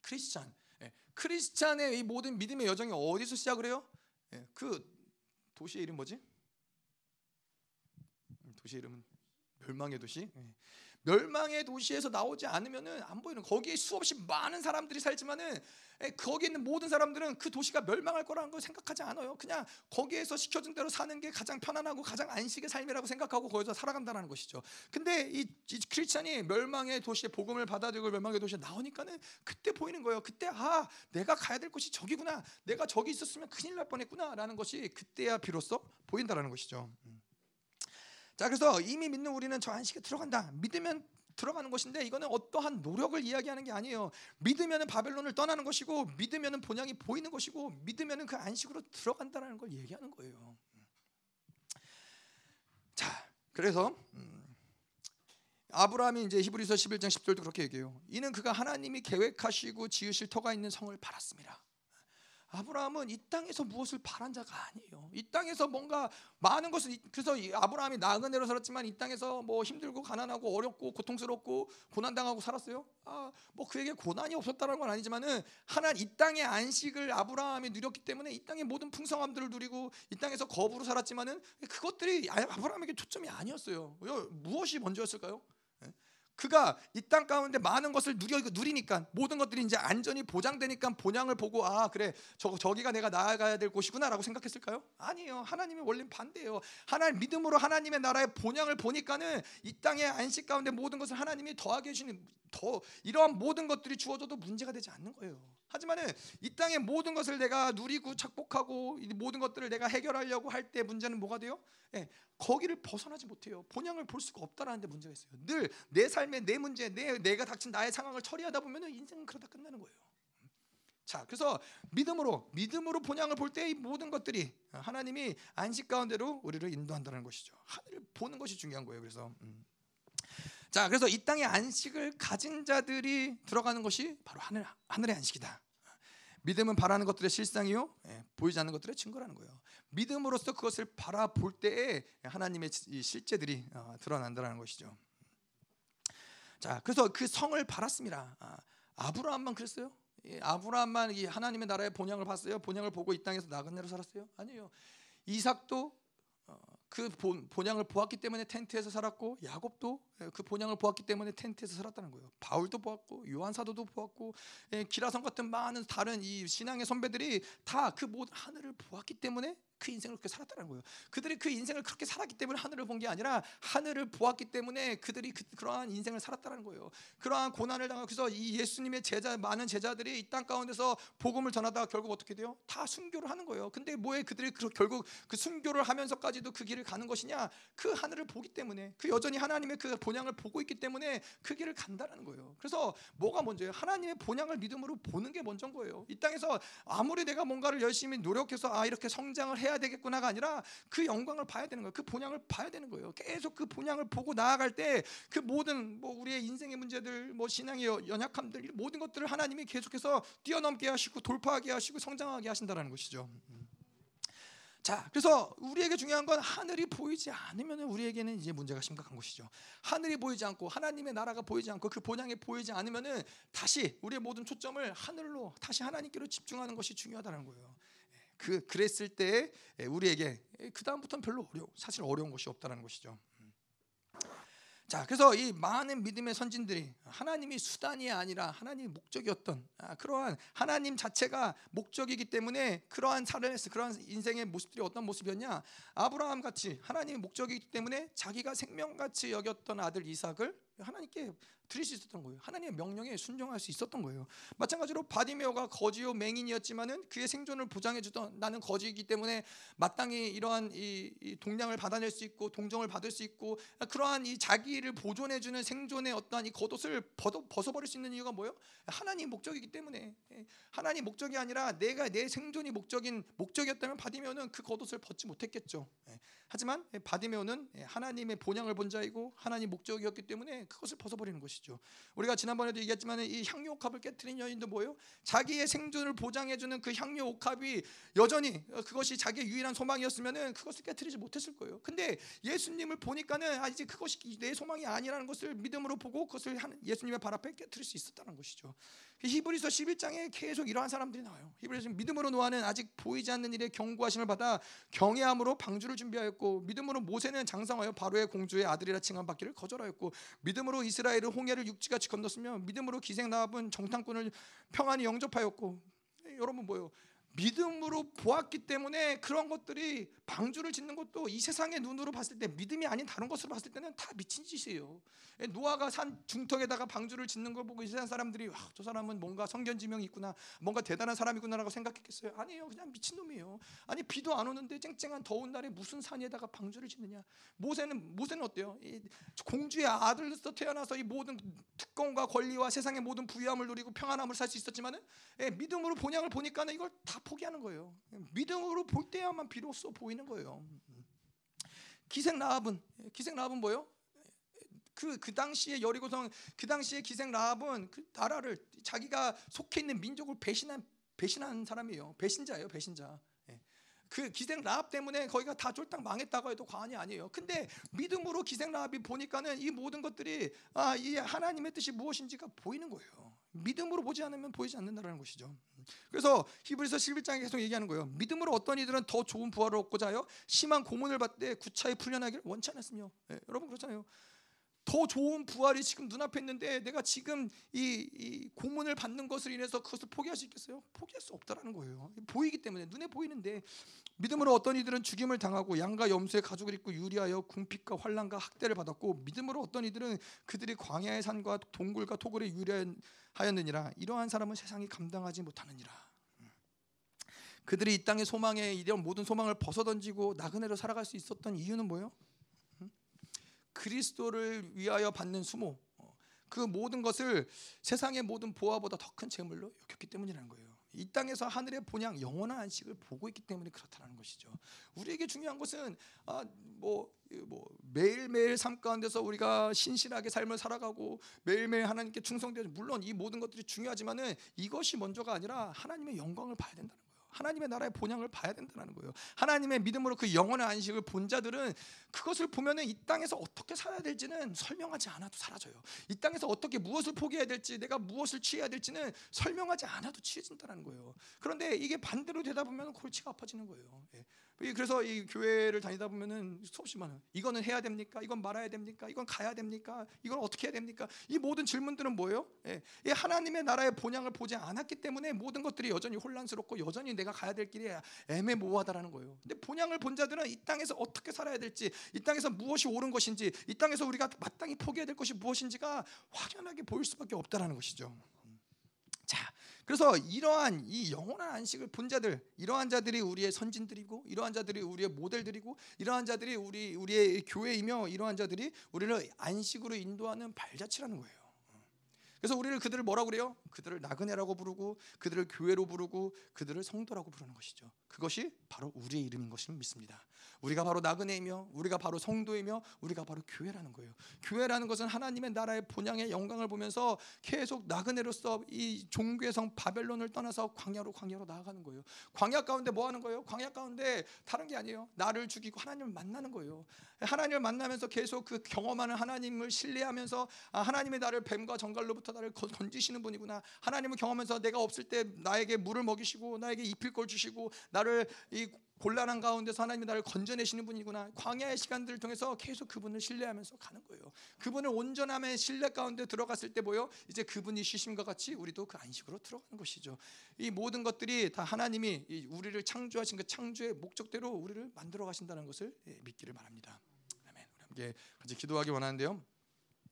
크리스찬. 예, 크리스찬의 이 모든 믿음의 여정이 어디서 시작을 해요? 예, 그 도시의 이름 뭐지? 도시 이름은 멸망의 도시. 예. 멸망의 도시에서 나오지 않으면은 안 보이는 거기에 수없이 많은 사람들이 살지만은 예, 거기 있는 모든 사람들은 그 도시가 멸망할 거라는 걸 생각하지 않아요. 그냥 거기에서 시켜준 대로 사는 게 가장 편안하고 가장 안식의 삶이라고 생각하고 거기서 살아간다는 것이죠. 근데 이, 이 크리스찬이 멸망의 도시에 복음을 받아들이고 멸망의 도시에 나오니까는 그때 보이는 거예요. 그때 아 내가 가야 될 곳이 저기구나. 내가 저기 있었으면 큰일 날 뻔했구나라는 것이 그때야 비로소 보인다라는 것이죠. 음. 자, 그래서 이미 믿는 우리는 저 안식에 들어간다. 믿으면 들어가는 것인데 이거는 어떠한 노력을 이야기하는 게 아니에요. 믿으면은 바벨론을 떠나는 것이고 믿으면은 본향이 보이는 것이고 믿으면은 그 안식으로 들어간다라는 걸 얘기하는 거예요. 자, 그래서 음, 아브라함이 이제 히브리서 11장 10절도 그렇게 얘기해요. 이는 그가 하나님이 계획하시고 지으실 터가 있는 성을 팔았습니다. 아브라함은 이 땅에서 무엇을 바란 자가 아니에요. 이 땅에서 뭔가 많은 것을 그래서 아브라함이 나그네로 살았지만 이 땅에서 뭐 힘들고 가난하고 어렵고 고통스럽고 고난 당하고 살았어요. 아, 뭐 그에게 고난이 없었다는 건 아니지만은 하나님 이 땅의 안식을 아브라함이 누렸기 때문에 이 땅의 모든 풍성함들을 누리고 이 땅에서 거부로 살았지만은 그것들이 아브라함에게 초점이 아니었어요. 무엇이 먼저였을까요? 그가 이 땅 가운데 많은 것을 누려 누리니까 모든 것들이 이제 안전이 보장되니까 본향을 보고 아 그래 저 저기가 내가 나아가야 될 곳이구나라고 생각했을까요? 아니에요. 하나님이 원래 반대예요. 하나님 믿음으로 하나님의 나라의 본향을 보니까는 이 땅의 안식 가운데 모든 것을 하나님이 더하게 해주는 더 이러한 모든 것들이 주어져도 문제가 되지 않는 거예요. 하지만은 이 땅의 모든 것을 내가 누리고 착복하고 이 모든 것들을 내가 해결하려고 할 때 문제는 뭐가 돼요? 예, 거기를 벗어나지 못해요. 본향을 볼 수가 없다라는 데 문제가 있어요. 늘 내 삶의 내 문제, 내 내가 닥친 나의 상황을 처리하다 보면은 인생은 그러다 끝나는 거예요. 자, 그래서 믿음으로 믿음으로 본향을 볼 때 이 모든 것들이 하나님이 안식 가운데로 우리를 인도한다는 것이죠. 하늘을 보는 것이 중요한 거예요. 그래서 음. 자, 그래서 이 땅의 안식을 가진 자들이 들어가는 것이 바로 하늘 하늘의 안식이다. 믿음은 바라는 것들의 실상이요, 예, 보이지 않는 것들의 증거라는 거예요. 믿음으로써 그것을 바라볼 때에 하나님의 실제들이 어, 드러난다는 것이죠. 자, 그래서 그 성을 바랐습니다. 아, 아브라함만 그랬어요? 예, 아브라함만 이 하나님의 나라의 본향을 봤어요? 본향을 보고 이 땅에서 나그네로 살았어요? 아니에요. 이삭도 어, 그 본향을 보았기 때문에 텐트에서 살았고 야곱도 예, 그 본향을 보았기 때문에 텐트에서 살았다는 거예요. 바울도 보았고 요한 사도도 보았고 예, 기라성 같은 많은 다른 이 신앙의 선배들이 다 그 모든 하늘을 보았기 때문에 그 인생을 그렇게 살았다는 거예요. 그들이 그 인생을 그렇게 살았기 때문에 하늘을 본 게 아니라 하늘을 보았기 때문에 그들이 그, 러한 인생을 살았다는 거예요. 그러한 고난을 당하고 그래서 이 예수님의 제자 많은 제자들이 이 땅 가운데서 복음을 전하다가 결국 어떻게 돼요? 다 순교를 하는 거예요. 근데 뭐에 그들이 그, 결국 그 순교를 하면서까지도 그 길을 가는 것이냐? 그 하늘을 보기 때문에 그 여전히 하나님의 그 본향을 보고 있기 때문에 그 길을 간다는 거예요. 그래서 뭐가 먼저예요? 하나님의 본향을 믿음으로 보는 게 먼저인 거예요. 이 땅에서 아무리 내가 뭔가를 열심히 노력해서 아 이렇게 성장을 해야 되겠구나가 아니라 그 영광을 봐야 되는 거예요. 그 본향을 봐야 되는 거예요. 계속 그 본향을 보고 나아갈 때 그 모든 뭐 우리의 인생의 문제들, 뭐 신앙의 연약함들 모든 것들을 하나님이 계속해서 뛰어넘게 하시고 돌파하게 하시고 성장하게 하신다는 것이죠. 자, 그래서 우리에게 중요한 건 하늘이 보이지 않으면 우리에게는 이제 문제가 심각한 것이죠. 하늘이 보이지 않고 하나님의 나라가 보이지 않고 그 본향이 보이지 않으면은 다시 우리의 모든 초점을 하늘로 다시 하나님께로 집중하는 것이 중요하다는 거예요. 그 그랬을 때 우리에게 그 다음부터는 별로 어려 사실 어려운 것이 없다는 것이죠. 자, 그래서 이 많은 믿음의 선진들이 하나님이 수단이 아니라 하나님이 목적이었던 아, 그러한 하나님 자체가 목적이기 때문에 그러한 삶을 그러한 인생의 모습들이 어떤 모습이었냐? 아브라함 같이 하나님의 목적이기 때문에 자기가 생명같이 여겼던 아들 이삭을 하나님께 드릴 수 있었던 거예요. 하나님의 명령에 순종할 수 있었던 거예요. 마찬가지로 바디메오가 거지요 맹인이었지만은 그의 생존을 보장해 주던 나는 거지이기 때문에 마땅히 이러한 이, 이, 동량을 받아낼 수 있고 동정을 받을 수 있고 그러한 이 자기를 보존해 주는 생존의 어떠한 이 겉옷을 벗어, 버릴 수 있는 이유가 뭐예요? 하나님 목적이기 때문에 예. 하나님 목적이 아니라 내가 내 생존이 목적인 목적이었다면 바디메오는 그 겉옷을 벗지 못했겠죠. 예. 하지만 바디메오는 예, 하나님의 본향을 본 자이고 하나님 목적이었기 때문에 그것을 벗어버리는 것이죠. 우리가 지난번에도 얘기했지만 이 향유 옥합을 깨뜨린 여인도 뭐예요? 자기의 생존을 보장해주는 그 향유 옥합이 여전히 어, 그것이 자기의 유일한 소망이었으면은 그것을 깨뜨리지 못했을 거예요. 근데 예수님을 보니까는 아 이제 그것이 내 소망이 아니라는 것을 믿음으로 보고 그것을 예수님의 발 앞에 깨뜨릴 수 있었다는 것이죠. 히브리서 11장에 계속 이러한 사람들이 나와요. 히브리서 믿음으로 노아는 아직 보이지 않는 일에 경고하심을 받아 경외함으로 방주를 준비하였고 믿음으로 모세는 장성하여 바로의 공주의 아들이라 칭함 받기를 거절하였고 믿음으로 이스라엘은 홍해를 육지같이 건넜으며 믿음으로 기생 나합은 정탐꾼을 평안히 영접하였고 여러분 뭐요? 믿음으로 보았기 때문에 그런 것들이 방주를 짓는 것도 이 세상의 눈으로 봤을 때 믿음이 아닌 다른 것으로 봤을 때는 다 미친 짓이에요. 예, 노아가 산 중턱에다가 방주를 짓는 걸 보고 이 세상 사람들이 와, 저 사람은 뭔가 성견 지명이 있구나, 뭔가 대단한 사람이구나라고 생각했겠어요. 아니에요, 그냥 미친 놈이에요. 아니 비도 안 오는데 쨍쨍한 더운 날에 무슨 산에다가 방주를 짓느냐? 모세는 모세는 어때요? 공주의 아들로서 태어나서 이 모든 특권과 권리와 세상의 모든 부유함을 누리고 평안함을 살 수 있었지만은 예, 믿음으로 본향을 보니까는 이걸 다 포기하는 거예요. 믿음으로 볼 때야만 비로소 보이는 거예요. 기생 라합은 기생 라합은 뭐요? 그, 그 당시에 여리고성 그 당시에 기생 라합은 그 나라를 자기가 속해 있는 민족을 배신한 배신한 사람이에요. 배신자예요, 배신자. 예. 그 기생 라합 때문에 거기가 다 쫄딱 망했다고 해도 과언이 아니에요. 근데 믿음으로 기생 라합이 보니까는 이 모든 것들이 아, 이 하나님의 뜻이 무엇인지가 보이는 거예요. 믿음으로 보지 않으면 보이지 않는다는 것이죠. 그래서 히브리서 11장에 계속 얘기하는 거예요. 믿음으로 어떤 이들은 더 좋은 부활을 얻고자 하여 심한 고문을 받되 구차히 풀려나기를 원치 않았으며 예, 여러분 그렇잖아요. 더 좋은 부활이 지금 눈앞에 있는데 내가 지금 이, 이, 고문을 받는 것을 인해서 그것을 포기할 수 있겠어요? 포기할 수 없다라는 거예요. 보이기 때문에 눈에 보이는데 믿음으로 어떤 이들은 죽임을 당하고 양과 염소의 가죽을 입고 유리하여 궁핍과 환란과 학대를 받았고 믿음으로 어떤 이들은 그들이 광야의 산과 동굴과 토굴에 유리하였느니라 이러한 사람은 세상이 감당하지 못하느니라. 그들이 이 땅의 소망에 이런 모든 소망을 벗어던지고 나그네로 살아갈 수 있었던 이유는 뭐예요? 그리스도를 위하여 받는 수모 어, 그 모든 것을 세상의 모든 보화보다 더 큰 재물로 여겼기 때문이라는 거예요. 이 땅에서 하늘의 본향 영원한 안식을 보고 있기 때문에 그렇다는 것이죠. 우리에게 중요한 것은 아, 뭐, 뭐 매일매일 삶 가운데서 우리가 신실하게 삶을 살아가고 매일매일 하나님께 충성되는 물론 이 모든 것들이 중요하지만은 이것이 먼저가 아니라 하나님의 영광을 봐야 된다는. 하나님의 나라의 본향을 봐야 된다는 거예요. 하나님의 믿음으로 그 영원한 안식을 본 자들은 그것을 보면은 이 땅에서 어떻게 살아야 될지는 설명하지 않아도 사라져요. 이 땅에서 어떻게 무엇을 포기해야 될지, 내가 무엇을 취해야 될지는 설명하지 않아도 취해진다는 거예요. 그런데 이게 반대로 되다 보면 골치가 아파지는 거예요. 예. 그래서 이 교회를 다니다 보면은 수없이 많아요. 이거는 해야 됩니까? 이건 말아야 됩니까? 이건 가야 됩니까? 이건 어떻게 해야 됩니까? 이 모든 질문들은 뭐예요? 예. 하나님의 나라의 본향을 보지 않았기 때문에 모든 것들이 여전히 혼란스럽고 여전히 내가 가야 될 길이 애매모호하다라는 거예요. 근데 본향을 본 자들은 이 땅에서 어떻게 살아야 될지, 이 땅에서 무엇이 옳은 것인지, 이 땅에서 우리가 마땅히 포기해야 될 것이 무엇인지가 확연하게 보일 수밖에 없다라는 것이죠. 자, 그래서 이러한 이 영원한 안식을 본 자들, 이러한 자들이 우리의 선진들이고, 이러한 자들이 우리의 모델들이고, 이러한 자들이 우리 우리의 교회이며, 이러한 자들이 우리를 안식으로 인도하는 발자취라는 거예요. 그래서 우리를 그들을 뭐라고 그래요? 그들을 나그네라고 부르고, 그들을 교회로 부르고, 그들을 성도라고 부르는 것이죠. 그것이 바로 우리의 이름인 것을 믿습니다. 우리가 바로 나그네이며 우리가 바로 성도이며 우리가 바로 교회라는 거예요. 교회라는 것은 하나님의 나라의 본향의 영광을 보면서 계속 나그네로서 이 종교의 성 바벨론을 떠나서 광야로 광야로 나아가는 거예요. 광야 가운데 뭐 하는 거예요? 광야 가운데 다른 게 아니에요. 나를 죽이고 하나님을 만나는 거예요. 하나님을 만나면서 계속 그 경험하는 하나님을 신뢰하면서 아, 하나님의 나를 뱀과 정갈로부터 나를 건지시는 분이구나. 하나님을 경험하면서 내가 없을 때 나에게 물을 먹이시고 나에게 입힐 걸 주시고 나를 이 곤란한 가운데서 하나님이 나를 건져내시는 분이구나. 광야의 시간들을 통해서 계속 그분을 신뢰하면서 가는 거예요. 그분을 온전함의 신뢰 가운데 들어갔을 때 뭐요? 이제 그분이 쉬심과 같이 우리도 그 안식으로 들어가는 것이죠. 이 모든 것들이 다 하나님이 우리를 창조하신 그 창조의 목적대로 우리를 만들어 가신다는 것을 예, 믿기를 바랍니다. 아멘. 우리 함께 같이 기도하기 원하는데요.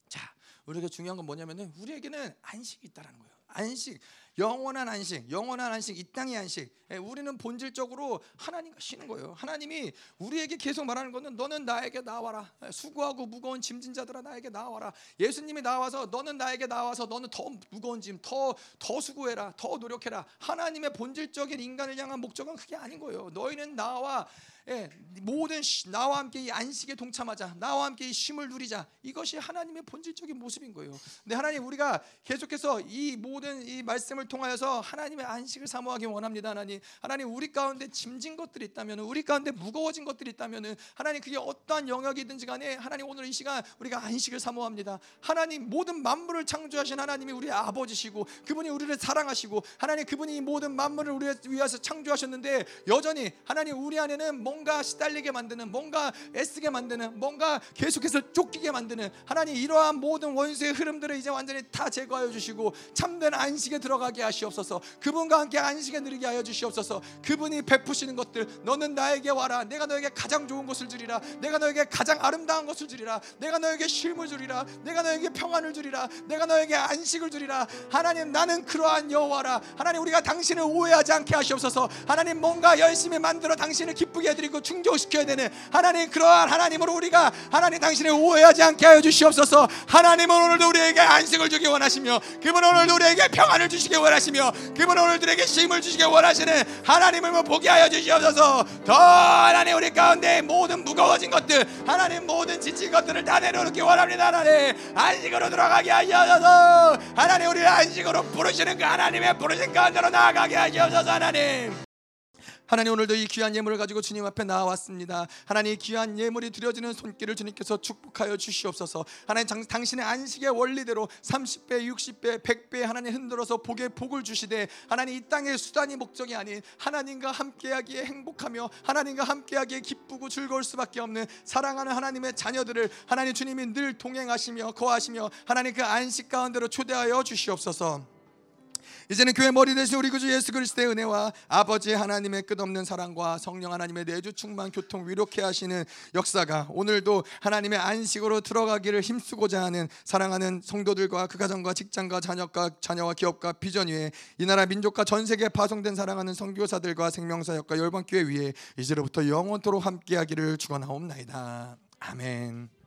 자, 우리가 중요한 건 뭐냐면은 우리에게는 안식이 있다라는 거예요. 안식, 영원한 안식, 영원한 안식, 이 땅의 안식. 예, 우리는 본질적으로 하나님과 쉬는 거예요. 하나님이 우리에게 계속 말하는 것은 너는 나에게 나와라. 예, 수고하고 무거운 짐진 자들아 나에게 나와라. 예수님이 나와서 너는 나에게 나와서 너는 더 무거운 짐, 더 더 수고해라, 더 노력해라. 하나님의 본질적인 인간을 향한 목적은 그게 아닌 거예요. 너희는 나와 예, 모든 나와 함께 이 안식에 동참하자. 나와 함께 이 쉼을 누리자. 이것이 하나님의 본질적인 모습인 거예요. 근데 하나님 우리가 계속해서 이 모든 이 말씀을 통하여서 하나님의 안식을 사모하기 원합니다. 하나님. 하나님 우리 가운데 짐진 것들이 있다면 우리 가운데 무거워진 것들이 있다면 하나님 그게 어떠한 영역이든지 간에 하나님 오늘 이 시간 우리가 안식을 사모합니다. 하나님 모든 만물을 창조하신 하나님이 우리의 아버지시고 그분이 우리를 사랑하시고 하나님 그분이 모든 만물을 우리 위해서 창조하셨는데 여전히 하나님 우리 안에는 뭔가 시달리게 만드는 뭔가 애쓰게 만드는 뭔가 계속해서 쫓기게 만드는 하나님 이러한 모든 원수의 흐름들을 이제 완전히 다 제거하여 주시고 참된 안식에 들어가게 하시옵소서. 그분과 함께 안식에 누리게 하여 주시옵소서. 그분이 베푸시는 것들 너는 나에게 와라. 내가 너에게 가장 좋은 것을 주리라. 내가 너에게 가장 아름다운 것을 주리라. 내가 너에게 쉼을 주리라. 내가 너에게 평안을 주리라. 내가 너에게 안식을 주리라. 하나님 나는 그러한 여호와라. 하나님 우리가 당신을 오해하지 않게 하시옵소서. 하나님 뭔가 열심히 만들어 당신을 기쁘게 해드리 깨뜨리고 충족시켜야 되는 하나님 그러한 하나님으로 우리가 하나님 당신을 오해하지 않게 하여 주시옵소서. 하나님은 오늘도 우리에게 안식을 주기 원하시며 그분 오늘도 우리에게 평안을 주시기 원하시며 그분 오늘도 우리에게 힘을 주시기 원하시는 하나님을 보게 하여 주시옵소서. 더 하나님 우리 가운데 모든 무거워진 것들 하나님 모든 지친 것들을 다 내려놓기 원합니다 하나님. 안식으로 들어가게 하셔서. 하나님 우리를 안식으로 부르시는 그 하나님의 부르신 가운데로 나아가게 하시옵소서 하나님 하나님 오늘도 이 귀한 예물을 가지고 주님 앞에 나왔습니다. 하나님 이 귀한 예물이 드려지는 손길을 주님께서 축복하여 주시옵소서. 하나님 장, 당신의 안식의 원리대로 30배, 60배, 100배 하나님 흔들어서 복에 복을 주시되 하나님 이 땅의 수단이 목적이 아닌 하나님과 함께하기에 행복하며 하나님과 함께하기에 기쁘고 즐거울 수밖에 없는 사랑하는 하나님의 자녀들을 하나님 주님이 늘 동행하시며 거하시며 하나님 그 안식 가운데로 초대하여 주시옵소서. 이제는 교회 머리 대신 우리 구주 예수 그리스도의 은혜와 아버지 하나님의 끝없는 사랑과 성령 하나님의 내주 충만 교통 위로케 하시는 역사가 오늘도 하나님의 안식으로 들어가기를 힘쓰고자 하는 사랑하는 성도들과 그 가정과 직장과 자녀과 자녀와 기업과 비전 위에 이 나라 민족과 전 세계에 파송된 사랑하는 선교사들과 생명사역과 열방교회 위에 이제로부터 영원토록 함께하기를 축원하옵나이다. 아멘.